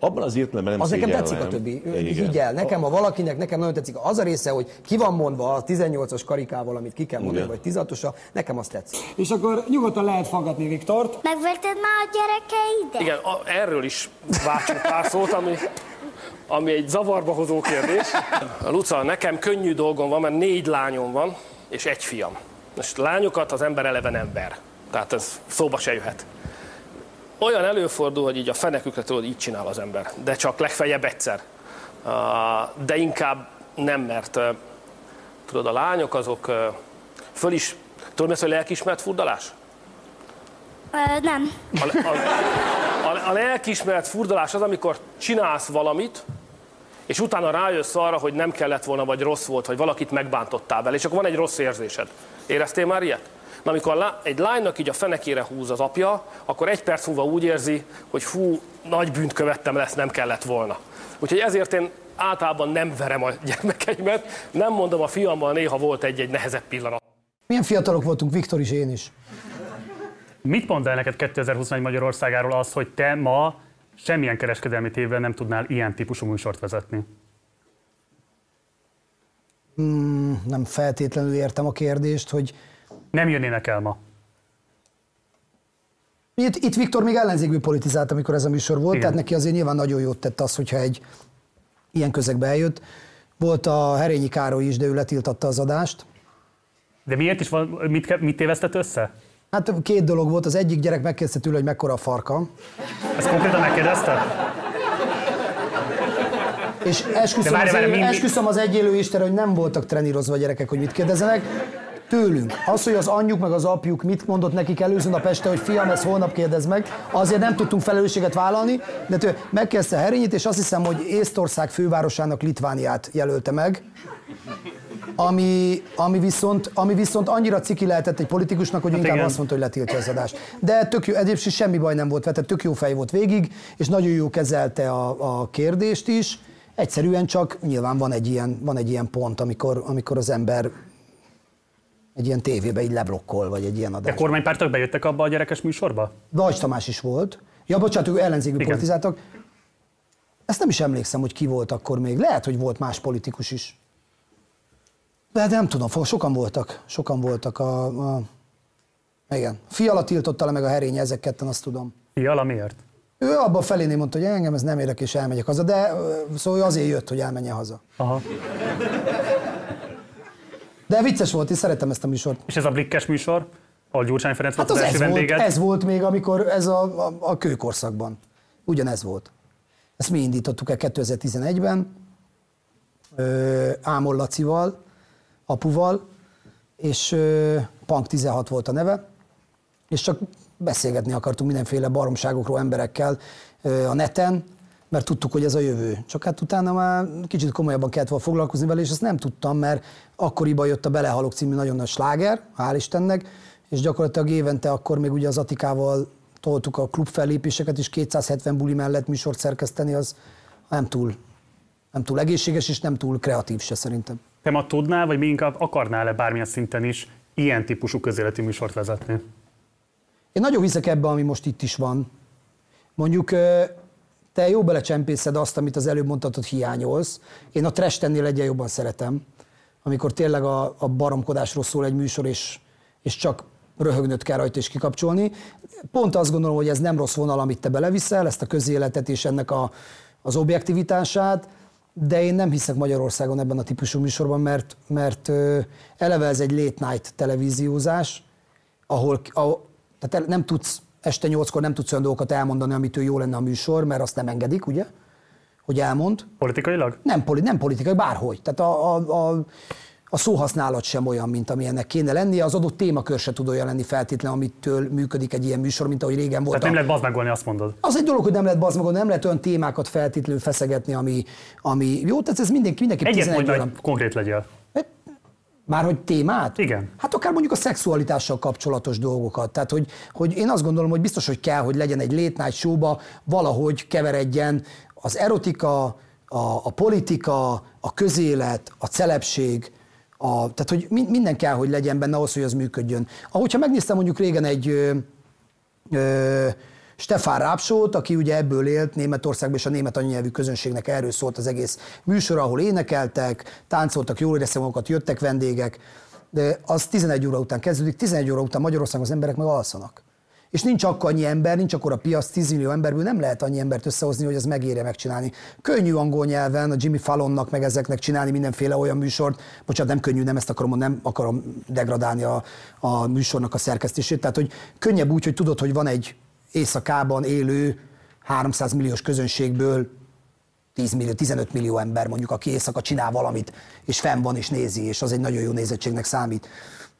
Abban az értelemben nem Az nekem tetszik a többi. Igen. Higgy el, nekem, ha valakinek, nekem nagyon tetszik. Az a része, hogy ki van mondva a 18-as karikával, amit ki kell mondani, Igen. vagy 16-osra, nekem azt tetszik. És akkor nyugodtan lehet faggatni Viktort. Megverted már a gyerekeidet? Igen, a, erről is váltsunk pár szót, ami, ami egy zavarba hozó kérdés. Luca, nekem könnyű dolgom van, mert négy lányom van, és egy fiam. Most lányokat az ember eleve nem ver. Tehát ez szóba se jöhet. Olyan előfordul, hogy így a fenekükre tudod, így csinál az ember, de csak legfeljebb egyszer. De inkább nem, mert tudod, a lányok azok föl is, mi az, hogy lelkismert furdalás? Ö, nem. A, a, a, a lelkismeret furdalás az, amikor csinálsz valamit, és utána rájössz arra, hogy nem kellett volna, vagy rossz volt, vagy valakit megbántottál vele, és akkor van egy rossz érzésed. Éreztél már ilyet? Na, amikor lá- egy lánynak így a fenekére húz az apja, akkor egy perc múlva úgy érzi, hogy fú, nagy bűnt követtem lesz, nem kellett volna. Úgyhogy ezért én általában nem verem a gyermekeimet, nem mondom, a fiammal néha volt egy-egy nehezebb pillanat. Milyen fiatalok voltunk, Viktor is, én is. Mit mond el neked 2021 Magyarországáról az, hogy te ma semmilyen kereskedelmi tévvel nem tudnál ilyen típusú műsort vezetni? Hmm, nem feltétlenül értem a kérdést, hogy Nem jönnének el ma. Itt, itt Viktor még ellenzékből politizált, amikor ez a műsor volt, Igen. tehát neki azért nyilván nagyon jót tett az, hogyha egy ilyen közegbe eljött. Volt a Herényi Károly is, de ő letiltatta az adást. De miért is van, mit, mit tévesztett össze? Hát két dolog volt. Az egyik gyerek megkérdezte tőle, hogy mekkora a farka. Ezt konkrétan megkérdezte? És esküszöm, várj, az, várj, élő, mind- esküszöm az egyélő Istenre, hogy nem voltak trenírozva a gyerekek, hogy mit kérdezenek. Tőlünk. Az, hogy az anyjuk meg az apjuk mit mondott nekik előző nap este, hogy fiam, ezt holnap kérdez meg, azért nem tudtunk felelősséget vállalni, de tő megkezdte Herinyit, és azt hiszem, hogy Észtország fővárosának Litvániát jelölte meg, ami, ami, viszont, ami viszont annyira ciki lehetett egy politikusnak, hogy Hát inkább igen. azt mondta, hogy letiltja az adást. De tök jó, egyébként semmi baj nem volt, vele, tehát tök jó fej volt végig, és nagyon jó kezelte a, a kérdést is. Egyszerűen csak nyilván van egy ilyen, van egy ilyen pont, amikor, amikor az ember egy ilyen tévébe így leblokkol, vagy egy ilyen De adás. kormánypártok bejöttek abba a gyerekes műsorba? Dajcs Tamás is volt. Ja, bocsánat, ők ellenzékből Igen. politizáltak. Ezt nem is emlékszem, hogy ki volt akkor még. Lehet, hogy volt más politikus is. De nem tudom, sokan voltak. Sokan voltak a... a... Igen. Fiala tiltotta le meg a herény, ezek ketten, azt tudom. Fiala miért? Ő abban a felénél mondta, hogy engem ez nem érdekel, és elmegyek haza, de szóval ő azért jött, hogy elmenjen haza. Aha. De vicces volt, én szeretem ezt a műsort. És ez a blikkes műsor, ahol Gyurcsány Ferenc volt Hát az, az első ez volt, vendéged? ez volt még, amikor ez a, a, a kőkorszakban. Ugyanez volt. Ezt mi indítottuk el 2011-ben, ö, Ámol Lacival, apuval, és Punk 16 volt a neve, és csak beszélgetni akartunk mindenféle baromságokról emberekkel a neten, mert tudtuk, hogy ez a jövő. Csak hát utána már kicsit komolyabban kellett volna foglalkozni vele, és ezt nem tudtam, mert akkoriban jött a Belehalok című nagyon nagy sláger, hál' Istennek, és gyakorlatilag évente akkor még ugye az Atikával toltuk a klub fellépéseket, és 270 buli mellett műsort szerkeszteni, az nem túl, nem túl egészséges, és nem túl kreatív se szerintem. Te ma tudnál, vagy még inkább akarnál-e bármilyen szinten is ilyen típusú közéleti műsort vezetni? Én nagyon hiszek ebbe, ami most itt is van. Mondjuk te jó belecsempészed azt, amit az előbb mondtad, hiányolsz. Én a trash egyen jobban szeretem, amikor tényleg a, a baromkodásról szól egy műsor, és, és csak röhögnöd kell rajta és kikapcsolni. Pont azt gondolom, hogy ez nem rossz vonal, amit te beleviszel, ezt a közéletet és ennek a, az objektivitását, de én nem hiszek Magyarországon ebben a típusú műsorban, mert, mert eleve ez egy late night televíziózás, ahol, ahol tehát nem tudsz, este nyolckor nem tudsz olyan dolgokat elmondani, amitől jó lenne a műsor, mert azt nem engedik, ugye? Hogy elmond. Politikailag? Nem, poli, nem politikai, bárhogy. Tehát a, a, a, a szóhasználat sem olyan, mint amilyennek kéne lennie, az adott témakör se tud olyan lenni feltétlenül, amitől működik egy ilyen műsor, mint ahogy régen volt. Tehát nem lehet bazmegolni, azt mondod. Az egy dolog, hogy nem lehet bazmagon, nem lehet olyan témákat feltétlenül feszegetni, ami, ami jó, tehát ez mindenki, mindenki Egyet 11 mondj, hogy konkrét legyél. Már hogy témát? Igen. Hát akár mondjuk a szexualitással kapcsolatos dolgokat. Tehát, hogy, hogy én azt gondolom, hogy biztos, hogy kell, hogy legyen egy late night showba, valahogy keveredjen az erotika, a, a politika, a közélet, a celebség, a, tehát, hogy mi- minden kell, hogy legyen benne ahhoz, hogy az működjön. Ahogyha megnéztem mondjuk régen egy ö, ö, Stefán Rápsót, aki ugye ebből élt Németországban, és a német anyanyelvű közönségnek erről szólt az egész műsor, ahol énekeltek, táncoltak, jól éreztek magukat, jöttek vendégek, de az 11 óra után kezdődik, 11 óra után Magyarországon az emberek meg alszanak. És nincs akkor annyi ember, nincs akkor a piac, 10 millió emberből nem lehet annyi embert összehozni, hogy ez megérje megcsinálni. Könnyű angol nyelven, a Jimmy Fallonnak meg ezeknek csinálni mindenféle olyan műsort, bocsánat, nem könnyű, nem ezt akarom, nem akarom degradálni a, a műsornak a szerkesztését, tehát hogy könnyebb úgy, hogy tudod, hogy van egy éjszakában élő 300 milliós közönségből 10 millió, 15 millió ember mondjuk, aki éjszaka csinál valamit, és fenn van és nézi, és az egy nagyon jó nézettségnek számít.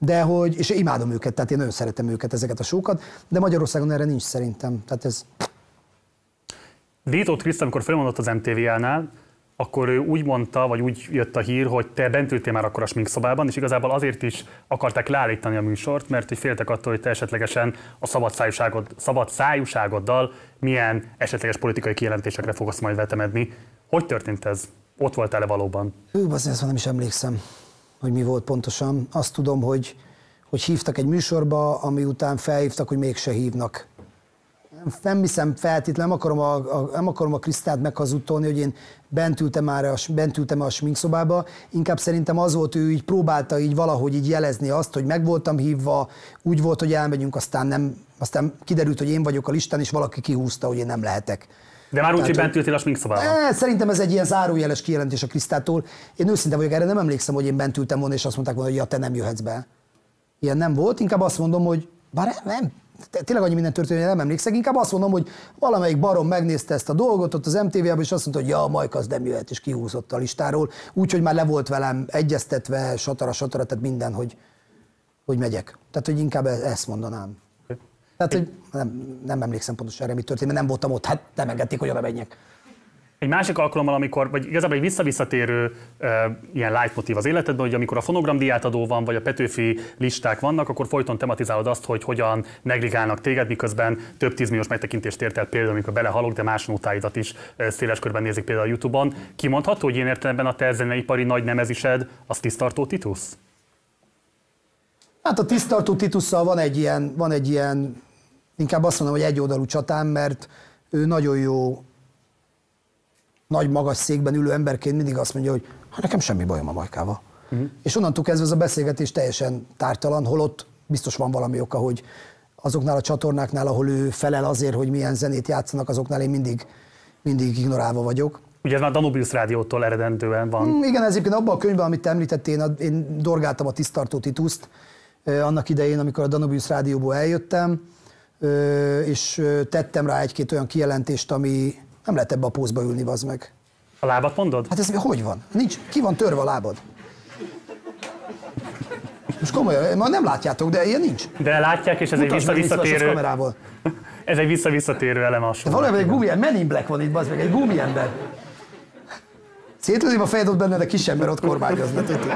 De hogy, és imádom őket, tehát én nagyon szeretem őket, ezeket a sókat, de Magyarországon erre nincs szerintem. Tehát ez, Dítót Kriszt, amikor felmondott az MTV-nál, akkor ő úgy mondta, vagy úgy jött a hír, hogy te bent ültél már akkor a sminkszobában, és igazából azért is akarták leállítani a műsort, mert hogy féltek attól, hogy te esetlegesen a szabad, szájúságod, szabad szájúságoddal milyen esetleges politikai kijelentésekre fogsz majd vetemedni. Hogy történt ez? Ott voltál-e valóban? hű, bazdmeg, ezt nem is emlékszem, hogy mi volt pontosan. Azt tudom, hogy, hogy hívtak egy műsorba, ami után felhívtak, hogy mégse hívnak. Nem, nem hiszem feltétlenül, nem akarom a, a, nem akarom a Krisztát meghazudtolni, hogy én bent ültem már a, bent ültem a sminkszobába, inkább szerintem az volt, ő így próbálta így valahogy így jelezni azt, hogy meg voltam hívva, úgy volt, hogy elmegyünk, aztán nem, aztán kiderült, hogy én vagyok a listán, és valaki kihúzta, hogy én nem lehetek. De már úgy, hogy bent ültél a sminkszobában. Eh, Szerintem ez egy ilyen zárójeles kijelentés a Krisztától. Én őszinte vagyok, erre nem emlékszem, hogy én bent ültem volna, és azt mondták volna, hogy ja, te nem jöhetsz be. Ilyen nem volt, inkább azt mondom, hogy Bár nem, tényleg annyi minden történt, hogy nem emlékszek, inkább azt mondom, hogy valamelyik barom megnézte ezt a dolgot ott az MTV-ben, és azt mondta, hogy ja, Majka az nem jöhet, és kihúzott a listáról, úgyhogy már le volt velem egyeztetve, satara, satara, tehát minden, hogy, hogy megyek. Tehát, hogy inkább e- ezt mondanám. Tehát, hogy nem, nem emlékszem pontosan erre, mi történt, mert nem voltam ott, hát nem engedték, hogy oda menjek. Egy másik alkalommal, amikor, vagy igazából egy visszavisszatérő uh, ilyen leitmotív az életedben, hogy amikor a fonogram diátadó van, vagy a Petőfi listák vannak, akkor folyton tematizálod azt, hogy hogyan negligálnak téged, miközben több tízmilliós megtekintést ért el például, amikor belehalok, de más nótáidat is széles körben nézik például a Youtube-on. Kimondható, hogy én értelemben a te zeneipari nagy nemezised, az tisztartó Titus? Hát a tisztartó Titusszal van egy ilyen, van egy ilyen, inkább azt mondom, hogy egyoldalú csatám, mert ő nagyon jó, nagy magas székben ülő emberként mindig azt mondja, hogy hát nekem semmi bajom a Majkával. Uh-huh. És onnantól kezdve ez a beszélgetés teljesen tártalan, holott biztos van valami oka, hogy azoknál a csatornáknál, ahol ő felel azért, hogy milyen zenét játszanak, azoknál én mindig, mindig ignorálva vagyok. Ugye ez már Danubius rádiótól eredendően van. Mm, igen, ez egyébként abban a könyvben, amit te említettél, én, én dorgáltam a tisztartó Tituszt eh, annak idején, amikor a Danubius rádióból eljöttem, és tettem rá egy-két olyan kijelentést, ami nem lehet ebbe a pózba ülni, az meg. A lábat mondod? Hát ez hogy van? Nincs, ki van törve a lábad? Most komolyan, ma nem látjátok, de ilyen nincs. De látják, és ez egy Mutasd az visszavisszatérő... kamerával. Ez egy visszavisszatérő elem a sorban. valójában egy gumi, Men in Black van itt, bazd meg, egy gumi ember. Szétlőném a fejed ott benne, de kis ember ott kormányozna. tudod.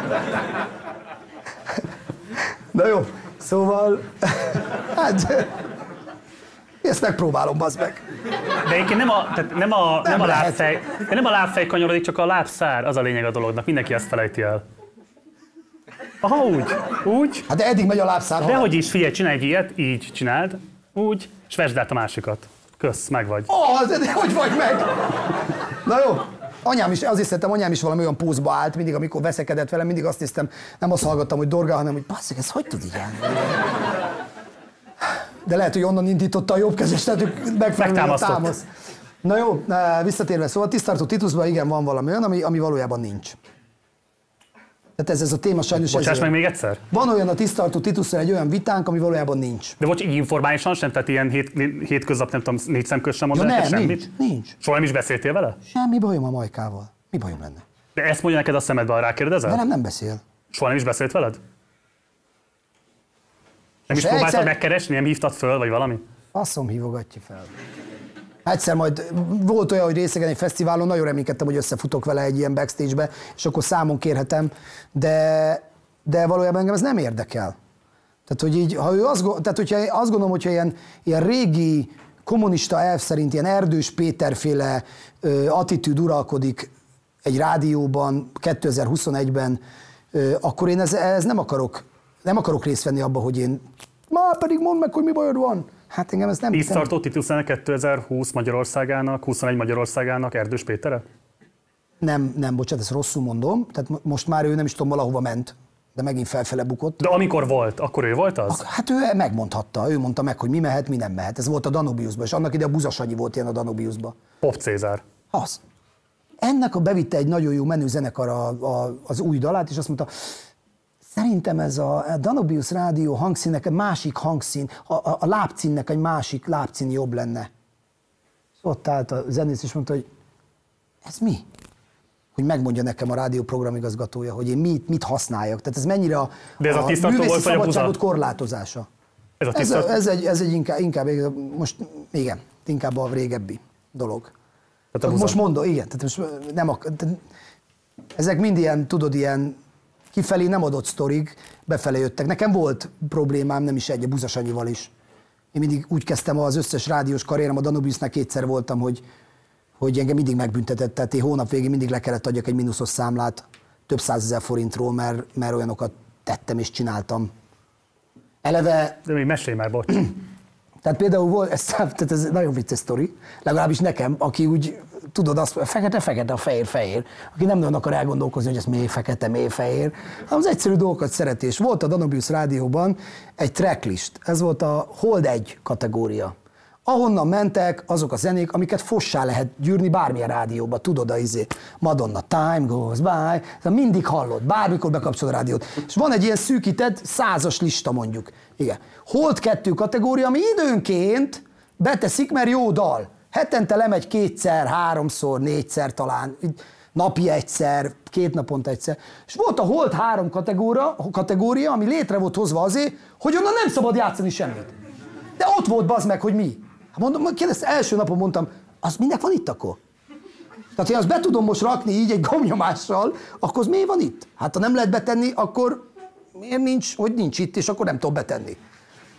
Na jó, szóval, hát, ezt megpróbálom, bazd meg. De egyébként nem a, tehát nem a, nem, Nem a lábfej, de nem a lábfej kanyarodik, csak a lábszár, az a lényeg a dolognak. Mindenki ezt felejti el. Aha, úgy. Úgy. Hát de eddig megy a lábszár. De hogy is, figyelj, csinálj egy ilyet, így csináld, úgy, és vesd át a másikat. Kösz, meg vagy. Ó, de, de hogy vagy meg? Na jó, anyám is, azért szeretem, anyám is valami olyan pózba állt, mindig, amikor veszekedett velem, mindig azt néztem, nem azt hallgattam, hogy dorgál, hanem hogy basszeg, ez hogy tud így állni? De lehet, hogy onnan indította a jobb kezes, tehát megfelelően támasz. Na jó, visszatérve, szóval a tisztartó Titusban igen van valami olyan, ami, ami valójában nincs. Tehát ez, ez a téma sajnos Bocsáss ezért- meg még egyszer? Van olyan a tisztartó Titusszal egy olyan vitánk, ami valójában nincs. De bocs, így informálisan sem, tehát ilyen hét, hétköznap, nem tudom, négy szemköz sem Ja, mondani neked nem, semmit? nincs, nincs. Soha nem is beszéltél vele? Semmi bajom a majkával. Mi bajom lenne? De ezt mondja neked a szemedben, rákérdezel? De nem, nem beszél. Soha nem is beszélt veled? Nem is próbáltad egyszer- megkeresni, nem hívtad föl, vagy valami? Faszom hívogatja fel. Egyszer majd volt olyan, hogy részegen egy fesztiválon, nagyon reménykedtem, hogy összefutok vele egy ilyen backstage-be, és akkor számon kérhetem, de, de valójában engem ez nem érdekel. Tehát, hogy így, ha ő azt, tehát, hogyha azt gondolom, hogyha ilyen, ilyen régi kommunista elv szerint ilyen Erdős Péterféle ö, attitűd uralkodik egy rádióban 2021-ben, ö, akkor én ez, ez nem akarok, nem akarok részt venni abba, hogy én már pedig mondd meg, hogy mi bajod van. Hát engem ez nem... Tíz tartó Tituszának 2020 Magyarországának, 21 Magyarországának Erdős Pétere? nem, nem, bocsánat, ezt rosszul mondom. Tehát mo- most már ő nem is tudom, valahova ment, de megint felfele bukott. De amikor volt, akkor ő volt az? Hát ő megmondhatta, ő mondta meg, hogy mi mehet, mi nem mehet. Ez volt a Danubiusban, és annak ide a Buzasanyi volt ilyen a Danubiusban. Pop Cézár. Az. Ennek a bevitte egy nagyon jó menő zenekar a, a, az új dalát, és azt mondta, szerintem ez a Danubius rádió hangszínnek egy másik hangszín, a, a, a lábcínnek egy másik lábcín jobb lenne. Szóval ott állt a zenész, és mondta, hogy ez mi? Hogy megmondja nekem a rádió programigazgatója, hogy én mit, mit használjak. Tehát ez mennyire a, De ez a tisztartó művészi volt, a szabadságot korlátozása. Ez a Ez, tisztart... ez, egy, ez egy inkább, inkább, most igen, inkább a régebbi dolog. Tehát a most mondom, igen, tehát most nem ak- tehát ezek mind ilyen, tudod, ilyen kifelé nem adott sztorig, befelé jöttek. Nekem volt problémám, nem is egy, a Buzasanyival is. Én mindig úgy kezdtem az összes rádiós karrierem, a Danubiusnál kétszer voltam, hogy, hogy engem mindig megbüntetett, tehát én hónap végén mindig le kellett adjak egy mínuszos számlát több százezer forintról, mert, mert olyanokat tettem és csináltam. Eleve De még mesélj már, bocs. Tehát például volt, ez, tehát ez nagyon vicces sztori, legalábbis nekem, aki úgy, tudod, azt fekete-fekete, a fehér-fehér, aki nem nagyon akar elgondolkozni, hogy ez miért fekete, miért fehér, hanem az egyszerű dolgokat szereti. És volt a Danubius rádióban egy tracklist, ez volt a Hold 1 kategória. Ahonnan mentek azok a zenék, amiket fossá lehet gyűrni bármilyen rádióba, tudod, a izé, Madonna, Time Goes By, mindig hallod, bármikor bekapcsolod a rádiót. És van egy ilyen szűkített százas lista mondjuk. Igen. Hold kettő kategória, ami időnként beteszik, mert jó dal. Hetente lemegy kétszer, háromszor, négyszer talán, napi egyszer, két naponta egyszer. És volt a Hold három kategória, kategória, ami létre volt hozva azért, hogy onnan nem szabad játszani semmit. De ott volt bazd meg, hogy mi. Hát mondom, kérdez, első napon mondtam, az minek van itt akkor? Tehát, ha azt be tudom most rakni így egy gomnyomással, akkor az miért van itt? Hát ha nem lehet betenni, akkor miért nincs, hogy nincs itt, és akkor nem tudom betenni.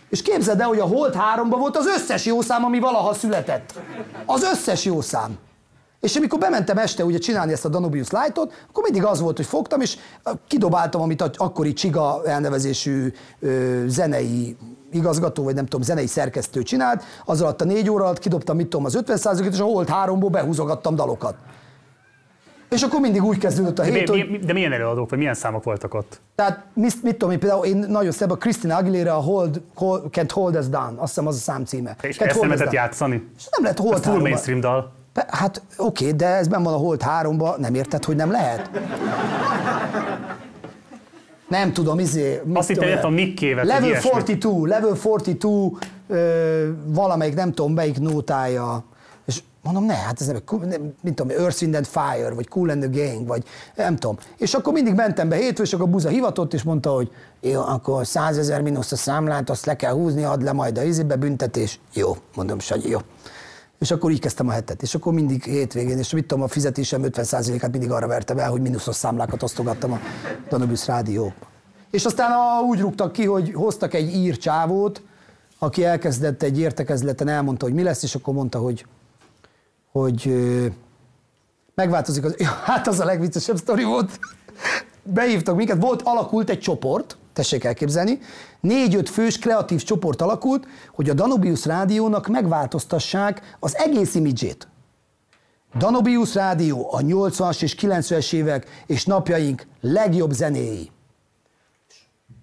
És képzeld el, hogy a Holt 3 volt az összes jó szám, ami valaha született. Az összes jó szám. És amikor bementem este ugye csinálni ezt a Danubius Light-ot, akkor mindig az volt, hogy fogtam, és kidobáltam, amit a akkori Csiga elnevezésű ö, zenei igazgató, vagy nem tudom, zenei szerkesztő csinált, az alatt a négy óra alatt kidobtam, mit tudom, az 50 et és a Holt 3-ból behúzogattam dalokat. És akkor mindig úgy kezdődött a hét, mi, hogy... mi, de milyen előadók, vagy milyen számok voltak ott? Tehát mit, mit tudom én, például én nagyon szebb a Christina Aguilera a Hold, hold, Can't Hold Us Down, azt hiszem az a szám címe. És Can't ezt Hold nem lehetett játszani? És nem lehet Hold Ez full 3 mainstream dal. Hát oké, de ez ben van a Hold 3 nem érted, hogy nem lehet? Nem tudom, izé... Azt hittem, Nick-évet, vagy Level ilyesmit. 42, Level 42, ö, valamelyik, nem tudom, melyik nótája. És mondom, ne, hát ez nem, nem mint tudom, Earth, Wind and Fire, vagy Cool and the Gang, vagy nem tudom. És akkor mindig mentem be hétfő, és akkor a buza hivatott, és mondta, hogy jó, akkor 100 ezer mínusz a számlát, azt le kell húzni, add le majd a izébe büntetés. Jó, mondom, Sanyi, jó. És akkor így kezdtem a hetet. És akkor mindig hétvégén, és mit tudom, a fizetésem 50%-át mindig arra vertem el, hogy mínuszos számlákat osztogattam a Danubius Rádió. És aztán a, úgy rúgtak ki, hogy hoztak egy ír csávót, aki elkezdett egy értekezleten, elmondta, hogy mi lesz, és akkor mondta, hogy, hogy megváltozik az... Ja, hát az a legviccesebb sztori volt. Behívtak minket, volt, alakult egy csoport, tessék elképzelni, négy-öt fős kreatív csoport alakult, hogy a Danubius Rádiónak megváltoztassák az egész imidzsét. Danubius Rádió a 80-as és 90-es évek és napjaink legjobb zenéi.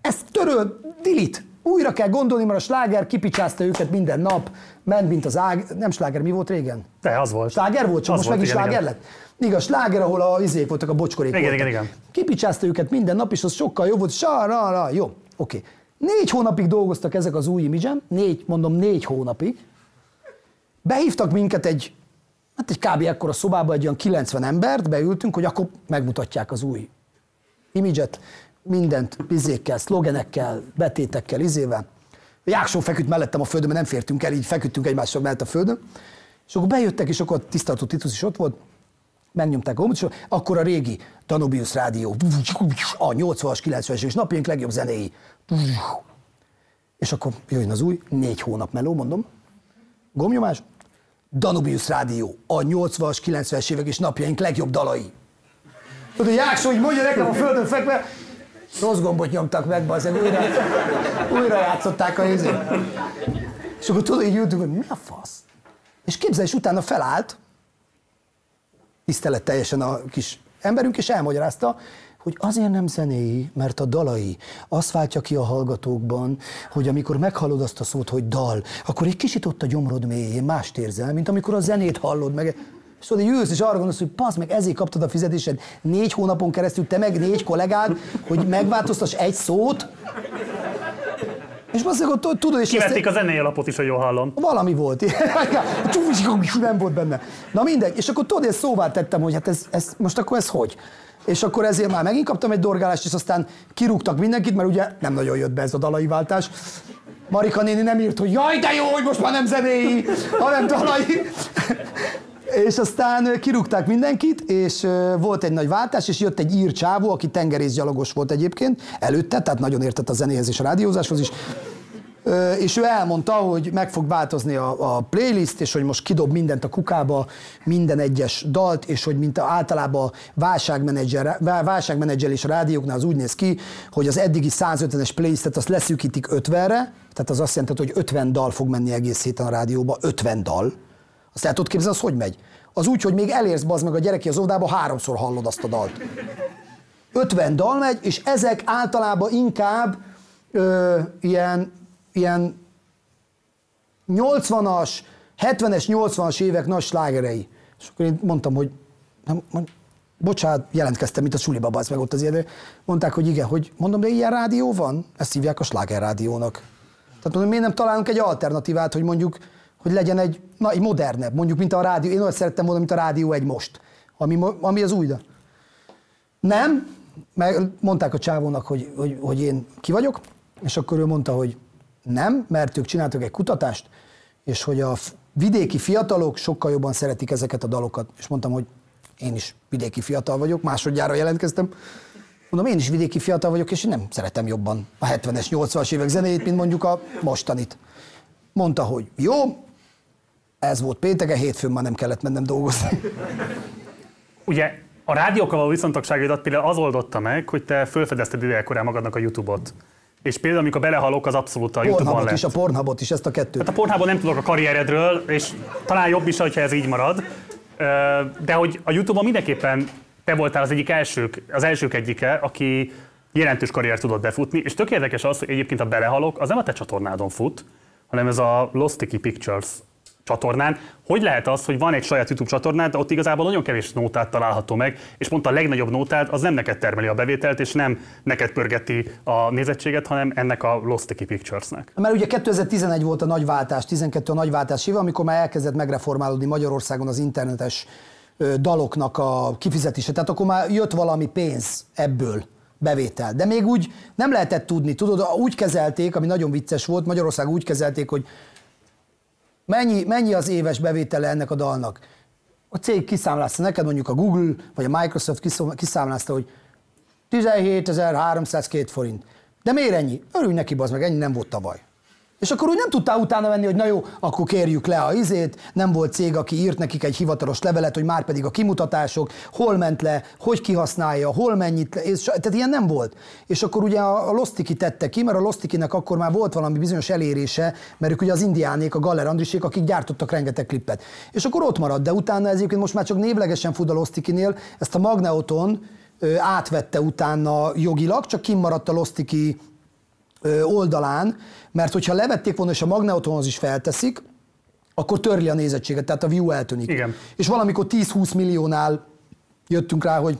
Ezt töröl, dilit. Újra kell gondolni, mert a sláger kipicsázta őket minden nap, ment, mint az ág... Nem sláger, mi volt régen? De, az volt. Sláger volt, csak Az most volt, meg is igen, sláger igen. lett? Igaz, sláger, ahol a izék voltak, a bocskorék Igen, voltak. igen, igen. Kipicsázta őket minden nap, és az sokkal jobb volt. Sa, ra, ra, jó, oké. Négy hónapig dolgoztak ezek az új imidzsem, négy, mondom, négy hónapig. Behívtak minket egy, hát egy kb. ekkora szobába, egy olyan 90 embert, beültünk, hogy akkor megmutatják az új imidzset, mindent, izékkel, szlogenekkel, betétekkel, izével. Jákson feküdt mellettem a földön, mert nem fértünk el, így feküdtünk egymással mellett a földön. És akkor bejöttek, és akkor a tisztartó Titus is ott volt, megnyomták a gombot, akkor a régi Danubius Rádió, a 80-as, 90-es és napjaink legjobb zenéi. És akkor jöjjön az új, négy hónap meló, mondom, gomnyomás, Danubius Rádió, a 80-as, 90-es évek és napjaink legjobb dalai. Tudod, hogy Jáksó így mondja nekem a földön fekve, rossz gombot nyomtak meg, bazen, újra, újra játszották a izét. És akkor tudod, így ültünk, hogy mi a fasz? És képzelj, utána felállt, tisztelet teljesen a kis emberünk, és elmagyarázta, hogy azért nem zenéi, mert a dalai azt váltja ki a hallgatókban, hogy amikor meghallod azt a szót, hogy dal, akkor egy kicsit ott a gyomrod mélyén mást érzel, mint amikor a zenét hallod meg. És tudod, ülsz, és arra gondolsz, hogy passz meg, ezért kaptad a fizetésed négy hónapon keresztül, te meg négy kollégád, hogy megváltoztass egy szót, és basszeg, ott tudod, és Kivették a zenei alapot is, hogy jól hallom. valami volt. nem volt benne. Na mindegy. És akkor tudod, én szóvá tettem, hogy hát ez, ez, most akkor ez hogy? És akkor ezért már megint kaptam egy dorgálást, és aztán kirúgtak mindenkit, mert ugye nem nagyon jött be ez a dalai váltás. Marika néni nem írt, hogy jaj, de jó, hogy most már nem zenéi, hanem dalai. És aztán kirúgták mindenkit, és volt egy nagy váltás, és jött egy ír csávó, aki tengerészgyalogos volt egyébként, előtte, tehát nagyon értett a zenéhez és a rádiózáshoz is. És ő elmondta, hogy meg fog változni a, a playlist, és hogy most kidob mindent a kukába, minden egyes dalt, és hogy mint általában válságmenedzser, vá- válságmenedzselés a rádióknál az úgy néz ki, hogy az eddigi 150-es playlistet azt leszűkítik 50-re, tehát az azt jelenti, hogy 50 dal fog menni egész héten a rádióba, 50 dal. Azt el tudod képzelni, az hogy megy? Az úgy, hogy még elérsz bazd meg a gyereki az óvodába, háromszor hallod azt a dalt. 50 dal megy, és ezek általában inkább ö, ilyen, ilyen 80-as, 70-es, 80-as évek nagy slágerei. És akkor én mondtam, hogy nem, mond, bocsánat, jelentkeztem, mint a suliba, az meg ott az ilyen. Mondták, hogy igen, hogy mondom, de ilyen rádió van? Ezt hívják a sláger rádiónak. Tehát mondom, miért nem találunk egy alternatívát, hogy mondjuk, hogy legyen egy, na, egy modernebb, mondjuk, mint a rádió. Én olyan szerettem volna, mint a rádió egy most, ami, ami az újda. Nem, meg mondták a csávónak, hogy, hogy, hogy én ki vagyok, és akkor ő mondta, hogy nem, mert ők csináltak egy kutatást, és hogy a vidéki fiatalok sokkal jobban szeretik ezeket a dalokat. És mondtam, hogy én is vidéki fiatal vagyok, másodjára jelentkeztem. Mondom, én is vidéki fiatal vagyok, és én nem szeretem jobban a 70-es, 80-as évek zenéjét, mint mondjuk a mostanit. Mondta, hogy jó, ez volt pénteken, hétfőn már nem kellett mennem dolgozni. Ugye a rádiókkal való viszontagságodat például az oldotta meg, hogy te felfedezted idejekorán magadnak a YouTube-ot. És például, amikor belehalok, az abszolút a YouTube-on lett. is, a Pornhubot is, ezt a kettőt. Hát a Pornhubon nem tudok a karrieredről, és talán jobb is, hogyha ez így marad. De hogy a YouTube-on mindenképpen te voltál az egyik elsők, az elsők egyike, aki jelentős karrier tudott befutni, és tök érdekes az, hogy egyébként a belehalok, az nem a te csatornádon fut, hanem ez a Lost Sticky Pictures csatornán. Hogy lehet az, hogy van egy saját YouTube csatornád, de ott igazából nagyon kevés nótát található meg, és pont a legnagyobb nótád az nem neked termeli a bevételt, és nem neked pörgeti a nézettséget, hanem ennek a Lost Sticky Picturesnek. Mert ugye 2011 volt a nagy váltás, 12 a nagy váltás éve, amikor már elkezdett megreformálódni Magyarországon az internetes daloknak a kifizetése. Tehát akkor már jött valami pénz ebből bevétel. De még úgy nem lehetett tudni, tudod, úgy kezelték, ami nagyon vicces volt, Magyarország úgy kezelték, hogy mennyi, mennyi az éves bevétele ennek a dalnak. A cég kiszámlázta neked, mondjuk a Google vagy a Microsoft kiszámlázta, hogy 17.302 forint. De miért ennyi? Örülj neki, bazd meg, ennyi nem volt tavaly. És akkor úgy nem tudtál utána venni, hogy na jó, akkor kérjük le a izét, nem volt cég, aki írt nekik egy hivatalos levelet, hogy már pedig a kimutatások, hol ment le, hogy kihasználja, hol mennyit le, és, tehát ilyen nem volt. És akkor ugye a, a Lostiki tette ki, mert a Lostikinek akkor már volt valami bizonyos elérése, mert ők ugye az indiánék, a Galler Andrisék, akik gyártottak rengeteg klippet. És akkor ott maradt, de utána ez most már csak névlegesen fut a Lostikinél, ezt a Magneoton átvette utána jogilag, csak kimaradt a Lostiki ö, oldalán, mert hogyha levették volna, és a Magneotonhoz is felteszik, akkor törli a nézettséget, tehát a view eltűnik. Igen. És valamikor 10-20 milliónál jöttünk rá, hogy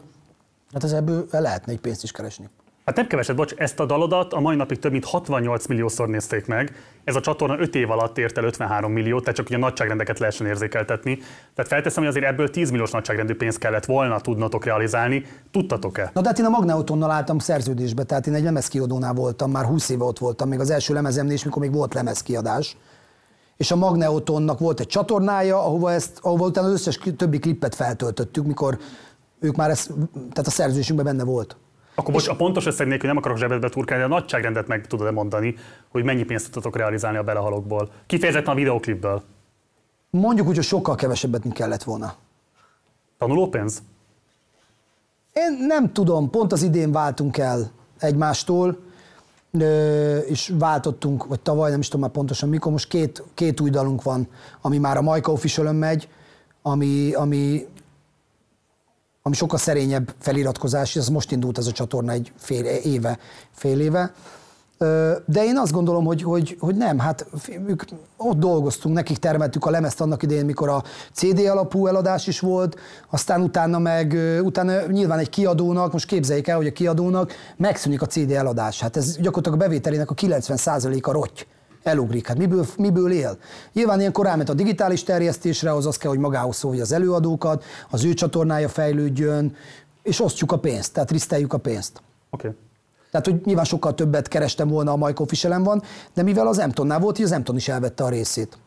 hát ez ebből lehetne egy pénzt is keresni. Hát nem keveset, bocs, ezt a dalodat a mai napig több mint 68 milliószor nézték meg. Ez a csatorna 5 év alatt ért el 53 milliót, tehát csak ugye nagyságrendeket lehessen érzékeltetni. Tehát felteszem, hogy azért ebből 10 milliós nagyságrendű pénzt kellett volna tudnotok realizálni. Tudtatok-e? Na de hát én a Magneotonnal álltam szerződésbe, tehát én egy lemezkiadónál voltam, már 20 éve ott voltam, még az első lemezemnél is, mikor még volt lemezkiadás. És a Magneotonnak volt egy csatornája, ahova, ezt, ahova utána az összes többi klippet feltöltöttük, mikor ők már ezt, tehát a szerződésünkben benne volt. Akkor bocs, a pontos összeg nélkül nem akarok zsebedbe turkálni, de a nagyságrendet meg tudod-e mondani, hogy mennyi pénzt tudtatok realizálni a belehalokból? Kifejezetten a videoklipből. Mondjuk úgy, hogy sokkal kevesebbet, mint kellett volna. Tanulópénz? Én nem tudom, pont az idén váltunk el egymástól, és váltottunk, vagy tavaly, nem is tudom már pontosan mikor, most két, két új dalunk van, ami már a Majka official megy, ami, ami, ami sokkal szerényebb feliratkozás, ez most indult ez a csatorna egy fél éve, fél éve. De én azt gondolom, hogy, hogy, hogy nem, hát ők, ott dolgoztunk, nekik termeltük a lemezt annak idején, mikor a CD alapú eladás is volt, aztán utána meg, utána nyilván egy kiadónak, most képzeljék el, hogy a kiadónak megszűnik a CD eladás. Hát ez gyakorlatilag a bevételének a 90%-a rotty elugrik. Hát miből, miből él? Nyilván ilyenkor ráment a digitális terjesztésre, az az kell, hogy magához szólja az előadókat, az ő csatornája fejlődjön, és osztjuk a pénzt, tehát riszteljük a pénzt. Oké. Okay. Tehát, hogy nyilván sokkal többet kerestem volna a Majko Officialen van, de mivel az Emtonnál volt, így az Emton is elvette a részét.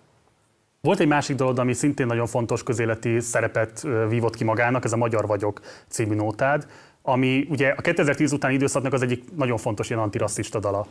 Volt egy másik dolog, ami szintén nagyon fontos közéleti szerepet vívott ki magának, ez a Magyar vagyok című nótád, ami ugye a 2010 utáni időszaknak az egyik nagyon fontos ilyen antirasszista dala.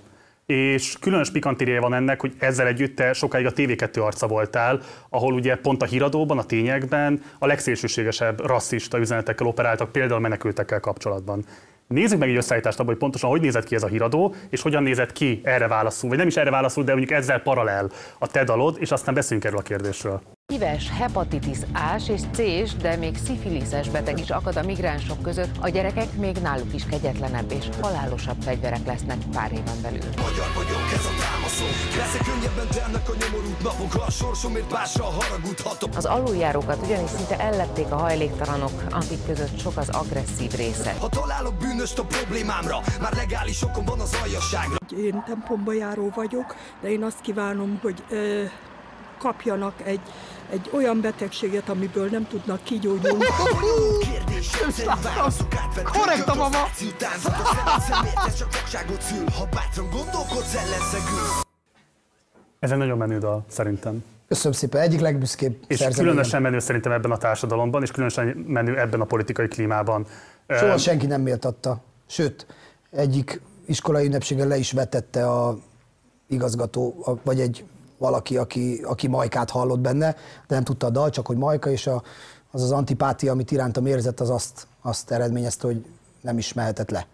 És különös pikantériája van ennek, hogy ezzel együtt te sokáig a TV2 arca voltál, ahol ugye pont a híradóban, a tényekben a legszélsőségesebb rasszista üzenetekkel operáltak, például menekültekkel kapcsolatban. Nézzük meg egy összeállítást abban, hogy pontosan hogy nézett ki ez a híradó, és hogyan nézett ki erre válaszul, vagy nem is erre válaszul, de mondjuk ezzel paralel a te dalod, és aztán beszéljünk erről a kérdésről. Híves hepatitis A-s és C-s, de még szifiliszes beteg is akad a migránsok között, a gyerekek még náluk is kegyetlenebb és halálosabb fegyverek lesznek pár éven belül. Magyar vagyok, ez a támaszó Lesz könnyebben telnek a nyomorult napok a sorsomért másra haragudhatok Az aluljárókat ugyanis szinte ellették a hajléktalanok, akik között sok az agresszív része. Ha találok bűnöst a problémámra Már legális okon van az aljasságra Én templomba járó vagyok, de én azt kívánom, hogy ö, kapjanak egy, egy olyan betegséget, amiből nem tudnak kigyógyulni. Korrekt a mama! Ez egy nagyon menő dal, szerintem. Köszönöm szépen, egyik legbüszkébb És különösen menő szerintem ebben a társadalomban, és különösen menő ebben a politikai klímában. Soha senki nem méltatta. Sőt, egyik iskolai ünnepségen le is vetette a igazgató, vagy egy valaki, aki, aki Majkát hallott benne, de nem tudta a dal, csak hogy Majka, és a, az az antipátia, amit irántam érzett, az azt, azt eredményezte, hogy nem is mehetett le.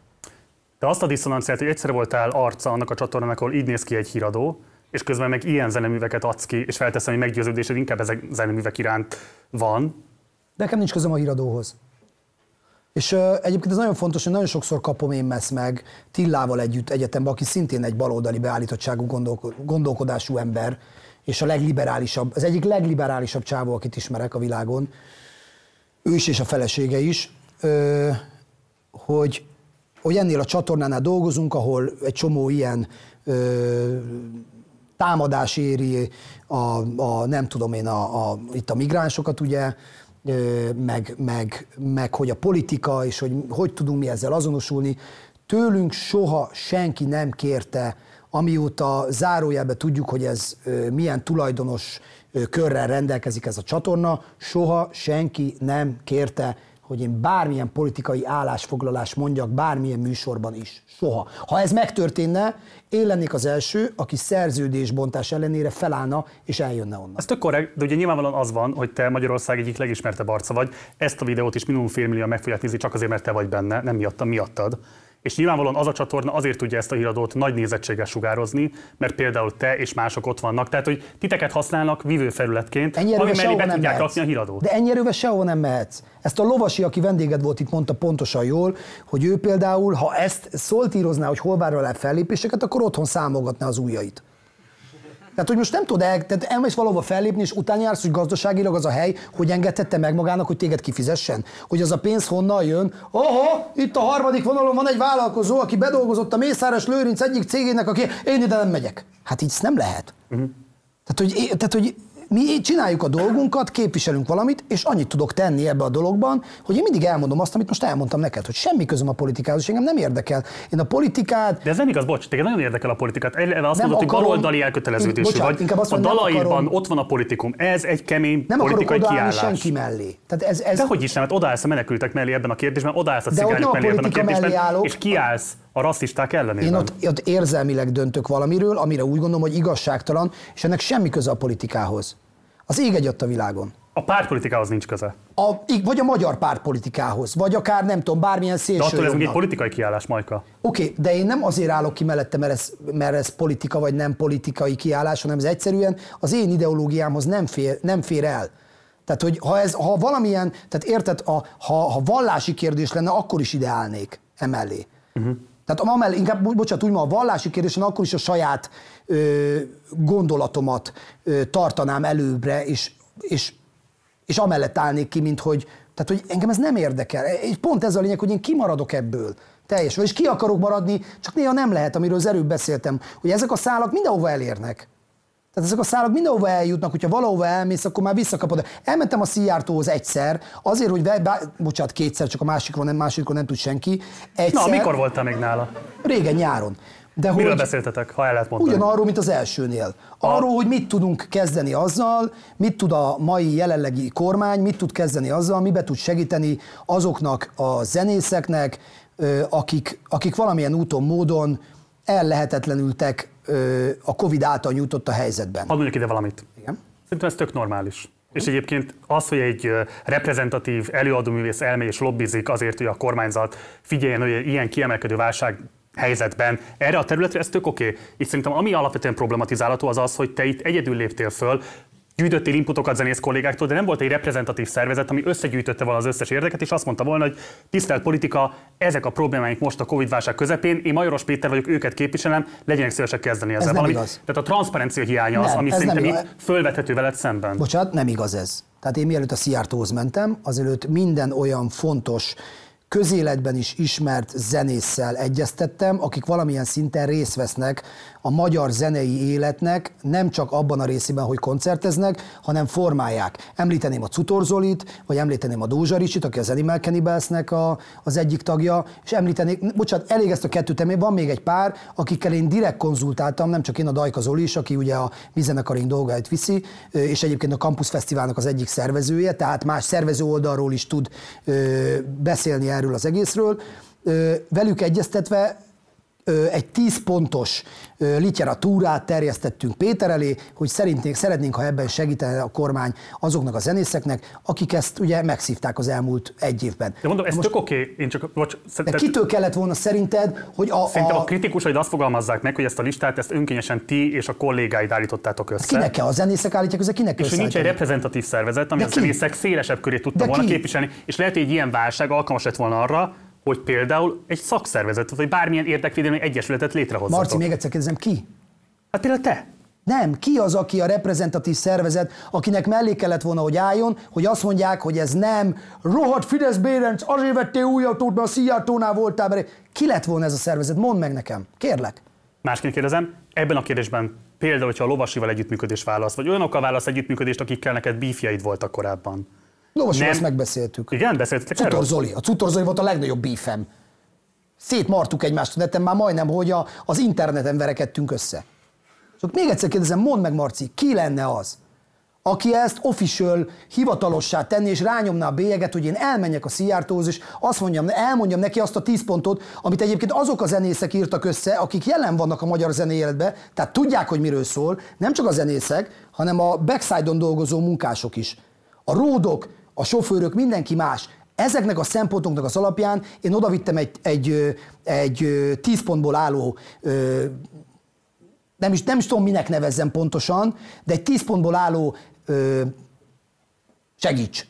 De azt a diszonanciát, hogy egyszer voltál arca annak a csatornának, ahol így néz ki egy híradó, és közben meg ilyen zeneműveket adsz ki, és felteszem, hogy meggyőződésed inkább ezek zeneművek iránt van. De nekem nincs közöm a híradóhoz. És ö, egyébként ez nagyon fontos, hogy nagyon sokszor kapom én messz meg Tillával együtt egyetemben, aki szintén egy baloldali beállítottságú gondolko- gondolkodású ember, és a legliberálisabb, az egyik legliberálisabb csávó, akit ismerek a világon, ő is és a felesége is, ö, hogy, hogy ennél a csatornánál dolgozunk, ahol egy csomó ilyen ö, támadás éri a, a nem tudom én, a, a, itt a migránsokat ugye, meg, meg, meg hogy a politika, és hogy hogy tudunk mi ezzel azonosulni. Tőlünk soha senki nem kérte, amióta zárójelbe tudjuk, hogy ez milyen tulajdonos körrel rendelkezik ez a csatorna, soha senki nem kérte, hogy én bármilyen politikai állásfoglalás mondjak bármilyen műsorban is. Soha. Ha ez megtörténne, én lennék az első, aki szerződésbontás ellenére felállna és eljönne onnan. Ez tök korrekt, de ugye nyilvánvalóan az van, hogy te Magyarország egyik legismertebb arca vagy. Ezt a videót is minimum félmillió meg fogják nézni, csak azért, mert te vagy benne, nem miattam, miattad. És nyilvánvalóan az a csatorna azért tudja ezt a híradót nagy nézettséggel sugározni, mert például te és mások ott vannak. Tehát, hogy titeket használnak vívőfelületként, Ennyi ami mellé be tudják rakni a híradót. De ennyi erővel sehova nem mehetsz. Ezt a lovasi, aki vendéged volt itt, mondta pontosan jól, hogy ő például, ha ezt szoltírozná, hogy hol várja el fellépéseket, akkor otthon számolgatná az ujjait. Tehát, hogy most nem tudod el, tehát elmész valahova fellépni, és utána jársz, hogy gazdaságilag az a hely, hogy engedhette meg magának, hogy téged kifizessen? Hogy az a pénz honnan jön? Oho, itt a harmadik vonalon van egy vállalkozó, aki bedolgozott a Mészáros Lőrinc egyik cégének, aki én ide nem megyek. Hát így nem lehet. Tehát, hogy, tehát, hogy mi csináljuk a dolgunkat, képviselünk valamit, és annyit tudok tenni ebbe a dologban, hogy én mindig elmondom azt, amit most elmondtam neked, hogy semmi közöm a politikához, és engem nem érdekel. Én a politikát... De ez nem igaz, bocs, téged nagyon érdekel a politikát. Eleve azt Nem mondod, hogy akarom- baloldali elköteleződésű Bocsánat, vagy. inkább azt a dalaidban ott van a politikum. Ez egy kemény Nem politikai kiállás. senki mellé. Tehát ez, ez... De hogy is nem, hát odaállsz a menekültek mellé ebben a kérdésben, odaállsz a cigányok mellé ebben a kérdésben, állok. és kiállsz a rasszisták ellenében. Én ott, ott érzelmileg döntök valamiről, amire úgy gondolom, hogy igazságtalan, és ennek semmi köze a politikához. Az ég egy a világon. A pártpolitikához nincs köze. A, vagy a magyar pártpolitikához, vagy akár nem tudom, bármilyen De szélső attól ez egy politikai kiállás, Majka. Oké, okay, de én nem azért állok ki mellette, mert ez, mert ez politika vagy nem politikai kiállás, hanem ez egyszerűen az én ideológiámhoz nem fér, nem fér el. Tehát, hogy ha, ez, ha valamilyen, tehát érted, a, ha, ha vallási kérdés lenne, akkor is ide állnék emellé. Uh-huh. Tehát amellé, inkább, bo- bocsánat, úgy ma a vallási kérdés lenne, akkor is a saját ö, gondolatomat ö, tartanám előbbre, és, és, és amellett állnék ki, mint hogy, tehát, hogy engem ez nem érdekel. És pont ez a lényeg, hogy én kimaradok ebből. Teljes. És ki akarok maradni, csak néha nem lehet, amiről az előbb beszéltem, hogy ezek a szálak mindenhova elérnek. Tehát ezek a szálak mindenhova eljutnak, hogyha valahova elmész, akkor már visszakapod. Elmentem a Szijjártóhoz egyszer, azért, hogy, ve, bá, bocsánat, kétszer, csak a másikról nem, másikról nem tud senki. Egyszer, Na, mikor voltál még nála? Régen, nyáron. De Miről hogy beszéltetek, ha el lehet mondani? ugyanarról, mint az elsőnél. Arról, hogy mit tudunk kezdeni azzal, mit tud a mai jelenlegi kormány, mit tud kezdeni azzal, mibe tud segíteni azoknak a zenészeknek, akik, akik valamilyen úton, módon ellehetetlenültek a Covid által nyújtott a helyzetben. Hadd mondjuk ide valamit. Igen. Szerintem ez tök normális. És egyébként az, hogy egy reprezentatív előadóművész elmegy és lobbizik azért, hogy a kormányzat figyeljen, hogy ilyen kiemelkedő válság helyzetben erre a területre, ez tök oké. Okay. Itt szerintem ami alapvetően problematizálható az az, hogy te itt egyedül léptél föl, gyűjtöttél inputokat zenész kollégáktól, de nem volt egy reprezentatív szervezet, ami összegyűjtötte volna az összes érdeket, és azt mondta volna, hogy tisztelt politika, ezek a problémáink most a Covid-válság közepén, én Majoros Péter vagyok, őket képviselem, legyenek szívesek kezdeni ezzel nem valamit. igaz. Tehát a transzparencia hiánya az, Nem, ami ez nem szerintem itt fölvethető veled szemben. Bocsánat, nem igaz ez. Tehát én mielőtt a Szijjártóhoz mentem, azelőtt minden olyan fontos, közéletben is ismert zenésszel egyeztettem, akik valamilyen szinten részt vesznek a magyar zenei életnek, nem csak abban a részében, hogy koncerteznek, hanem formálják. Említeném a Cutor Zolit, vagy említeném a Dózsa Ricsit, aki az Animal Cannibals-nek a, az egyik tagja, és említenék, bocsánat, elég ezt a kettőt említeni, van még egy pár, akikkel én direkt konzultáltam, nem csak én, a Dajka Zoli is, aki ugye a mi zenekarink dolgait viszi, és egyébként a Campus Fesztiválnak az egyik szervezője, tehát más szervező oldalról is tud beszélni erről az egészről. Velük egyeztetve egy 10 pontos literatúrát terjesztettünk Péter elé, hogy szeretnénk, szeretnénk, ha ebben segítene a kormány azoknak a zenészeknek, akik ezt ugye megszívták az elmúlt egy évben. De mondom, ez tök oké, okay. én csak, bocs, De szerintem- kitől kellett volna szerinted, hogy a, Szerintem a a, kritikusai azt fogalmazzák meg, hogy ezt a listát ezt önkényesen ti és a kollégáid állítottátok össze. kinek kell, a zenészek állítják össze, kinek És hogy nincs egy reprezentatív szervezet, ami De a ki? zenészek szélesebb körét tudta De volna ki? képviselni, és lehet, hogy egy ilyen válság alkalmas lett volna arra, hogy például egy szakszervezetet, vagy bármilyen érdekvédelmi egyesületet létrehozzatok. Marci, még egyszer kérdezem, ki? Hát például te. Nem, ki az, aki a reprezentatív szervezet, akinek mellé kellett volna, hogy álljon, hogy azt mondják, hogy ez nem rohadt Fidesz Bérenc, azért vettél új autót, mert a Szijjártónál voltál, mert ki lett volna ez a szervezet? Mondd meg nekem, kérlek. Másként kérdezem, ebben a kérdésben például, hogyha a lovasival együttműködés válasz, vagy olyanokkal válasz együttműködést, akikkel neked bífjaid voltak korábban. Lovasival Nem. ezt megbeszéltük. Igen, beszéltetek Cutor erről? Zoli. A Cutor Zoli volt a legnagyobb bífem. Szétmartuk egymást neten, már majdnem, hogy a, az interneten verekedtünk össze. Csak még egyszer kérdezem, mondd meg, Marci, ki lenne az, aki ezt official, hivatalossá tenni, és rányomná a bélyeget, hogy én elmenjek a Szijjártóhoz, és azt mondjam, elmondjam neki azt a 10 pontot, amit egyébként azok a zenészek írtak össze, akik jelen vannak a magyar zenei életben, tehát tudják, hogy miről szól, nem csak a zenészek, hanem a backside-on dolgozó munkások is. A ródok, a sofőrök, mindenki más. Ezeknek a szempontoknak az alapján én odavittem egy, egy, egy ö, 10 pontból álló nem is, nem is tudom, minek nevezzem pontosan, de egy 10 pontból álló ö, segíts.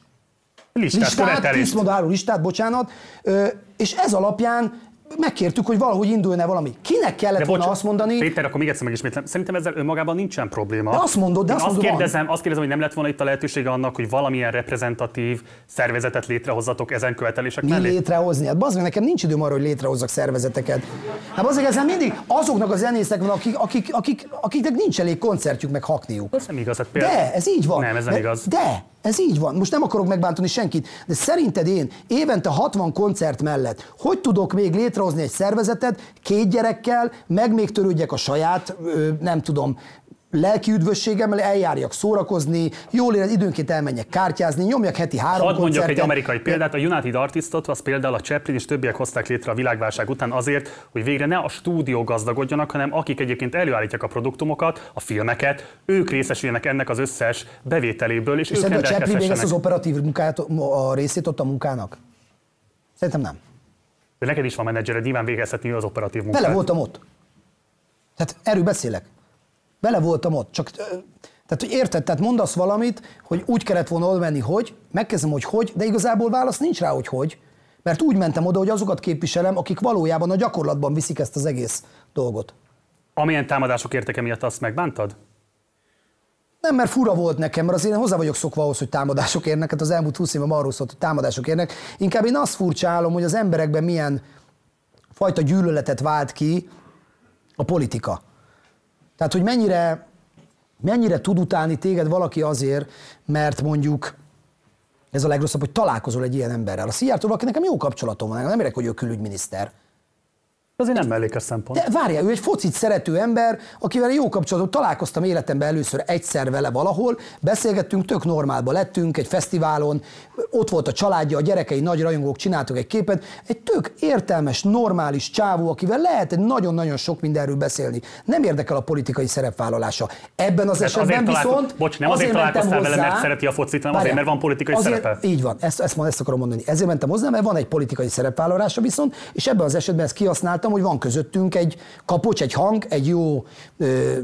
Listát, listát követelést. 10 pontból álló listát, bocsánat, ö, és ez alapján megkértük, hogy valahogy induljon valami. Kinek kellett De volna bocs, azt mondani, Péter, akkor még egyszer megismétlem. Szerintem ezzel önmagában nincsen probléma. De azt mondod, de azt azt mondod, van. kérdezem, azt kérdezem, hogy nem lett volna itt a lehetősége annak, hogy valamilyen reprezentatív szervezetet létrehozzatok ezen követelések mi mellé? létrehozni? Hát bazd meg, nekem nincs időm arra, hogy létrehozzak szervezeteket. Hát bazd meg, ezzel mindig azoknak a zenészek van, akik, akik, akik, akiknek nincs elég koncertjük, meg hakniuk. Ez nem igaz, hát például... De, ez így van. Nem, ez nem de, igaz. De, ez így van. Most nem akarok megbántani senkit, de szerinted én évente 60 koncert mellett hogy tudok még létrehozni egy szervezetet két gyerekkel, meg még törődjek a saját, nem tudom, lelki üdvösségemmel, eljárjak szórakozni, jól érez, időnként elmenjek kártyázni, nyomjak heti három Hadd mondjak egy amerikai példát, a United Artistot, az például a Chaplin és többiek hozták létre a világválság után azért, hogy végre ne a stúdió gazdagodjanak, hanem akik egyébként előállítják a produktumokat, a filmeket, ők részesüljenek ennek az összes bevételéből, és, És ők a Chaplin végez az rendelkezhessenek. operatív munkát, a részét ott a munkának? Szerintem nem. De neked is van menedzsered, nyilván végezhetni ő az operatív munkát. Vele voltam ott. Tehát erről beszélek. Vele voltam ott. Csak, tehát, hogy érted, tehát mondasz valamit, hogy úgy kellett volna oda menni, hogy, megkezdem, hogy hogy, de igazából válasz nincs rá, hogy hogy. Mert úgy mentem oda, hogy azokat képviselem, akik valójában a gyakorlatban viszik ezt az egész dolgot. Amilyen támadások értek emiatt, azt megbántad? Nem, mert fura volt nekem, mert azért én hozzá vagyok szokva ahhoz, hogy támadások érnek, hát az elmúlt 20 évben arról szólt, hogy támadások érnek. Inkább én azt furcsálom, hogy az emberekben milyen fajta gyűlöletet vált ki a politika. Tehát, hogy mennyire, mennyire tud utálni téged valaki azért, mert mondjuk ez a legrosszabb, hogy találkozol egy ilyen emberrel. A Szijjártóval, aki nekem jó kapcsolatom van, nem érek, hogy ő külügyminiszter. Azért nem mellékes szempont. De várjál, ő egy focit szerető ember, akivel jó kapcsolatot találkoztam életemben először egyszer vele valahol, beszélgettünk, tök normálba lettünk egy fesztiválon, ott volt a családja, a gyerekei, nagy rajongók, csináltak egy képet, egy tök értelmes, normális csávó, akivel lehet egy nagyon-nagyon sok mindenről beszélni. Nem érdekel a politikai szerepvállalása. Ebben az Tehát esetben találko- viszont Bocs, nem azért, mentem találkoztál vele, mert hozzá- szereti a focit, hanem azért, mert van politikai azért, szerepe. Így van, ezt, ezt, ezt akarom mondani. Ezért mentem hozzá, mert van egy politikai szerepvállalása viszont, és ebben az esetben ezt kihasználta, találtam, hogy van közöttünk egy kapocs, egy hang, egy jó ö,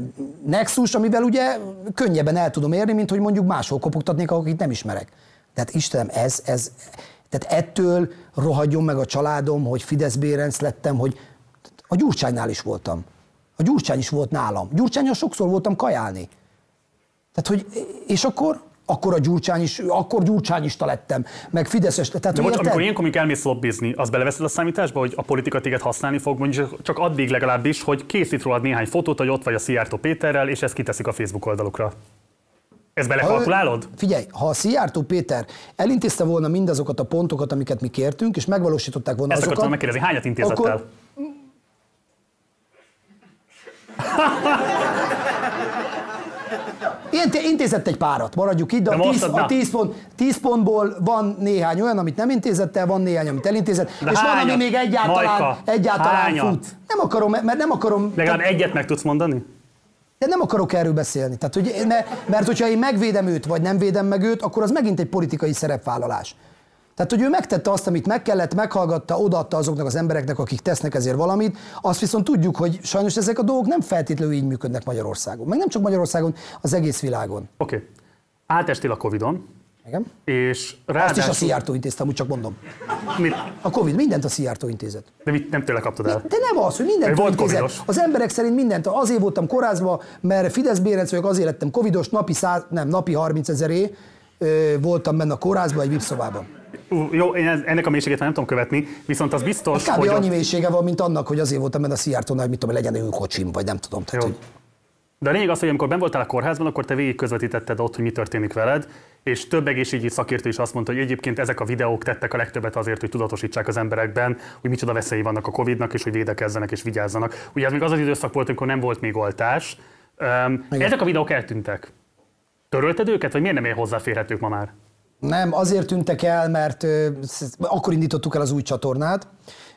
nexus, amivel ugye könnyebben el tudom érni, mint hogy mondjuk máshol kopogtatnék, akit nem ismerek. Tehát Istenem, ez, ez, tehát ettől rohadjon meg a családom, hogy Fidesz Bérenc lettem, hogy a Gyurcsánynál is voltam. A Gyurcsány is volt nálam. Gyurcsányon sokszor voltam kajálni. Tehát, hogy, és akkor, akkor a Gyurcsány is, akkor Gyurcsányista lettem, meg Fideszes. Tehát, De most, amikor ilyenkor mondjuk elmész lobbizni, az beleveszed a számításba, hogy a politika téged használni fog, mondjuk csak addig legalábbis, hogy készít rólad néhány fotót, hogy ott vagy a Szijjártó Péterrel, és ezt kiteszik a Facebook oldalukra. Ezt belekalkulálod? Ha Figyelj, ha a Szijjártó Péter elintézte volna mindazokat a pontokat, amiket mi kértünk, és megvalósították volna Ezt azokat, akartam megkérdezni, hányat intézett akkor- el? Én intézett egy párat, maradjuk itt, de, De a, most 10, ad- a. 10, pont, 10 pontból van néhány olyan, amit nem intézett el, van néhány, amit elintézett, De és van, hányat? ami még egyáltalán, Majka, egyáltalán hányat? fut. Nem akarom, mert nem akarom, Legalább egyet meg tudsz mondani? de nem akarok erről beszélni. Tehát, hogy, mert, mert hogyha én megvédem őt, vagy nem védem meg őt, akkor az megint egy politikai szerepvállalás. Tehát, hogy ő megtette azt, amit meg kellett, meghallgatta, odaadta azoknak az embereknek, akik tesznek ezért valamit, azt viszont tudjuk, hogy sajnos ezek a dolgok nem feltétlenül így működnek Magyarországon. Meg nem csak Magyarországon, az egész világon. Oké. Okay. Átestél a Covid-on, Igen? és Azt ráadásul... is a Szijjártó intéztem, úgy csak mondom. Mit? A Covid, mindent a Szijjártó intézet. De mit nem tőle kaptad el? De nem az, hogy mindent volt intézet. covidos. Az emberek szerint mindent. Azért voltam kórházba, mert Fidesz Bérenc vagyok, azért lettem covidos, napi, 100, nem, napi 30 ezeré voltam benne a kórházba, egy VIP szobában. Ú, Jó, én ennek a mélységét már nem tudom követni, viszont az biztos, Kb. hogy... annyi ott- mélysége van, mint annak, hogy azért voltam benne a Szijjártónál, hogy mit tudom, legyen ő kocsim, vagy nem tudom. Tehát, Jó. hogy De a lényeg az, hogy amikor ben voltál a kórházban, akkor te végig közvetítetted ott, hogy mi történik veled, és több egészségügyi szakértő is azt mondta, hogy egyébként ezek a videók tettek a legtöbbet azért, hogy tudatosítsák az emberekben, hogy micsoda veszélyi vannak a Covid-nak, és hogy védekezzenek és vigyázzanak. Ugye ez még az az időszak volt, amikor nem volt még oltás. Um, ezek a videók eltűntek. Törölted őket, vagy miért nem ér hozzáférhetők ma már? Nem, azért tűntek el, mert ö, akkor indítottuk el az új csatornát,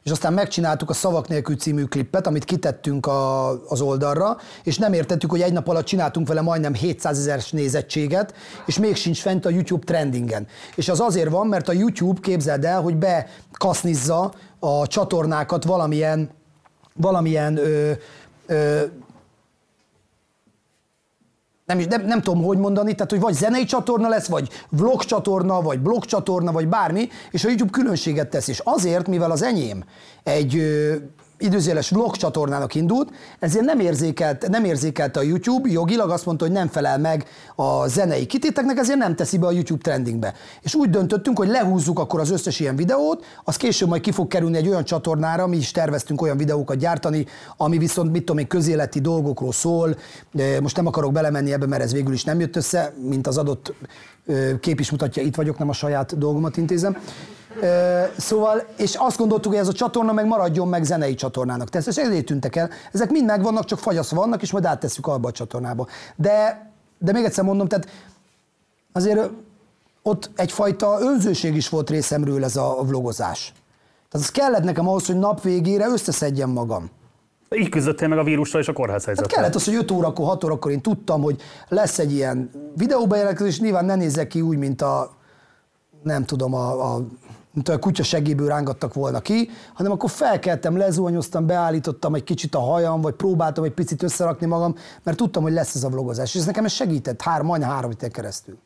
és aztán megcsináltuk a Szavak nélkül című klippet, amit kitettünk a, az oldalra, és nem értettük, hogy egy nap alatt csináltunk vele majdnem 700 ezer nézettséget, és még sincs fent a YouTube trendingen. És az azért van, mert a YouTube képzeld el, hogy bekasznizza a csatornákat valamilyen, valamilyen ö, ö, nem, is- nem, nem tudom, hogy mondani, tehát hogy vagy zenei csatorna lesz, vagy vlog csatorna, vagy blog csatorna, vagy bármi, és a YouTube különbséget tesz. És azért, mivel az enyém egy időzéles vlog csatornának indult, ezért nem érzékelt, nem érzékelte a YouTube, jogilag azt mondta, hogy nem felel meg a zenei kitéteknek, ezért nem teszi be a YouTube trendingbe. És úgy döntöttünk, hogy lehúzzuk akkor az összes ilyen videót, az később majd ki fog kerülni egy olyan csatornára, mi is terveztünk olyan videókat gyártani, ami viszont mit tudom én, közéleti dolgokról szól. Most nem akarok belemenni ebbe, mert ez végül is nem jött össze, mint az adott kép is mutatja, itt vagyok, nem a saját dolgomat intézem. Szóval, és azt gondoltuk, hogy ez a csatorna meg maradjon meg zenei csatornának. Tehát ez ezért tűntek el. Ezek mind megvannak, csak fagyaszva vannak, és majd áttesszük abba a csatornába. De, de még egyszer mondom, tehát azért ott egyfajta önzőség is volt részemről ez a vlogozás. Tehát az kellett nekem ahhoz, hogy nap végére összeszedjem magam. Így küzdöttél meg a vírussal és a kórház Hát helyzettel. kellett az, hogy 5 órakor, 6 órakor én tudtam, hogy lesz egy ilyen videóbejelentkezés, nyilván ne nézzek ki úgy, mint a, nem tudom, a, a mint a kutya segéből rángattak volna ki, hanem akkor felkeltem, lezuhanyoztam, beállítottam egy kicsit a hajam, vagy próbáltam egy picit összerakni magam, mert tudtam, hogy lesz ez a vlogozás. És ez nekem segített, három, majdnem három héten keresztül.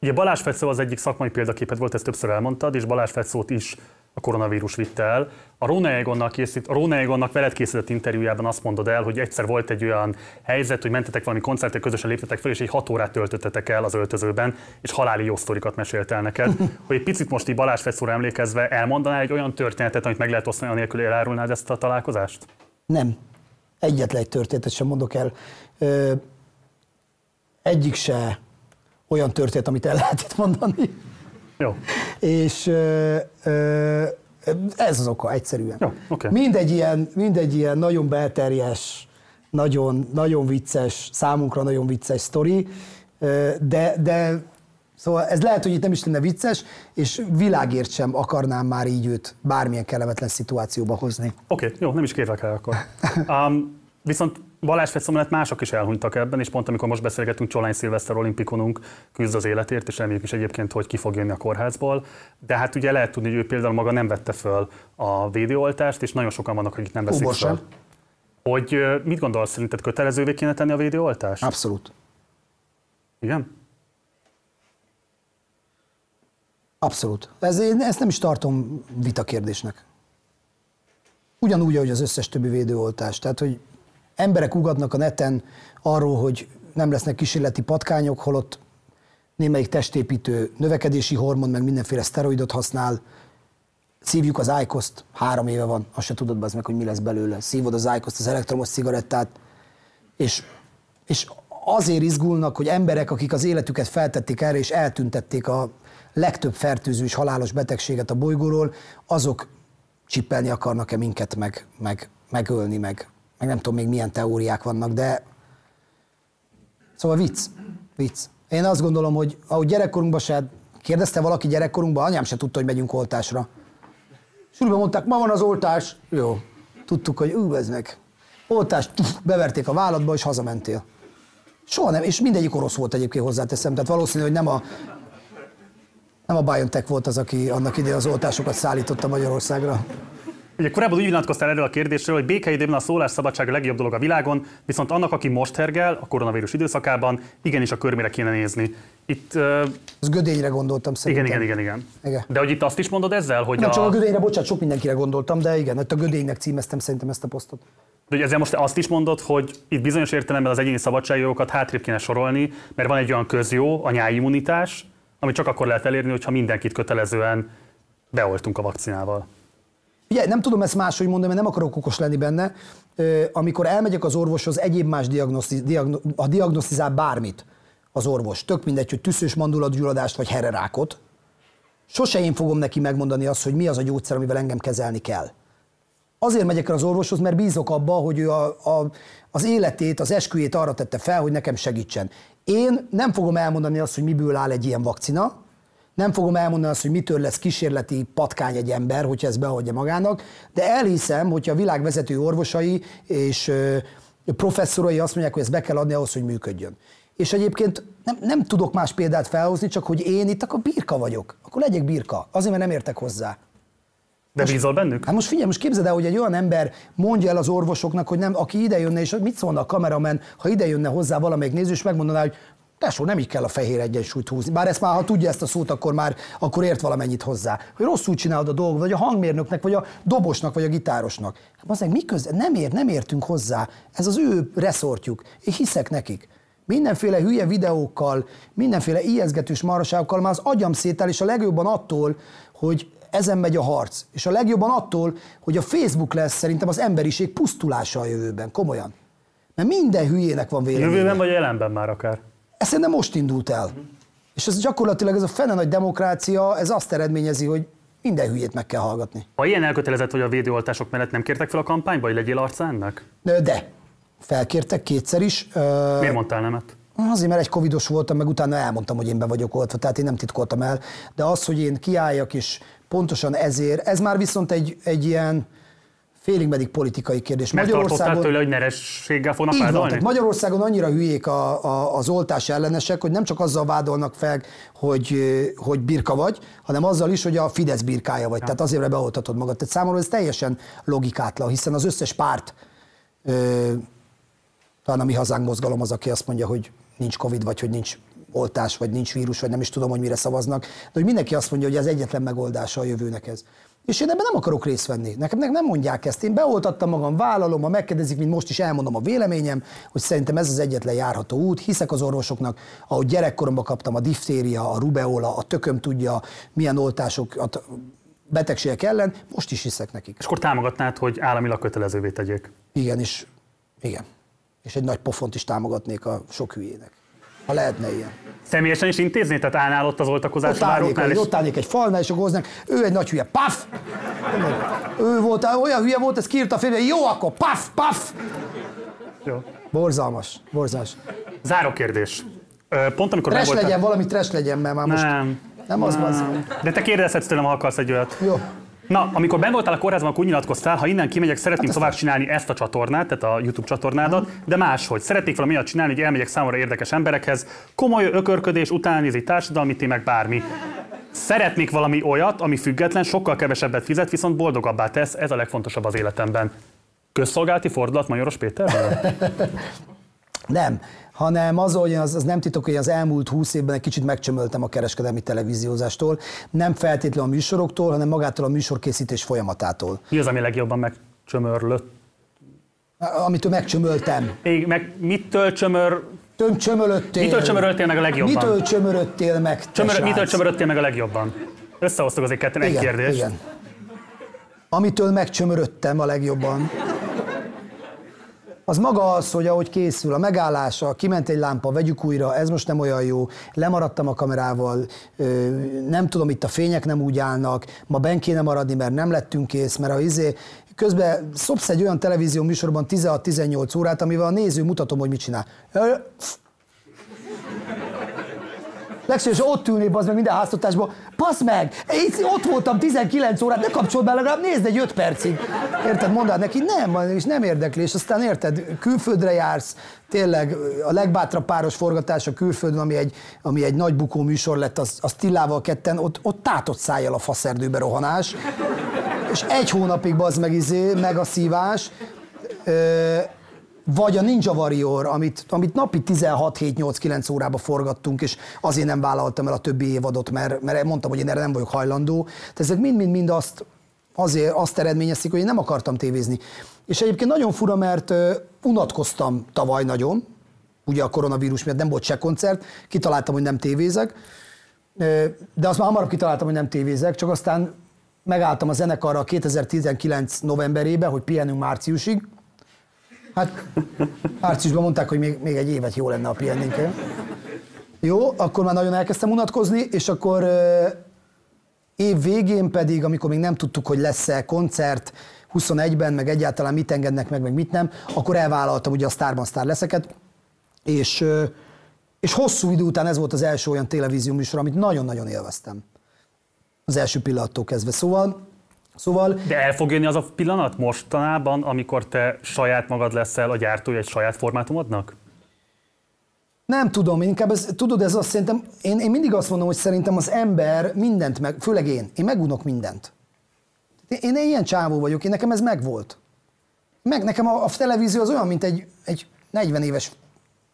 Ugye Balázs Fetszó az egyik szakmai példaképet volt, ezt többször elmondtad, és Balázs Fetszót is a koronavírus vitte el. A Róna Egonnak, készít, a Róna Egonnak veled készített interjújában azt mondod el, hogy egyszer volt egy olyan helyzet, hogy mentetek valami koncertre, közösen léptetek fel, és egy hat órát töltöttetek el az öltözőben, és haláli jó sztorikat mesélt el neked. hogy egy picit most így Balázs Fetszóra emlékezve elmondanál egy olyan történetet, amit meg lehet osztani, anélkül elárulnád ezt a találkozást? Nem. Egyetlen egy történetet sem mondok el. Ö, egyik se olyan történet, amit el lehet itt mondani. Jó. És ö, ö, ez az oka, egyszerűen. Jó, oké. Mindegy ilyen, mindegy ilyen nagyon belterjes, nagyon, nagyon vicces, számunkra nagyon vicces sztori, de, de Szóval ez lehet, hogy itt nem is lenne vicces, és világért sem akarnám már így őt bármilyen kellemetlen szituációba hozni. Oké, okay, jó, nem is kérlek el akkor. Um, viszont Balázs Fetszom mellett mások is elhunytak ebben, és pont amikor most beszélgetünk, Csolány Szilveszter olimpikonunk küzd az életért, és reméljük is egyébként, hogy ki fog jönni a kórházból. De hát ugye lehet tudni, hogy ő például maga nem vette föl a védőoltást, és nagyon sokan vannak, akik nem veszik Húbor föl. sem. Hogy mit gondolsz, szerinted kötelezővé kéne tenni a védőoltást? Abszolút. Igen? Abszolút. Ez, én ezt nem is tartom vitakérdésnek. Ugyanúgy, ahogy az összes többi védőoltás. Tehát, hogy emberek ugatnak a neten arról, hogy nem lesznek kísérleti patkányok, holott némelyik testépítő növekedési hormon, meg mindenféle szteroidot használ. Szívjuk az IQOS-t, három éve van, azt se tudod az meg, hogy mi lesz belőle. Szívod az IQOS-t, az elektromos cigarettát, és, és azért izgulnak, hogy emberek, akik az életüket feltették erre, és eltüntették a legtöbb fertőző és halálos betegséget a bolygóról, azok csippelni akarnak-e minket, meg, meg, megölni, meg, meg nem tudom még milyen teóriák vannak, de szóval vicc, vicc. Én azt gondolom, hogy ahogy gyerekkorunkban se kérdezte valaki gyerekkorunkban, anyám se tudta, hogy megyünk oltásra. Sülben mondták, ma van az oltás. Jó, tudtuk, hogy ú, ez meg. Oltás, puf, beverték a vállatba, és hazamentél. Soha nem, és mindegyik orosz volt egyébként hozzáteszem, tehát valószínű, hogy nem a, nem a BioNTech volt az, aki annak idején az oltásokat szállította Magyarországra. Ugye korábban úgy nyilatkoztál erről a kérdésről, hogy békeidőben a szólásszabadság a legjobb dolog a világon, viszont annak, aki most hergel a koronavírus időszakában, igenis a körmére kéne nézni. Itt... Uh, Az gödényre gondoltam szerintem. igen, igen, igen, igen. Igen. De hogy itt azt is mondod ezzel, hogy Nem a... csak a gödényre, bocsánat, sok mindenkire gondoltam, de igen, itt a gödénynek címeztem szerintem ezt a posztot. De hogy ezzel most azt is mondod, hogy itt bizonyos értelemben az egyéni szabadságjogokat hátrébb kéne sorolni, mert van egy olyan közjó, a nyáimmunitás, amit csak akkor lehet elérni, hogyha mindenkit kötelezően beoltunk a vakcinával. Ugye, nem tudom ezt máshogy mondani, mert nem akarok okos lenni benne. Amikor elmegyek az orvoshoz, egyéb más diagnoszti, diagno, ha diagnosztizál bármit az orvos, tök mindegy, hogy tüszős mandulatgyulladást vagy hererákot, sose én fogom neki megmondani azt, hogy mi az a gyógyszer, amivel engem kezelni kell. Azért megyek el az orvoshoz, mert bízok abba, hogy ő a, a, az életét, az esküjét arra tette fel, hogy nekem segítsen. Én nem fogom elmondani azt, hogy miből áll egy ilyen vakcina, nem fogom elmondani azt, hogy mitől lesz kísérleti patkány egy ember, hogyha ezt beadja magának, de elhiszem, hogyha a világ vezető orvosai és professzorai azt mondják, hogy ezt be kell adni ahhoz, hogy működjön. És egyébként nem, nem tudok más példát felhozni, csak hogy én itt akkor birka vagyok. Akkor legyek birka. Azért, mert nem értek hozzá. De bízol bennük? Hát most figyelj, most képzeld el, hogy egy olyan ember mondja el az orvosoknak, hogy nem, aki ide jönne, és mit szólna a kameramen, ha ide jönne hozzá valamelyik néző, és megmondaná, hogy tesó, nem így kell a fehér egyensúlyt húzni. Bár ezt már, ha tudja ezt a szót, akkor már akkor ért valamennyit hozzá. Hogy rosszul csinálod a dolgot, vagy a hangmérnöknek, vagy a dobosnak, vagy a gitárosnak. Az mi köze? Nem, ért, nem értünk hozzá. Ez az ő reszortjuk. Én hiszek nekik. Mindenféle hülye videókkal, mindenféle ijeszgetős maraságokkal már az agyam szétel, és a legjobban attól, hogy ezen megy a harc. És a legjobban attól, hogy a Facebook lesz szerintem az emberiség pusztulása a jövőben. Komolyan. Mert minden hülyének van véleménye. Jövőben vagy jelenben már akár? Ez szerintem most indult el. És ez gyakorlatilag ez a fene nagy demokrácia, ez azt eredményezi, hogy minden hülyét meg kell hallgatni. Ha ilyen elkötelezett vagy a védőoltások mellett nem kértek fel a kampányba, hogy legyél arca ennek? De, felkértek kétszer is. Miért mondtál nemet? Azért, mert egy covidos voltam, meg utána elmondtam, hogy én be vagyok oltva, tehát én nem titkoltam el. De az, hogy én kiálljak, és pontosan ezért, ez már viszont egy, egy ilyen félig meddig politikai kérdés. Mert tartottál tőle, hogy nerességgel fognak vádolni? Magyarországon annyira hülyék a, a, az oltás ellenesek, hogy nem csak azzal vádolnak fel, hogy, hogy birka vagy, hanem azzal is, hogy a Fidesz birkája vagy. Ja. Tehát azért beoltatod magad. Tehát számomra ez teljesen logikátlan, hiszen az összes párt, ö, talán a mi hazánk mozgalom az, aki azt mondja, hogy nincs Covid, vagy hogy nincs oltás, vagy nincs vírus, vagy nem is tudom, hogy mire szavaznak, de hogy mindenki azt mondja, hogy ez egyetlen megoldása a jövőnek ez. És én ebben nem akarok részt venni. Nekem nem mondják ezt. Én beoltattam magam, vállalom, ha megkérdezik, mint most is elmondom a véleményem, hogy szerintem ez az egyetlen járható út. Hiszek az orvosoknak, ahogy gyerekkoromban kaptam a diftéria, a rubeola, a tököm tudja, milyen oltások, a betegségek ellen, most is hiszek nekik. És akkor támogatnád, hogy államilag kötelezővé tegyék? Igen, és igen. És egy nagy pofont is támogatnék a sok hülyének. Ha lehetne ilyen. Személyesen is intézni? Tehát állnál ott az oltakozás Ott állnék, és- ott állnék egy falnál, és akkor hoznánk, ő egy nagy hülye, paf! Ő volt, olyan hülye volt, ez kiírta a félre, jó, akkor paf, paf! Jó. Borzalmas, borzalmas. Záró kérdés. Pont amikor megvoltál- legyen, valami trash legyen, mert már most Nem. nem az van. De te kérdezhetsz tőlem, ha akarsz egy olyat. Jó. Na, amikor ben voltál a kórházban, akkor úgy nyilatkoztál, ha innen kimegyek, szeretném hát tovább csinálni ezt a csatornát, tehát a YouTube csatornádat, de máshogy. Szeretnék valami olyat csinálni, hogy elmegyek számomra érdekes emberekhez, komoly ökörködés, utánézi társadalmi témák, bármi. Szeretnék valami olyat, ami független, sokkal kevesebbet fizet, viszont boldogabbá tesz, ez a legfontosabb az életemben. Közszolgálati fordulat Majoros Péterrel? Nem, hanem az, hogy az, az nem titok, hogy az elmúlt húsz évben egy kicsit megcsömöltem a kereskedelmi televíziózástól, nem feltétlenül a műsoroktól, hanem magától a műsorkészítés folyamatától. Mi az, ami legjobban megcsömörlött? Amitől megcsömöltem. Még, meg mitől csömör... Töm csömölöttél. Mitől csömöröltél meg a legjobban? Mitől csömöröttél meg, Csömör, mitől csömöröttél meg a legjobban? Összehoztuk azért ketten egy igen, kérdést. Igen. Amitől megcsömöröttem a legjobban. Az maga az, hogy ahogy készül a megállása, kiment egy lámpa, vegyük újra, ez most nem olyan jó, lemaradtam a kamerával, nem tudom, itt a fények nem úgy állnak, ma ben kéne maradni, mert nem lettünk kész, mert a izé, közben szopsz egy olyan televízió műsorban 16-18 órát, amivel a néző mutatom, hogy mit csinál. Legszívesen ott ülnék az meg minden háztartásban, passz meg, én ott voltam 19 órát, ne kapcsold be, legalább nézd egy 5 percig. Érted, mondd neki, nem, és nem érdekli, és aztán érted, külföldre jársz, tényleg a legbátrabb páros forgatás a külföldön, ami egy, ami egy nagy bukó műsor lett, az, az Tillával ketten, ott, ott tátott szájjal a faszerdőbe rohanás, és egy hónapig bazd meg izé, meg a szívás, Ö, vagy a Ninja Warrior, amit, amit napi 16-7-8-9 órába forgattunk, és azért nem vállaltam el a többi évadot, mert, mert mondtam, hogy én erre nem vagyok hajlandó. Tehát ezek mind-mind-mind azt, azért azt eredményezték, hogy én nem akartam tévézni. És egyébként nagyon fura, mert unatkoztam tavaly nagyon, ugye a koronavírus miatt nem volt se koncert, kitaláltam, hogy nem tévézek, de azt már hamarabb kitaláltam, hogy nem tévézek, csak aztán megálltam a zenekarra 2019 novemberében, hogy pihenünk márciusig, Hát márciusban mondták, hogy még, még egy évet jó lenne a pihennénk. Jó, akkor már nagyon elkezdtem unatkozni, és akkor év végén pedig, amikor még nem tudtuk, hogy lesz-e koncert 21-ben, meg egyáltalán mit engednek meg, meg mit nem, akkor elvállaltam ugye a Starban Star leszeket, és, és hosszú idő után ez volt az első olyan televízió műsor, amit nagyon-nagyon élveztem. Az első pillanattól kezdve. Szóval Szóval... De el fog jönni az a pillanat mostanában, amikor te saját magad leszel a gyártója egy saját formátumodnak? Nem tudom, inkább ez, tudod, ez azt szerintem, én, én mindig azt mondom, hogy szerintem az ember mindent meg, főleg én, én megunok mindent. Én, én ilyen csávó vagyok, én nekem ez megvolt. Meg nekem a, a televízió az olyan, mint egy, egy 40 éves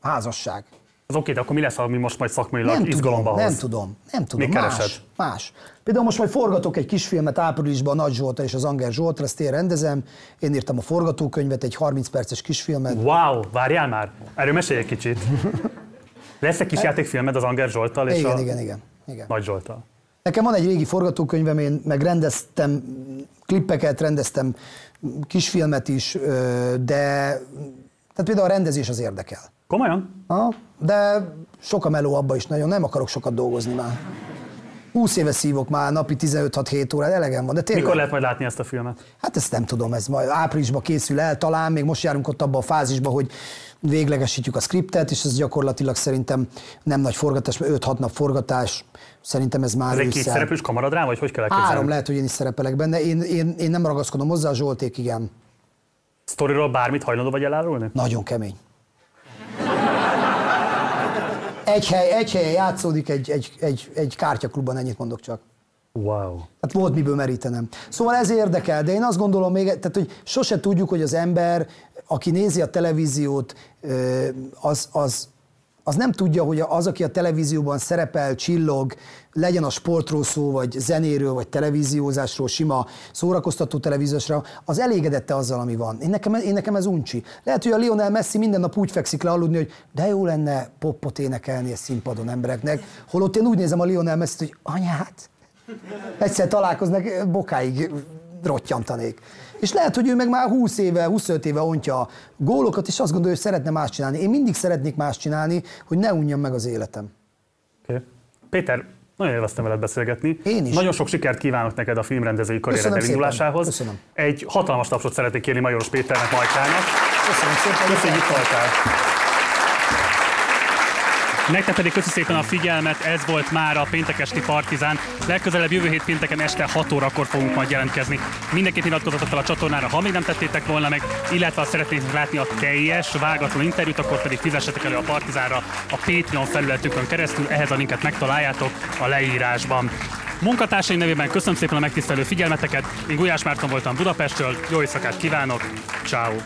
házasság. Az oké, de akkor mi lesz, ami most majd szakmailag Nem izgalomba tudom, hoz? nem tudom, nem tudom. Más, keresed? más. Például most majd forgatok egy kisfilmet áprilisban a Nagy Zsolta és az Anger Zsoltra, ezt én rendezem. Én írtam a forgatókönyvet, egy 30 perces kisfilmet. Wow, várjál már! Erről mesélj egy kicsit. Lesz egy kis játékfilmed az Anger Zsoltal és Igen, a igen, igen, igen. Nagy Zsoltal. Nekem van egy régi forgatókönyvem, én meg rendeztem klippeket, rendeztem kisfilmet is, de tehát például a rendezés az érdekel. Komolyan? Ha, de sok a meló abba is nagyon, nem akarok sokat dolgozni már. 20 éve szívok már, napi 15-6-7 órát, elegem van, de tényleg. Mikor lehet majd látni ezt a filmet? Hát ezt nem tudom, ez majd áprilisban készül el, talán még most járunk ott abban a fázisban, hogy véglegesítjük a skriptet, és ez gyakorlatilag szerintem nem nagy forgatás, mert 5-6 nap forgatás, szerintem ez már Ez egy ősszel. két szereplős kamaradrám, vagy hogy kell elképzelni? Három lehet, hogy én is szerepelek benne, én, én, én nem ragaszkodom hozzá, a Zsolték igen. Sztoriról bármit hajlandó vagy elárulni? Nagyon kemény. Egy, hely, egy helyen játszódik egy, egy, egy, egy kártyaklubban, ennyit mondok csak. Wow. Hát volt miből merítenem. Szóval ez érdekel, de én azt gondolom még, tehát hogy sose tudjuk, hogy az ember, aki nézi a televíziót, az, az, az nem tudja, hogy az, aki a televízióban szerepel, csillog, legyen a sportról szó, vagy zenéről, vagy televíziózásról, sima szórakoztató televíziósra, az elégedette azzal, ami van. Én nekem, én nekem ez uncsi. Lehet, hogy a Lionel Messi minden nap úgy fekszik le aludni, hogy de jó lenne poppot énekelni a színpadon embereknek, holott én úgy nézem a Lionel Messi-t, hogy anyát, egyszer találkoznak, bokáig rottyantanék. És lehet, hogy ő meg már 20 éve, 25 éve ontja a gólokat, és azt gondolja, hogy szeretne más csinálni. Én mindig szeretnék más csinálni, hogy ne unjam meg az életem. Okay. Péter, nagyon élveztem veled beszélgetni. Én is. Nagyon sok sikert kívánok neked a filmrendezői karriered elindulásához. Köszönöm. Egy hatalmas tapsot szeretnék kérni Majoros Péternek, Majkának. Köszönöm szépen. Köszönjük, Majkál. Nektek pedig köszi szépen a figyelmet, ez volt már a péntek esti Partizán. Legközelebb jövő hét pénteken este 6 órakor fogunk majd jelentkezni. Mindenkit iratkozzatok fel a csatornára, ha még nem tettétek volna meg, illetve ha szeretnétek látni a teljes, vágatlan interjút, akkor pedig fizessetek elő a Partizánra a Patreon felületükön keresztül, ehhez a linket megtaláljátok a leírásban. Munkatársai nevében köszönöm szépen a megtisztelő figyelmeteket, én Gulyás Márton voltam Budapestről, jó éjszakát kívánok, ciao.